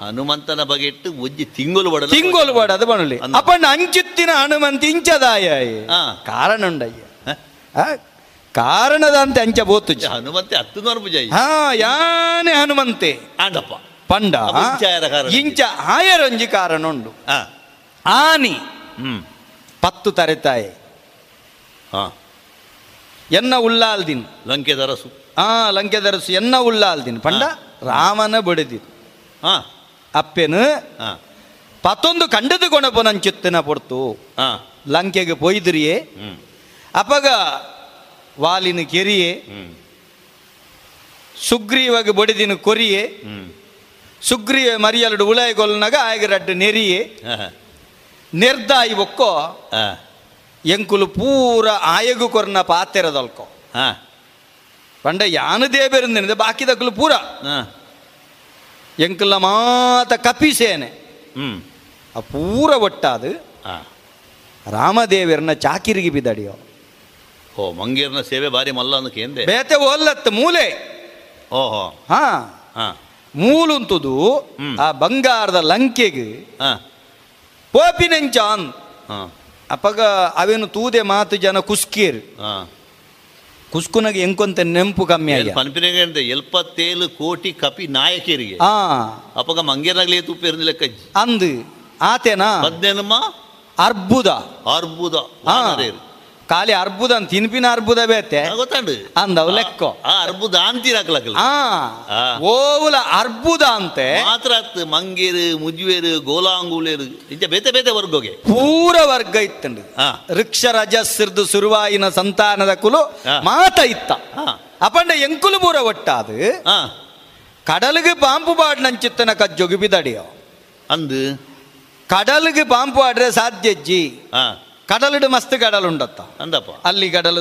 ಹನುಮಂತನ ಬಗ್ಗೆ ಇಟ್ಟು ಉಜ್ಜಿ ತಿಂಗುಲು ಬಡಲು ತಿಂಗೋಲು ಅದು ಬಣಲಿ ಅಪ್ಪಣ್ಣ ಅಂಚಿತ್ತಿನ ಹನುಮಂತ ಇಂಚದಾಯ. ಕಾರಣ ಉಂಡಯ್ಯ ಕಾರಣದ ಅಂತ ಅಂಚ ಬೋತು ಹನುಮಂತೆ ಹತ್ತು ನೋರು ಭುಜ ಹಾ ಯಾನೆ ಹನುಮಂತೆ. ಆಂಡಪ್ಪ. ಪಂಡ ಇಂಚ ಆಯರೊಂಜಿ ಕಾರಣ ಉಂಡು ಆನಿ. ಪತ್ತು ತರೆತಾಯೆ. ಎನ್ನ ಉಳ್ಳಾಲ್ದಿನ್. ಲಂಕೆ ದರಸು ಆ ಲಂಕೆ ದರಸು ಎನ್ನ ಉಳ್ಳಾಲ್ದಿನ್. ಪಂಡ ರಾಮನ ಬಡಿದಿನ್. ಅಪ್ಪೆನು? ಪತ್ತೊಂದು ಕಂಡದ ಕೊಣಪನಂಚಿತ್ತಿನ ಪೊರ್ತು ಲಂಕೆಗೆ ಪೊಯ್ದಿರಿಯೇ. ಅಪಗ ವಾಲಿನ ಕೆರಿಯೇ. ಸುಗ್ರೀವಾಗ ಬಡಿದಿನ ಕೊರಿಯೇ. ಸುಗ್ರೀವ ಮರಿಯಲ್ಡು ಉಳಾಯ ಕೊಲ್ನಾಗ ಆಗ ರಡ್ಡು ನೆರಿಯೇ. ನೆರ್ದಾಯಿ ಒಕ್ಕೋ. ಎಂಕುಲು ಪೂರ ಆಯಗು ಕೊರ್ನ ಪಾತೆರದಲ್ಕೋ. ಪಂಡ ಯಾನು ದೇಬೇರಿಂದಿನ ಬಾಕಿದಕ್ಕಲು ಪೂರ. ಎಂಕುಲ ಮಾತ ಕಪಿಸೇನೆ. ಆ ಪೂರ ಒಟ್ಟಾದು ರಾಮದೇವರನ್ನ ಚಾಕಿರಿಗೆ ಬಿದ್ದಡಿಯೋ. ಓ ಮಂಗೇರ್ನ ಸೇವೆ ಬಾರಿ ಮಲ್ಲ ಅನ್ನಕ್ಕೆ ಬೇತೆ ಒಲ್ಲತ್ತು ಮೂಲೆ. ಓಹೋ. ಹಾ. ಹಾ. ಮೂಲುಂತುದು ಆ ಬಂಗಾರದ ಲಂಕೆಗೆ. ಪೋಪಿನೆಂಚಾನ್. ಅಪಗ ಅವೇನು ತೂದೆ ಮಾತು ಜನ ಕುಸ್ಕೀರ್. ಕುಸ್ಕುನಗೆ ಎಂಕೊಂತ ನೆಂಪು ಕಮ್ಮಿ ಆಗಿ ಪನ್ಪಿನಾಗ ಎಲ್ಪತ್ತೇಳು ಕೋಟಿ ಕಪಿ ನಾಯಕಿಯರಿಗೆ. ಆ. ಅಪ್ಪಗ ಮಂಗೇರ್ನಾಗ್ಲಿ ತುಪ್ಪಿರ್ನ ಲೆಕ್ಕ ಅಂದು ಆತೇನಾ? ಮಧ್ಯಾಹ್ನಮ್ಮ ಅರ್ಬುದ. ಅರ್ಬುದ. ಖಾಲಿ ಅರ್ಬುದ ಅಂತ ತಿನ್ಪಿನ ಅರ್ಬುದ ಬೇತೆ. ಗೊತ್ತಾಂಡು. ಅಂದವು ಲೆಕ್ಕ. ಆ ಅರ್ಬುದ ಆ ಓವುಲ ಅರ್ಬುದ ಅಂತೆ. ಮಾತ್ರ ಮಂಗೇರ್ ಮುಜ್ವೇರು ಗೋಲಾಂಗುಲೇರು ಇಂಚ ಬೇತೆ ಬೇತೆ ವರ್ಗೋಗೆ. ಪೂರ ವರ್ಗ ಇತ್ತಂಡು. ರಿಕ್ಷ ರಜಸ್ಸಿರ್ದು ಸುರುವಾಯಿನ ಸಂತಾನದ ಕುಲು ಮಾತ ಇತ್ತ. ಅಪಂಡ ಎಂಕುಲು ಪೂರ ಒಟ್ಟಾದು. ಕಡಲಿಗೆ ಪಾಂಪು ಬಾಡ್ನಂಚಿತ್ತನ ಕಜ್ಜೊಗಿ ಬಿದಡಿಯೋ. ಅಂದು. ಕಡಲಿಗೆ ಪಾಂಪು ಆಡ್ರೆ ಸಾಧ್ಯಜ್ಜಿ ಹಾ.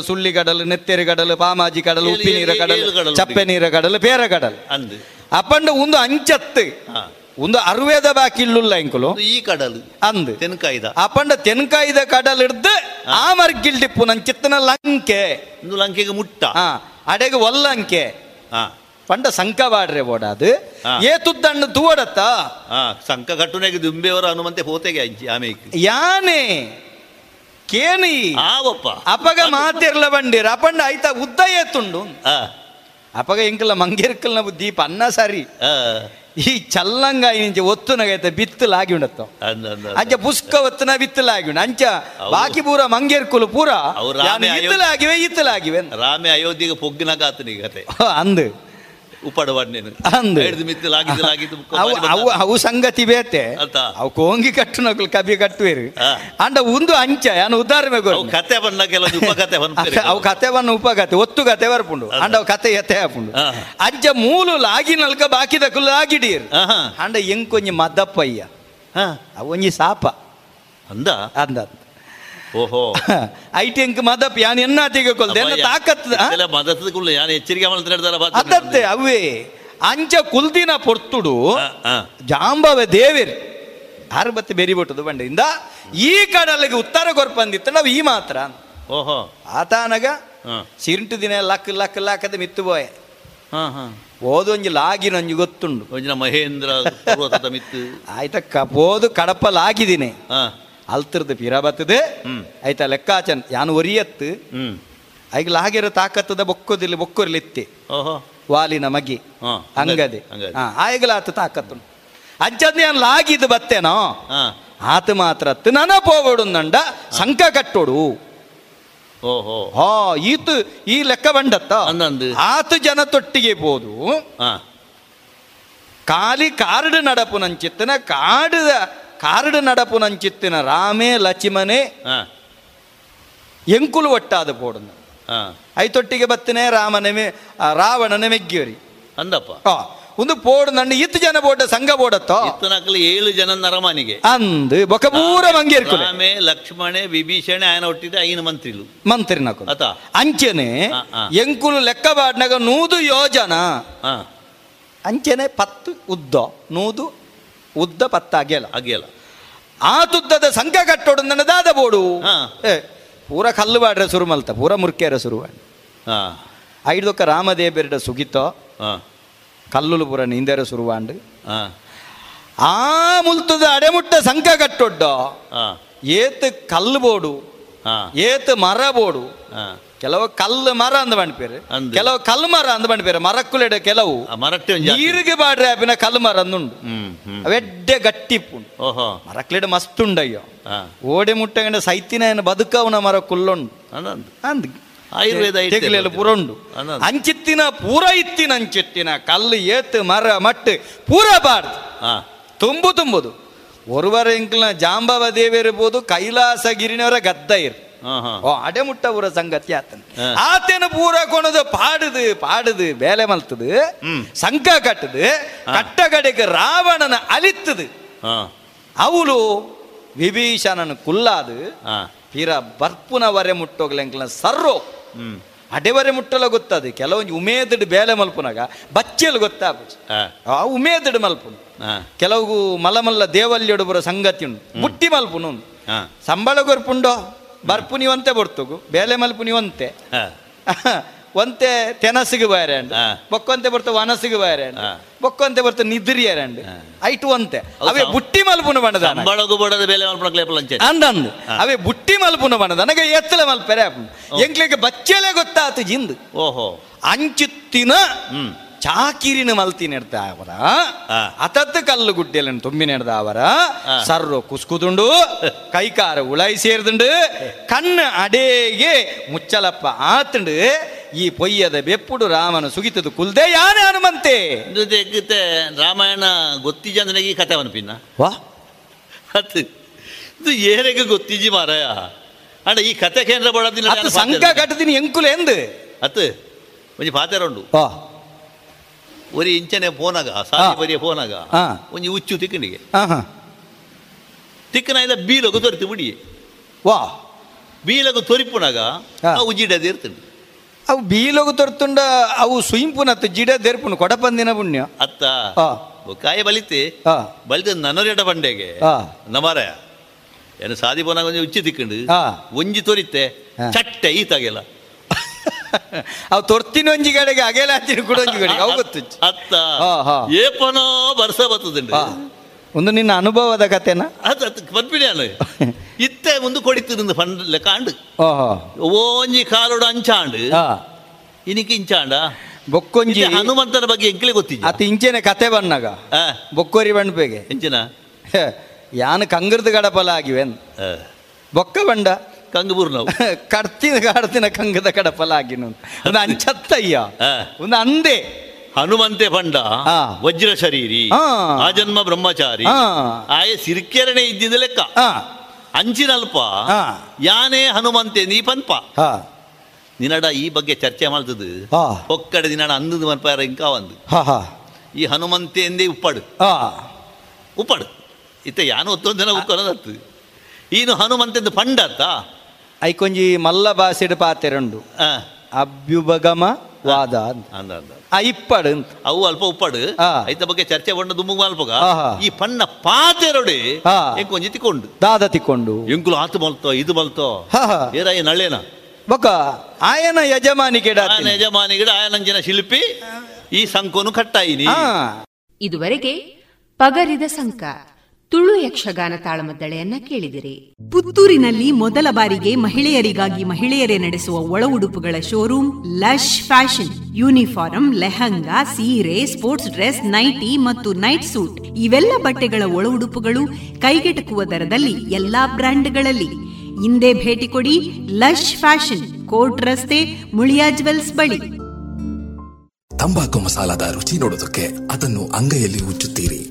ಸುಳ್ಳಿ ಕಡಲು ನೆತ್ತೆರೆ ಕಡಲು ಪಾಮಾಜಿ ಕಡಲು ಏಳು- ಉಪ್ಪಿ ನೀರ ಕಡಲು ಚಪ್ಪೆ ನೀರ ಕಡಲು ಬೇರೆ ಕಡಲು. ಅಂದು. ಅಪ್ಪಂಡ ಒಂದು ಅಂಚತ್ತು. ಒಂದು ಅರುವೇದ ಬಾಕಿಲ್ಲುಲ್ಲ ಎಂಕುಲು. ಈ ಕಡಲು ಅಂದ್. ತೆನ್ಕಾಯ್ದ. ಅಪ್ಪಂಡ ತೆನ್ಕಾಯ್ದ ಕಡಲ್ ಹಿಡ್ದು ಆ ಮರ್ಗಿಲ್ ಡಿಪ್ಪು ನನ್ ಚಿತ್ತನ ಲಂಕೆ. ಇಂದು ಲಂಕೆಗೆ ಮುಟ್ಟ. ಹಾ. ಅಡೆಗೆ ಒಲ್ಲಂಕೆ ಪಂಡ ಸಂಕ ಬಾಡ್ರೆ ಓಡಾದು ಏ ತೂವಡತ್ತ. ಹಾ ಸಂಕ ಕಟ್ಟುನೆಗೆ ದುಂಬೆಯವರ ಹನುಮಂತೆ ಹೋತೆಗೆ ಅಂಚಿ ಆಮೇಲೆ ಯಾನೆ. ಕೇನಿ. ಆವಪ್ಪ ಅಪಗ ಮಾತಿರ್ಲ ಬಂಡಿರ. ಅಪಂಡ ಆಯ್ತಾ ಉದ್ದ ಏತುಂಡು ಅಪಗ ಎಂಕಲ್ಲ ಮಂಗೇರ್ಕಲ್ನ ದೀಪ ಅನ್ನ ಸರಿ. ಈ ಚಲ್ಲಂಗ ನಿಂಚೆ ಒತ್ತುನಗೈತೆ ಬಿತ್ತಲಾಗಿ ಉಂಡತ್ತ. ಅಂಚ ಪುಸ್ಕ ಒತ್ತನ ಬಿತ್ತಲಾಗಿ ಉಂಡು. ಅಂಚ ಬಾಕಿ ಪೂರ ಮಂಗೇರ್ಕುಲು ಪೂರ. ಇತ್ತಲಾಗಿವೆ ಇತ್ತಲಾಗಿವೆ ರಾಮೆ ಅಯೋಧ್ಯೆಗೆ ಪೊಗ್ಗಿನ ಕಾತನಿ ಕತೆ. ಅಂದು. ಅಂದು. ಹಿಡಿದು ಮುಖ ಅವು ಅವು ಅವು ಸಂಗತಿ ಬೇತೆ ಅಂತ. ಅವು ಕೋಂಗಿ ಕಟ್ಟು ನಕಲು ಕಬಿ ಕಟ್ಟುವೇರು. ಅಂಡ ಒಂದು ಅಂಚ ಯಾನು ಉದಾಹರಣೆ ಅವು ಕತೆ ಬಣ್ಣ ಉಪ ಕತೆ. ಅವು ಕತೆವನ್ನು ಉಪಕತೆ ಒತ್ತು ಕತೆ ಬರ್ಪುಂಡು. ಅಂಡ ಅವು ಕತೆ ಎತ್ತೆ ಹಾಪುಂಡು. ಅಂಚ ಮೂಲು ಲಾಗಿ ನಲ್ಕ ಬಾಕಿ ಕುಲು ಲಾಗಿಡೀರ್ ಅಂಡ ಎಂಕೊಂಜಿ ಮದಪ್ಪಯ್ಯ ಅವೊಂಜಿ ಸಾಪ. ಅಂದ ಅಂದ. ಮದಪ್ ಯಾನ್ ಎನ್ನ ತೆಗೆಕೊಳ್ದೆ ಎನ್ನ ತಾಕತ್ ಮದತದ ಕುಳ್ಳು ಯಾನು ಎಚ್ಚರಿಕೆ ಮಾಡ್ತಾರೆ ಅದತ್ತೆ ಅವೇ ಅಂಚ ಕುಲ್ದಿನ ಪೊರ್ತುಡು. ಜಾಂಬವ ದೇವಿರ್. ಆರು ಬತ್ತೆ ಬೆರಿ ಬಿಟ್ಟದು ಬಂಡೆಯಿಂದ? ಈ ಕಡಲಿಗೆ ಉತ್ತರ ಕೊರ್ಪಂದಿತ್ತು ನಾವು ಈ ಮಾತ್ರ. ಓಹೋ. ಆತನಗ. ಸಿರಿಂಟು ದಿನ ಲಕ್ ಲಕ್ ಲಕ್ಕದ ಮಿತ್ತು ಬೋಯೆ ಹಾ ಓದೊಂಜಿ ಲಾಗಿನೊಂಜಿ ಗೊತ್ತುಂಡು. ಒಂಜಿನ ಮಹೇಂದ್ರ ಮಿತ್ತು. ಆಯ್ತಕ್ಕ ಓದು ಕಡಪ ಲಾಗಿದ್ದೀನಿ ಹಾ. ಅಲ್ತಿರ್ದು ಪೀರಾ ಬತ್ತದೆ. ಆಯ್ತಾ ಲೆಕ್ಕಾಚನ್ ಯಾನು ಒರಿಯತ್ತು. ಹ್ಮ್. ಹಾಗೆರ ಲಾಗಿರೋ ತಾಕತ್ತದ ಬೊಕ್ಕೋದಿಲ್ಲ ಬೊಕ್ಕೊರ್ಲಿತ್ತಿ ವಾಲಿನ ಮಗಿ. ಹಂಗದೆ. ಹಾ ಆಯ್ಗಲಾತ ತಾಕತ್ತು. ಅಂಚದ್ ನಾನು ಲಾಗಿದ್ದು ಬತ್ತೇನೋ? ಆತ ಮಾತ್ರ ನನ ಪೋಗೋಡು ನಂಡ ಸಂಕ ಕಟ್ಟೋಡು. ಓಹೋ. ಹಾ ಈತು ಈ ಲೆಕ್ಕ ಬಂಡತ್ತ. ಆತ ಆತು ಜನ ತೊಟ್ಟಿಗೆ ಪೋದು ಹಾ. ಕಾಲಿ ಕಾರ್ಡ್ ನಡಪು ನಂಚಿತ್ತನ ಕಾಡದ ಕಾರಡು ನಡಪು ನಂಚಿತ್ತಿನ ರಾಮೇ ಲಚಿಮನೆ ಎಂಕುಲು ಒಟ್ಟಾದ ಪೋಡು ಹಾ. ಐತೊಟ್ಟಿಗೆ ಬತ್ತಿನೇ ರಾಮನೆ ರಾವಣನೆ ಮೆಗ್ಗಿಯರಿ ಅಂದಪ್ಪ. ಒಂದು ಪೋಡ್ ನಂಡು ಇತ್ತು ಜನ ಬೋಡ ಸಂಘ ಬೋಡತ್ತೋ? ಇತ್ತನಕಲು ಏಳು ಜನ ನರಮಾನಿಗೆ. ಅಂದು ಬೊಕ ಪೂರ ಮಂಗಿ ರಾಮೆ ಲಕ್ಷ್ಮಣೆ ವಿಭೀಷಣೆ ಆಯನ ಒಟ್ಟಿದ್ದೆ ಐನ ಮಂತ್ರಿಲು. ಮಂತ್ರಿ ನಕು ಅತ. ಅಂಚೆನೆ. ಎಂಕುಲು ಲೆಕ್ಕ ಬಾಡ್ನಾಗ ನೂದು ಯೋಜನ. ಅಂಚೆನೆ ಪತ್ತು ಉದ್ದ ನೂದು ಉದ್ದ ಪತ್ತ ಅಗೆಲ ಅಗೆಲ ಆ ತುದ್ದದ ಸಂಘ ಕಟ್ಟೋಡು ನನ್ನದಾದ ಬೋಡು. ಹಾ. ಏ ಪೂರ ಕಲ್ಲು ಬಾಡ್ರೆ ಸುರು ಮಲ್ತ ಪೂರ ಮುರ್ಕೇರ ಸುರು ಹಾ. ಐದೊಕ್ಕ ರಾಮದೇಬೆರಡ ಸುಗಿತೋ ಹಾ. ಕಲ್ಲುಲು ಪೂರ ನಿಂದೆರ ಸುರುವಾಂಡು ಹಾ. ಆ ಮುಲ್ತದ ಅಡೆಮುಟ್ಟ ಸಂಘ ಕಟ್ಟೊಡ್ಡೋ ಏತ್ ಕಲ್ಲು ಬೋಡು ಏತ್ ಮರ ಬೋಡು ಕೆಲವು ಕಲ್ಲು ಮರ ಅಂದ ಬಂಡ್ಪೇರು ಅಂದು. ಕೆಲವು ಕಲ್ಲು ಮರ ಅಂದ ಬಂಡ್ಪೇರು ಮರಕ್ಕುಲೆಡ ಕೆಲವು. ಆ ಮರಟ್ಟೆ ಒಂಜಿ ಜಾತಿ. ನೀರಿಗೆ ಬಾಡ್ರೆ ಆಪಿನ ಕಲ್ಲು ಮರ ಅಂದುಂಡು ಹ್ಮ್ ಹ್ಮ್. ಅವೆಡ್ಡೆ ಗಟ್ಟಿಪ್ಪುಂಡು ಓಹೋ. ಮರಕ್ಲೆಡ ಮಸ್ತ್ ಉಂಡಯ್ಯೋ ಹಾ. ಓಡೆ ಮುಟ್ಟಗಂಡ ಸೈತಿನ ಏನು ಬದುಕವನ ಮರ ಅಂದ ಅನ್ನಂದು ಅಂದ್ ಆಯುರ್ವೇದ ಐತೆ ತೆಗಿಲೆಲ್ಲ. ಪೂರ ಉಂಡು ಅನ್ನಂದು. ಅಂಚಿತ್ತಿನ ಪೂರ ಇತ್ತಿನ ಅಂಚಿತ್ತಿನ ಕಲ್ಲು ಏತ್ ಮರ ಮಟ್ಟು ಪೂರ ಬಾಡ್ದು. ಹಾ. ತುಂಬು ತುಂಬುದು. ಒರುವರ ಎಂಕ್ಲ ಜಾಂಬವ ದೇವಿರ್ಬೋದು ಕೈಲಾಸಗಿರಿನವರ ಗದ್ದ ಇರ್ ಹಾ ಹಾ ಓ ಅಡೆಮುಟ್ಟ ಊರ ಸಂಗತಿ ಆತನ. ಆತನ ಪೂರ ಕೊಣದು ಪಾಡುದು ಪಾಡುದು ಬೇಲೆ ಮಲ್ತದು. ಸಂಕ ಕಟ್ಟದು ಕಟ್ಟಗಡೆಗೆ ರಾವಣನ ಅಲಿತ್ತದು ಅವಳು ವಿಭೀಷಣನ ಕುಲ್ಲಾದು ಹಾ ಬರ್ಪುನ ಬರ್ಪುನವರೆ ಮುಟ್ಟೋಗ್ಲೆಂಕ್ಲ ಸರ್ರೋ ಅಡೆವರೆ ಮುಟ್ಟಲ ಗೊತ್ತದು. ಕೆಲವೊಂದು ಉಮೇದಡ್ ಬೇಲೆ ಮಲ್ಪುನಾಗ ಬಚ್ಚೆಲ್ ಗೊತ್ತಾಪುಜಿ ಹಾ ಆ ಉಮೇದಡ್ ಮಲ್ಪುನು. ಕೆಲವು ಕೆಲವು ಮಲ್ಲ ದೇವಲ್ಯೊಡು ಬರೋ ಸಂಗತಿ ಉಂಟು. ಬುಟ್ಟಿ ಮಲ್ಪುನು ಉಂಡು ಸಂಬಳ ಗೊರ್ಪುಂಡೋ? ಬರ್ಪು ಒಂತೆ ಬರ್ತುಗು ಬೇಲೆ ಮಲ್ಪು ಹಾ ಒಂತೆ ತೆನಸಿಗೆ ಬಾಯರಂಡು ಹಾ. ಬೊಕ್ಕೊಂತೆ ಬರ್ತ ವನಸಿಗೆ ಬಾಯರಂಡು ಹಾ. ಬೊಕ್ಕೊಂತೆ ಬರ್ತಾವ ನಿದ್ರಿ ಎರಂಡು ಐಟು ಒಂತೆ. ಅವೆ ಬುಟ್ಟಿ ಮಲ್ಪುನ ಬಣ್ಣದ ಸಂಬಳಗು ಬಡದ ಬೆಲೆ ಮಲ್ಪಣ ಅಂಚೆ. ಅಂದಂದು. ಅವೇ ಬುಟ್ಟಿ ಮಲ್ಪುನ ಬಣ್ಣದ ನನಗೆ ಎತ್ತಲ ಮಲ್ಪೆರೆ. ಎಂಕ್ಲಿಗೆ ಬಚ್ಚಲೇ ಗೊತ್ತಾತು ಜಿಂದು. ಓಹೋ. ಅಂಚುತ್ತಿನ ಹ್ಮ್. ಚಾಕಿರಿನ ಮಲ್ತಿ ನೆಡ್ದ ಅವರ ಆ. ಅತತ್ ಕಲ್ಲು ಗುಡ್ಡೆಯನ್ನು ತುಂಬಿ ನೆಡ್ದ ಅವರ. ಸರ್ರು ಕುಸ್ಕುದುಂಡು ಕೈಕಾರ ಉಳಾಯಿ ಸೇರ್ದುಂಡು ಕಣ್ಣು ಅಡೇಗೆ ಮುಚ್ಚಲಪ್ಪ ಆತುಂಡು ಈ ಪೊಯ್ಯದ ಬೆಪ್ಪುಡು ರಾಮನ ಸುಗಿತದು ಕುಲ್ದೆ ಯಾನ ಹನುಮಂತೆ? ತೆಗ್ಗಿತೆ ರಾಮಾಯಣ ಗೊತ್ತಿಜ ಜನರಿಗೆ ಈ ಕಥೆ ಪಿನ್ನ? ವಾ. ಅತ್ ಇದು ಏರೆಗೆ ಗೊತ್ತಿಜಿ ಮಾರಾಯ. ಅಣ್ಣ ಈ ಕತೆ ಕೇಂದ್ರ ಬಡದಿನ ಸಂಘ ಕಟ್ಟದಿನ ಎಂಕುಲೆ ಎಂದು? ಅತ್ ಒಂಜಿ ಪಾತೆರ ಒರಿ ಇಂಚನೆ ಫೋನಾಗ ಸಾಲಿ ಬರಿಯ ಫೋನಾಗ. ಒಂಜಿ ಉಚ್ಚು ತಿಕ್ಕನಿಗೆ ಹಾ ಹಾ ತಿಕ್ಕನ ಇಲ್ಲ ಬೀಲಗು ತೊರಿತು ಬಿಡಿ ವಾ ಬೀಲಗು ತೊರಿಪುನಾಗ ಅವು ಆ ಉಜ್ಜಿಡದು ಇರ್ತದೆ ಅವು ಬೀಲಗು ತೊರ್ತುಂಡ ಅವು ಸುಯಿಂಪುನತ್ತು ಜಿಡ ದೇರ್ಪುನು ಕೊಡಪಂದಿನ ಪುಣ್ಯ ಅತ್ತ ಕಾಯ ಬಲಿತೆ ಬಲಿತ ನನ್ನರೆಡ ಬಂಡೆಗೆ ನಮರ ಏನು ಸಾದಿ ಪೋನಾಗ ಒಂಜಿ ಉಚ್ಚಿ ತಿಕ್ಕಂಡು. ಒಂಜಿ ತೊರಿತೆ. ಚಟ್ಟೆ ಈತಾಗೆಲ್ಲ ಅವು ತೊರ್ತಿನೊಂಜಿ ಕಡೆಗೆ ಅಗೆಲಾತಿನ ಕುಡೊಂಜಿ ಕಡೆಗೆ ಅವು ಗೊತ್ತು ಅತ್ತ. ಏಪನೋ ಬರ್ಸ ಬರ್ತದೆಂಡ ಒಂದು ನಿನ್ನ ಅನುಭವದ ಕಥೆನ? ಅದು ಪದ್ಮಿಣಿ ಅಲ್ಲ. ಇತ್ತೆ ಮುಂದೆ ಕೊಡಿತಿருந்து ಫಂಡ್ ಲೆಕ್ಕಾಂಡು ಓಂಜಿ ಕಾಲೋಡು ಅಂಚಾಂಡು. ಇನಿಕ್ಕೆ ಇಂಚಾಂಡ? ಬೊಕ್ಕೊಂಜಿ ಹನುಮಂತನ ಬಗ್ಗೆ ಎಂಕ್ಲೆ ಗೊತ್ತಿದ್ದೆ ಅತಿ ಇಂಚೆನೆ ಕತೆ ಬನ್ನಾಗ ಬೊಕ್ಕೋರಿ ಬಣ್ಪೆಗೆ ಇಂಚಿನ ಯಾನು ಕಂಗ್ರದ ಗಡಪಲ ಆಗಿವೆ ಬೊಕ್ಕ ಬಂಡ. ಕಂಗಬೂರ್ ನಾವು ಕಡ್ತಿನ ಕಾಡ್ತಿನ ಕಂಗದ ಕಡಪಲ ಆಗಿನು ಒಂದು ಅಂಚತ್ತಯ್ಯ. ಒಂದು ಅಂದೆ. ಹನುಮಂತೆ ಪಂಡ. ವಜ್ರ ಶರೀರಿ ಆ. ಜನ್ಮ ಬ್ರಹ್ಮಚಾರಿ ಆಯೆ ಸಿರಿಕೆರಣೆ ಇದ್ದಿದ್ದ ಲೆಕ್ಕ. ಅಂಚಿನಲ್ಪ. ಯಾನೇ ಹನುಮಂತೆ ನೀ ಪನ್ಪ. ಹಾ. ನಿನ್ನಡ ಈ ಬಗ್ಗೆ ಚರ್ಚೆ ಮಾಡ್ತದು. ಒಕ್ಕಡೆ ದಿನಡ ಅಂದದು ಮನ್ಪಾರ ಇಂಕ ಒಂದು. ಈ ಹನುಮಂತೆ ಎಂದೇ ಉಪ್ಪಡು. ಉಪ್ಪಡು. ಇತ್ತ ಯಾನು ಒತ್ತೊಂದು ಜನ ಉಕ್ಕೊನದತ್ತು. ಈನು ಹನುಮಂತೆಂದು ಪಂಡತ್ತ. ಐಕೊಂಜಿ ಮಲ್ಲ ಬಾಸಿಡ್ ಪಾತೆರಂಡು. ಆ, ಅಭ್ಯುಭಗಮ ವಾದ ಆ. ಇಪ್ಪಡು ಅವು ಅಲ್ಪ ಉಪ್ಪಡು. ಐತ ಬಗ್ಗೆ ಚರ್ಚೆ ಬಂಡ ದುಮ್ಮು ಅಲ್ಪಗ ಆಹಾ. ಈ ಪಣ್ಣ ಪಾತೆರಡು. ಎಂಕೊಂಜಿ ತಿಕ್ಕೊಂಡು. ದಾದ ತಿಕ್ಕೊಂಡು. ಎಂಕುಲು ಆತು ಬಲ್ತೋ ಇದು ಬಲ್ತೋ ಹಾ ಹಾ. ಏರಾಯಿ ನಳ್ಳೇನ? ಬೊಕ್ಕ ಆಯನ ಯಜಮಾನಿ ಗಿಡ ಆಯನ ಯಜಮಾನಿಗಿಡ ಆಯನಂಜಿನ ಶಿಲ್ಪಿ ಈ ಸಂಕೋನು ಕಟ್ಟಾಯಿನಿ. ಇದುವರೆಗೆ ಪಗರಿದ ಸಂಕ. ತುಳು ಯಕ್ಷಗಾನ ತಾಳಮದ್ದಳೆಯನ್ನ ಕೇಳಿದಿರಿ. ಪುತ್ತೂರಿನಲ್ಲಿ ಮೊದಲ ಬಾರಿಗೆ ಮಹಿಳೆಯರಿಗಾಗಿ ಮಹಿಳೆಯರೇ ನಡೆಸುವ ಒಳ ಉಡುಪುಗಳ showroom lush fashion. Uniform lehenga ಸೀರೆ ಸ್ಪೋರ್ಟ್ಸ್ ಡ್ರೆಸ್ ನೈಟಿ ಮತ್ತು ನೈಟ್ ಸೂಟ್. ಇವೆಲ್ಲ ಬಟ್ಟೆಗಳ ಒಳ ಉಡುಪುಗಳು ಕೈಗೆಟಕುವ ದರದಲ್ಲಿ ಎಲ್ಲಾ ಬ್ರ್ಯಾಂಡ್ಗಳಲ್ಲಿ. ಹಿಂದೆ ಭೇಟಿ ಕೊಡಿ ಲಶ್ ಫ್ಯಾಷನ್ ಕೋರ್ಟ್ ರಸ್ತೆ ಮುಳಿಯಾ ಜುವೆಲ್ಸ್ ಬಳಿ. ತಂಬಾಕು ಮಸಾಲದ ರುಚಿ ನೋಡೋದಕ್ಕೆ ಅದನ್ನು ಅಂಗೈಯಲ್ಲಿ ಉಚ್ಚುತ್ತೀರಿ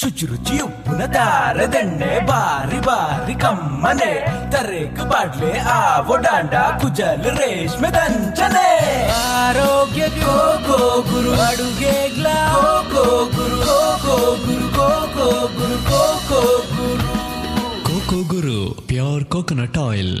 ಶುಚಿರುಚಿ ಉಪ್ಪಿನ ದಾರದೆಣ್ಣೆ ಬಾರಿ ಬಾರಿ ಕಮ್ಮನೆ. ತರೇಕು ಬಾಡ್ಲೆ ಆವೋ ಡಾಂಡ ಕುಜಲ್ ರೇಷ್ಮೆ ದಂಚನೆ. ಆರೋಗ್ಯ ಗೋ ಗೋ Guru. ಅಡುಗೆಗ್ಲ go go Guru go go Guru go go Guru go go Guru. Coco Guru pure coconut oil.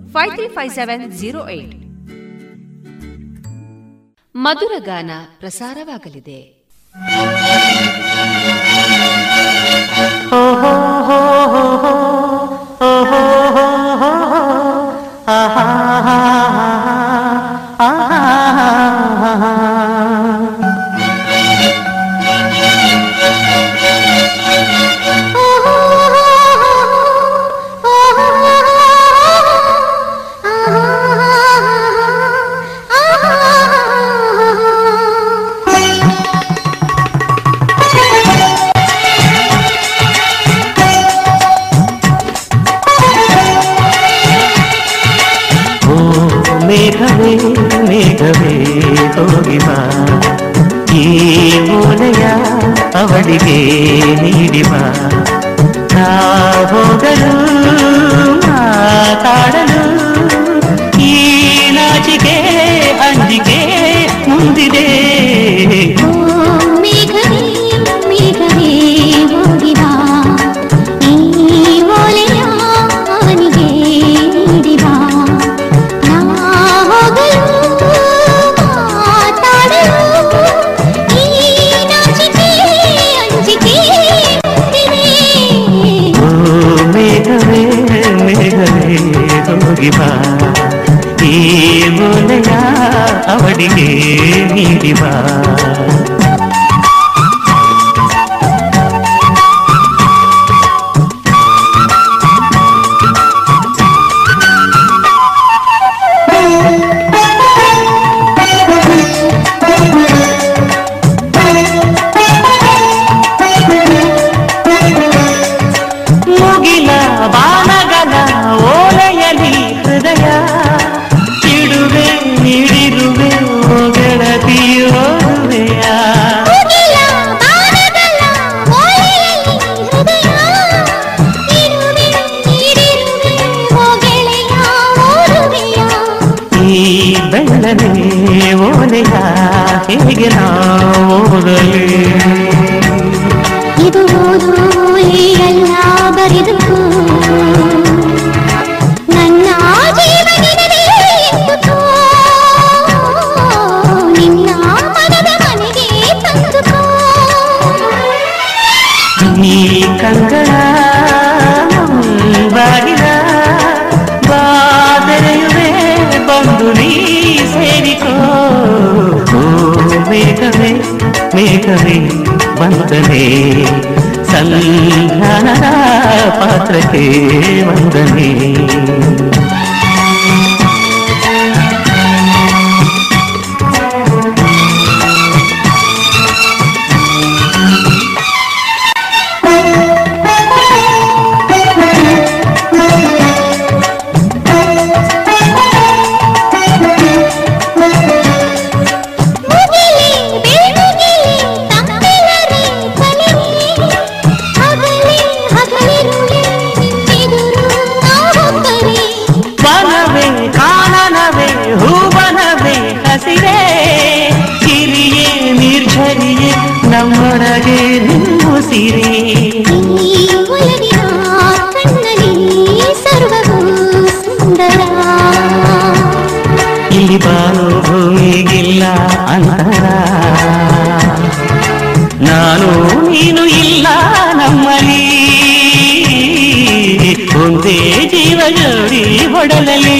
five three five seven zero eight ಮಧುರ ಗಾನ ಪ್ರಸಾರವಾಗಲಿದೆ ಓ ಹೋಗಿ ಬಾ ಈ ಮೂಲೆಯ ಅವಳಿಗೆ ನೀಡಿ వందనే సంధాన పాత్రకే వందనే. ನಮ್ಮೊಳಗೆ ನಿಮ್ಮುಸಿರೇ ಈ ಒಲವಿನ ಕಣ್ಣಲ್ಲಿ ಸರ್ವವೂ ಸುಂದರ ಇಲ್ಲಿ ಬಾನು ಭೂಮಿಗಿಲ್ಲ ಅಂತರ ನಾನು ನೀನು ಇಲ್ಲ ನಮ್ಮಲ್ಲಿ ಒಂದೇ ಜೀವ ಜೋಡಿ ಹೊಡಲಲ್ಲಿ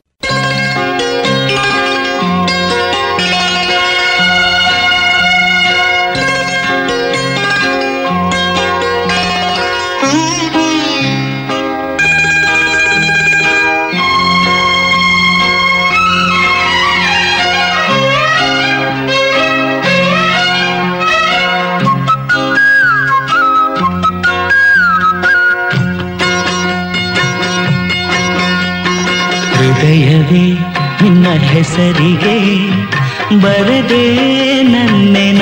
ಹೃದಯವೇ ನಿನ್ನ ಹೆಸರಿಗೆ ಬರದೆ ನನ್ನೆನ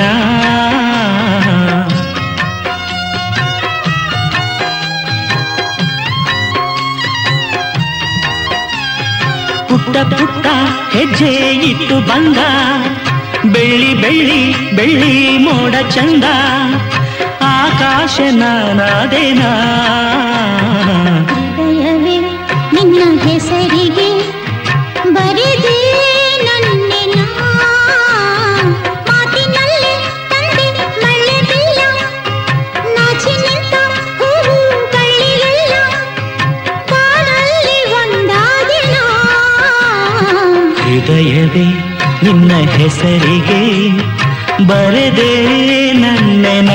ಪುಟ್ಟ ಪುಟ್ಟ ಹೆಜ್ಜೆ ಇಟ್ಟು ಬಂದ, ಬೆಳ್ಳಿ ಬೆಳ್ಳಿ ಬೆಳ್ಳಿ ಮೋಡ ಚಂದ, ಆಕಾಶ ನಾನಾದೇನಾ. ನಿನ್ನ ಹೆಸರಿಗೆ ನಿನ್ನ ಹೆಸರಿಗೆ ಬರೆದೆ ನನ್ನೆನ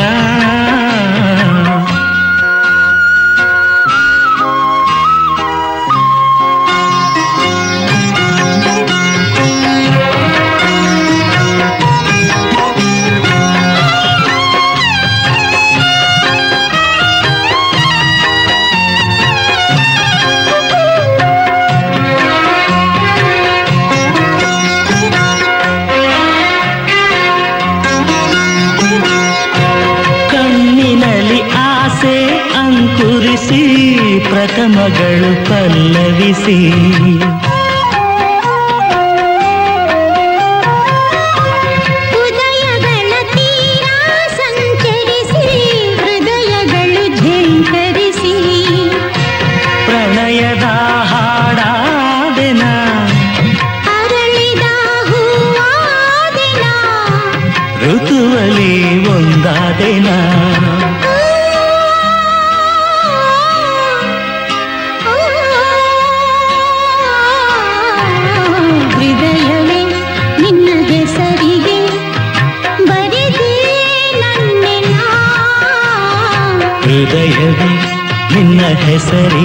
ಪ್ರಥಮಗಳು ಪಲ್ಲವಿಸಿ. ಹೆಸರಿಗೆ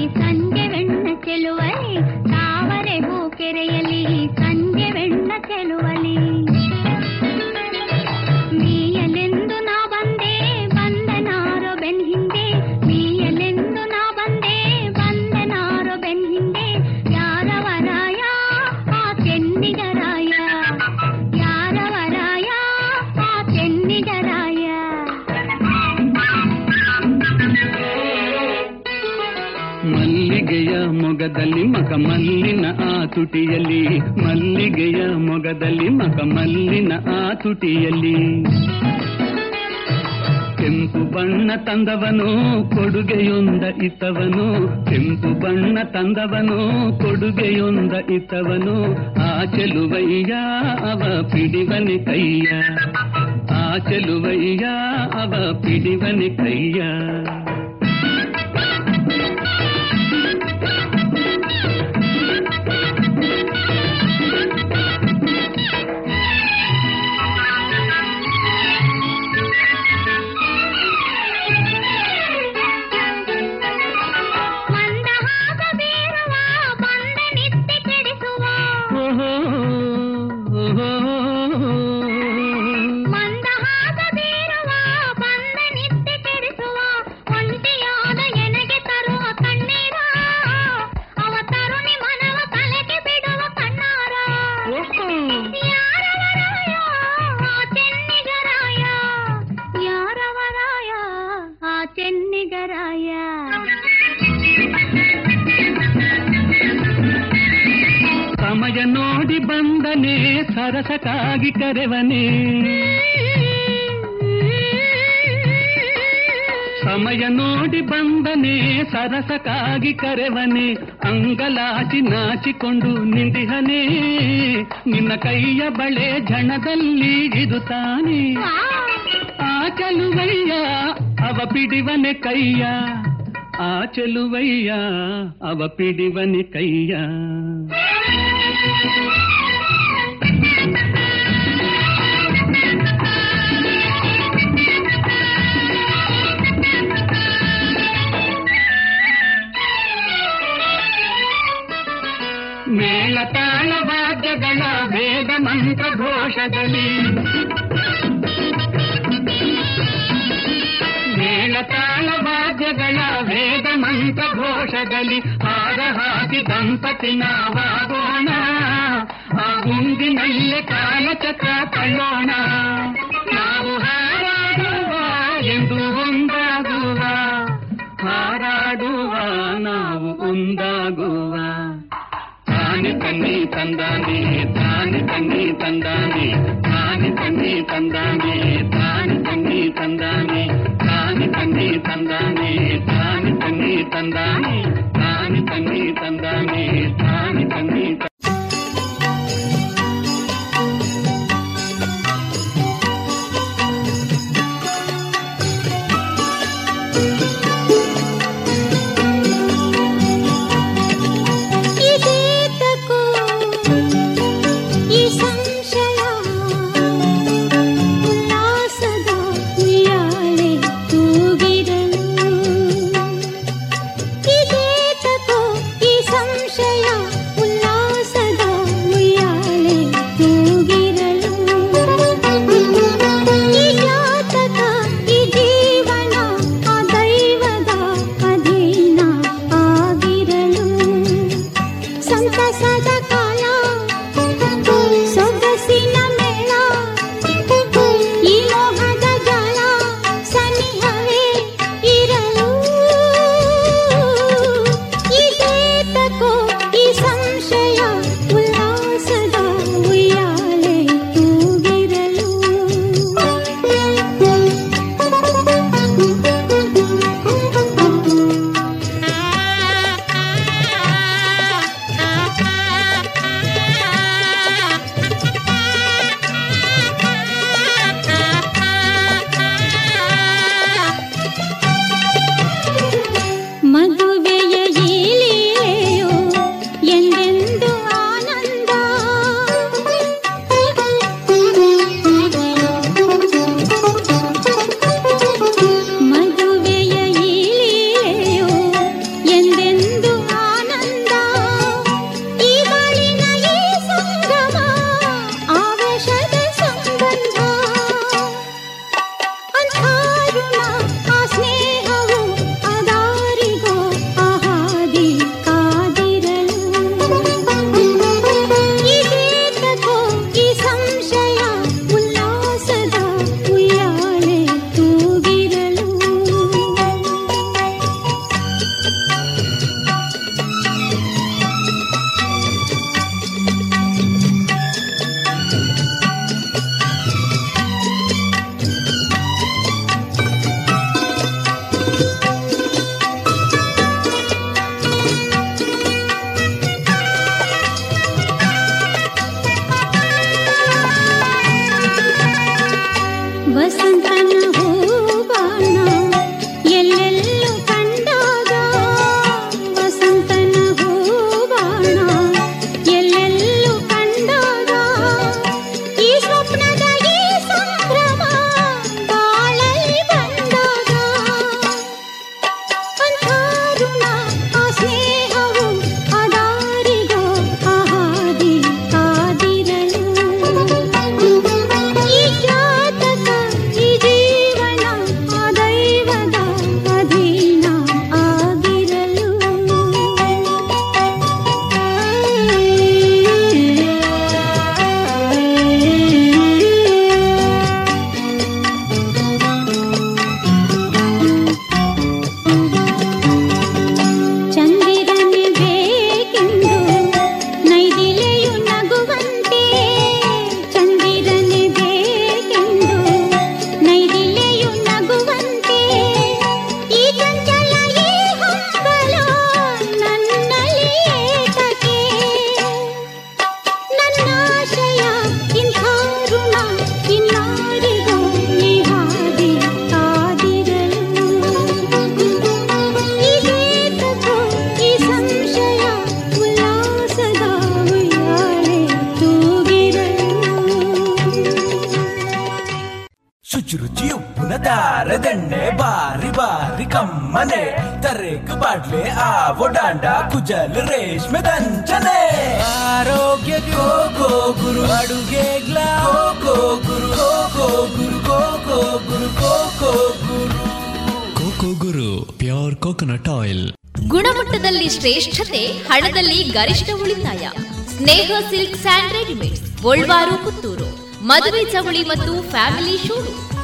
ಸಂಜೆ ಬೆಣ್ಣ ಚೆಲುವಲಿ ತಾವರೆ ಹೂ ಕೆರೆಯಲಿ ಮೊಗದಲ್ಲಿ ಮಕ ಮಲ್ಲಿನ ಆ ತುಟಿಯಲ್ಲಿ, ಮಲ್ಲಿಗೆಯ ಮೊಗದಲ್ಲಿ ಮಕ ಮಲ್ಲಿನ ಆ ತುಟಿಯಲ್ಲಿ. ಕೆಂಪು ಬಣ್ಣ ತಂದವನು, ಕೊಡುಗೆಯೊಂದ ಇತ್ತವನು. ಕೆಂಪು ಬಣ್ಣ ತಂದವನು, ಕೊಡುಗೆಯೊಂದ ಇತ್ತವನು. ಆ ಚೆಲುವಯ್ಯ, ಅವ ಪಿಡಿವನೆ ಕೈಯ. ಆ ಚೆಲುವಯ್ಯ, ಅವ ಪಿಡಿವನೆ ಕೈಯ. ಸರಸಕ್ಕಾಗಿ ಕರೆವನೆ ಸಮಯ ನೋಡಿ ಬಂದನೆ ಸರಸಕ್ಕಾಗಿ ಕರೆವನೆ ಅಂಗಲಾಚಿ ನಾಚಿಕೊಂಡು ನಿಂದಿಹನೆ ನಿನ್ನ ಕೈಯ ಬಳೆ ಝಣದಲ್ಲಿ ಇದು ತಾನೆ ಆ ಚಲುವಯ್ಯ ಅವ ಪಿಡಿವನೆ ಕೈಯ ಆ ಚೆಲುವಯ್ಯ ಅವ ಪಿಡಿವನೆ ಕೈಯ ಮೇಳ ತಾಳ ವಾದ್ಯಗಳ ವೇದ ಮಂತ್ರ ಘೋಷದಲ್ಲಿ. ಮೇಳ ತಾಳ ವಾದ್ಯಗಳ ವೇದ ಮಂತ್ರ ಘೋಷದಲ್ಲಿ ಹಾರ ಹಾಕಿ ದಂಪತಿ ನಾವಾಗೋಣ. ಆ ಗುಂಡಿನಲ್ಲೇ ಕಾಲಚಕ್ರ ತಳ್ಳೋಣ. ನಾವು ಹಾರಾಡುವ ಎಂದು ಒಂದಾಗುವ. ಹಾರಾಡುವ ನಾವು ಒಂದಾಗುವ. ತಾನೆ ತನ್ನಿ ತಂದಾನೆ ತಾನೆ ತನ್ನಿ ತಂದಾನೆ ತಾನೆ ತನ್ನಿ ತಂದಾನೆ ತಾನೆ ತನ್ನಿ ತಂದಾನೆ ತಾನೆ ತನ್ನಿ ತಂದಾನೆ ತಾನೆ ತನ್ನಿ ತಂದಾನೆ ತಾನೆ ತನ್ನಿ ದಂಡೆ ಬಾರಿ ಬಾರಿ ಕಮ್ಮನೆ. ತರೇಕ್ ಬಾಡ್ಲೆ ಆವೋ ಡಾಂಡ ಕುಜಲ್ ರೇಷ್ಮೆ ದಂಚನೆ. ಆರೋಗ್ಯ ಗೋ ಗೋ Guru ಅಡುಗೆಗ್ಲ go go Guru go go Guru go go Guru go go Guru. Coco Guru pure coconut oil. ಗುಣಮಟ್ಟದಲ್ಲಿ ಶ್ರೇಷ್ಠತೆ ಹಣದಲ್ಲಿ ಗರಿಷ್ಠ ಉಳಿತಾಯ. Sneha silk sand readymades Golwaru Puttur. ಮದುವೆ ಚವಳಿ ಮತ್ತು ಫ್ಯಾಮಿಲಿ ಶೋರೂಮ್.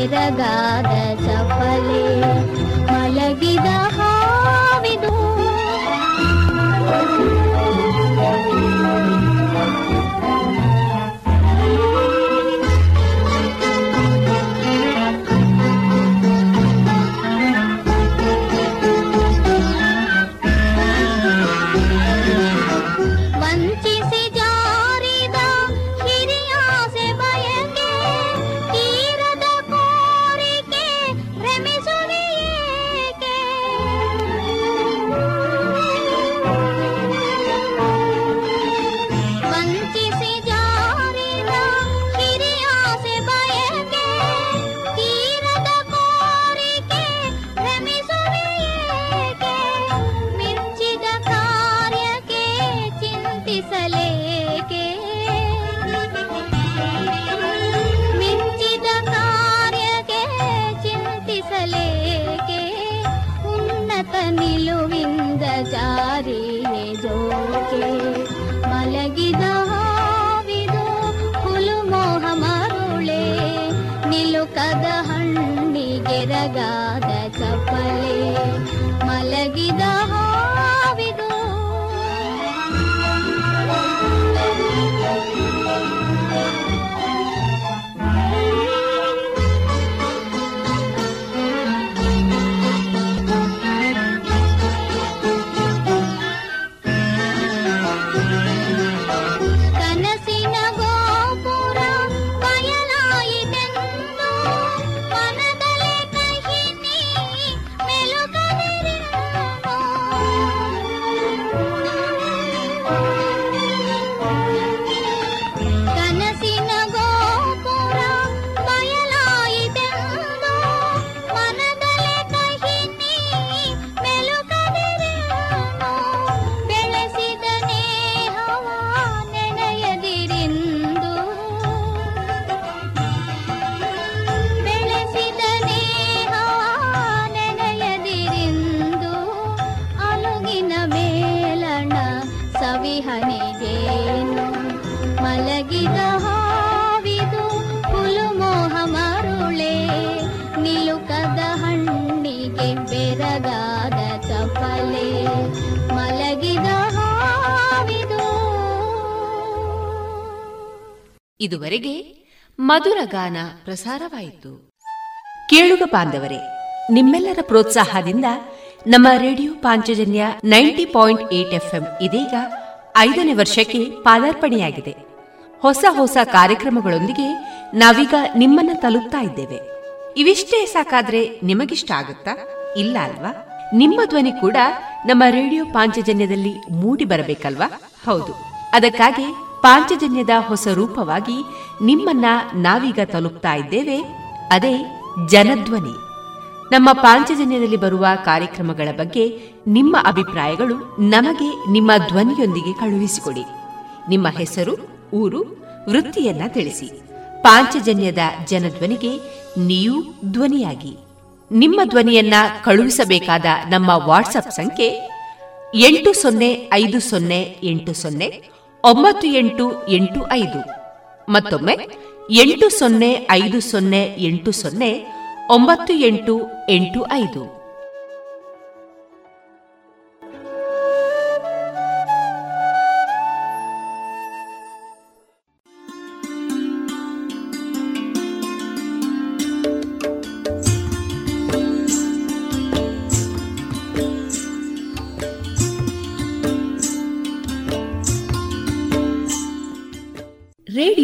ಹಣ್ಣಿಗೆ ಬೆರಗಾದ ಚಪಲೆ ಮಲಗಿದ ಇದುವರೆಗೆ ಮಧುರ ಗಾನ ಪ್ರಸಾರವಾಯಿತು. ಕೇಳುಗ ಬಾಂಧವರೇ, ನಿಮ್ಮೆಲ್ಲರ ಪ್ರೋತ್ಸಾಹದಿಂದ ನಮ್ಮ radio Panchajanya ninety point eight FM ಇದೀಗ ಐದನೇ ವರ್ಷಕ್ಕೆ ಪಾದಾರ್ಪಣೆಯಾಗಿದೆ. ಹೊಸ ಹೊಸ ಕಾರ್ಯಕ್ರಮಗಳೊಂದಿಗೆ ನಾವೀಗ ನಿಮ್ಮನ್ನ ತಲುಪ್ತಾ ಇದ್ದೇವೆ. ಇವಿಷ್ಟೇ ಸಾಕಾದ್ರೆ ನಿಮಗಿಷ್ಟ ಆಗುತ್ತಾ? ಇಲ್ಲ ಅಲ್ವಾ? ನಿಮ್ಮ ಧ್ವನಿ ಕೂಡ ನಮ್ಮ ರೇಡಿಯೋ ಪಾಂಚಜನ್ಯದಲ್ಲಿ ಮೂಡಿ ಬರಬೇಕಲ್ವಾ? ಹೌದು. ಅದಕ್ಕಾಗಿ ಪಾಂಚಜನ್ಯದ ಹೊಸ ರೂಪವಾಗಿ ನಿಮ್ಮನ್ನ ನಾವೀಗ ತಲುಪ್ತಾ ಇದ್ದೇವೆ. ಅದೇ ಜನಧ್ವನಿ. ನಮ್ಮ ಪಾಂಚಜನ್ಯದಲ್ಲಿ ಬರುವ ಕಾರ್ಯಕ್ರಮಗಳ ಬಗ್ಗೆ ನಿಮ್ಮ ಅಭಿಪ್ರಾಯಗಳು ನಮಗೆ ನಿಮ್ಮ ಧ್ವನಿಯೊಂದಿಗೆ ಕಳುಹಿಸಿಕೊಡಿ. ನಿಮ್ಮ ಹೆಸರು, ಊರು, ವೃತ್ತಿಯನ್ನ ತಿಳಿಸಿ. ಪಾಂಚಜನ್ಯದ ಜನಧ್ವನಿಗೆ ನೀವು ಧ್ವನಿಯಾಗಿ. ನಿಮ್ಮ ಧ್ವನಿಯನ್ನ ಕಳುಹಿಸಬೇಕಾದ ನಮ್ಮ ವಾಟ್ಸ್ಆಪ್ ಸಂಖ್ಯೆ ಎಂಟು ಸೊನ್ನೆ ಐದು ಸೊನ್ನೆ ಎಂಟು ಸೊನ್ನೆ ಒಂಬತ್ತು ಎಂಟು ಎಂಟು ಐದು. ಮತ್ತೊಮ್ಮೆ ಎಂಟು ಸೊನ್ನೆ ಐದು ಸೊನ್ನೆ ಎಂಟು ಸೊನ್ನೆ ಒಂಬತ್ತು ಎಂಟು ಎಂಟು ಐದು.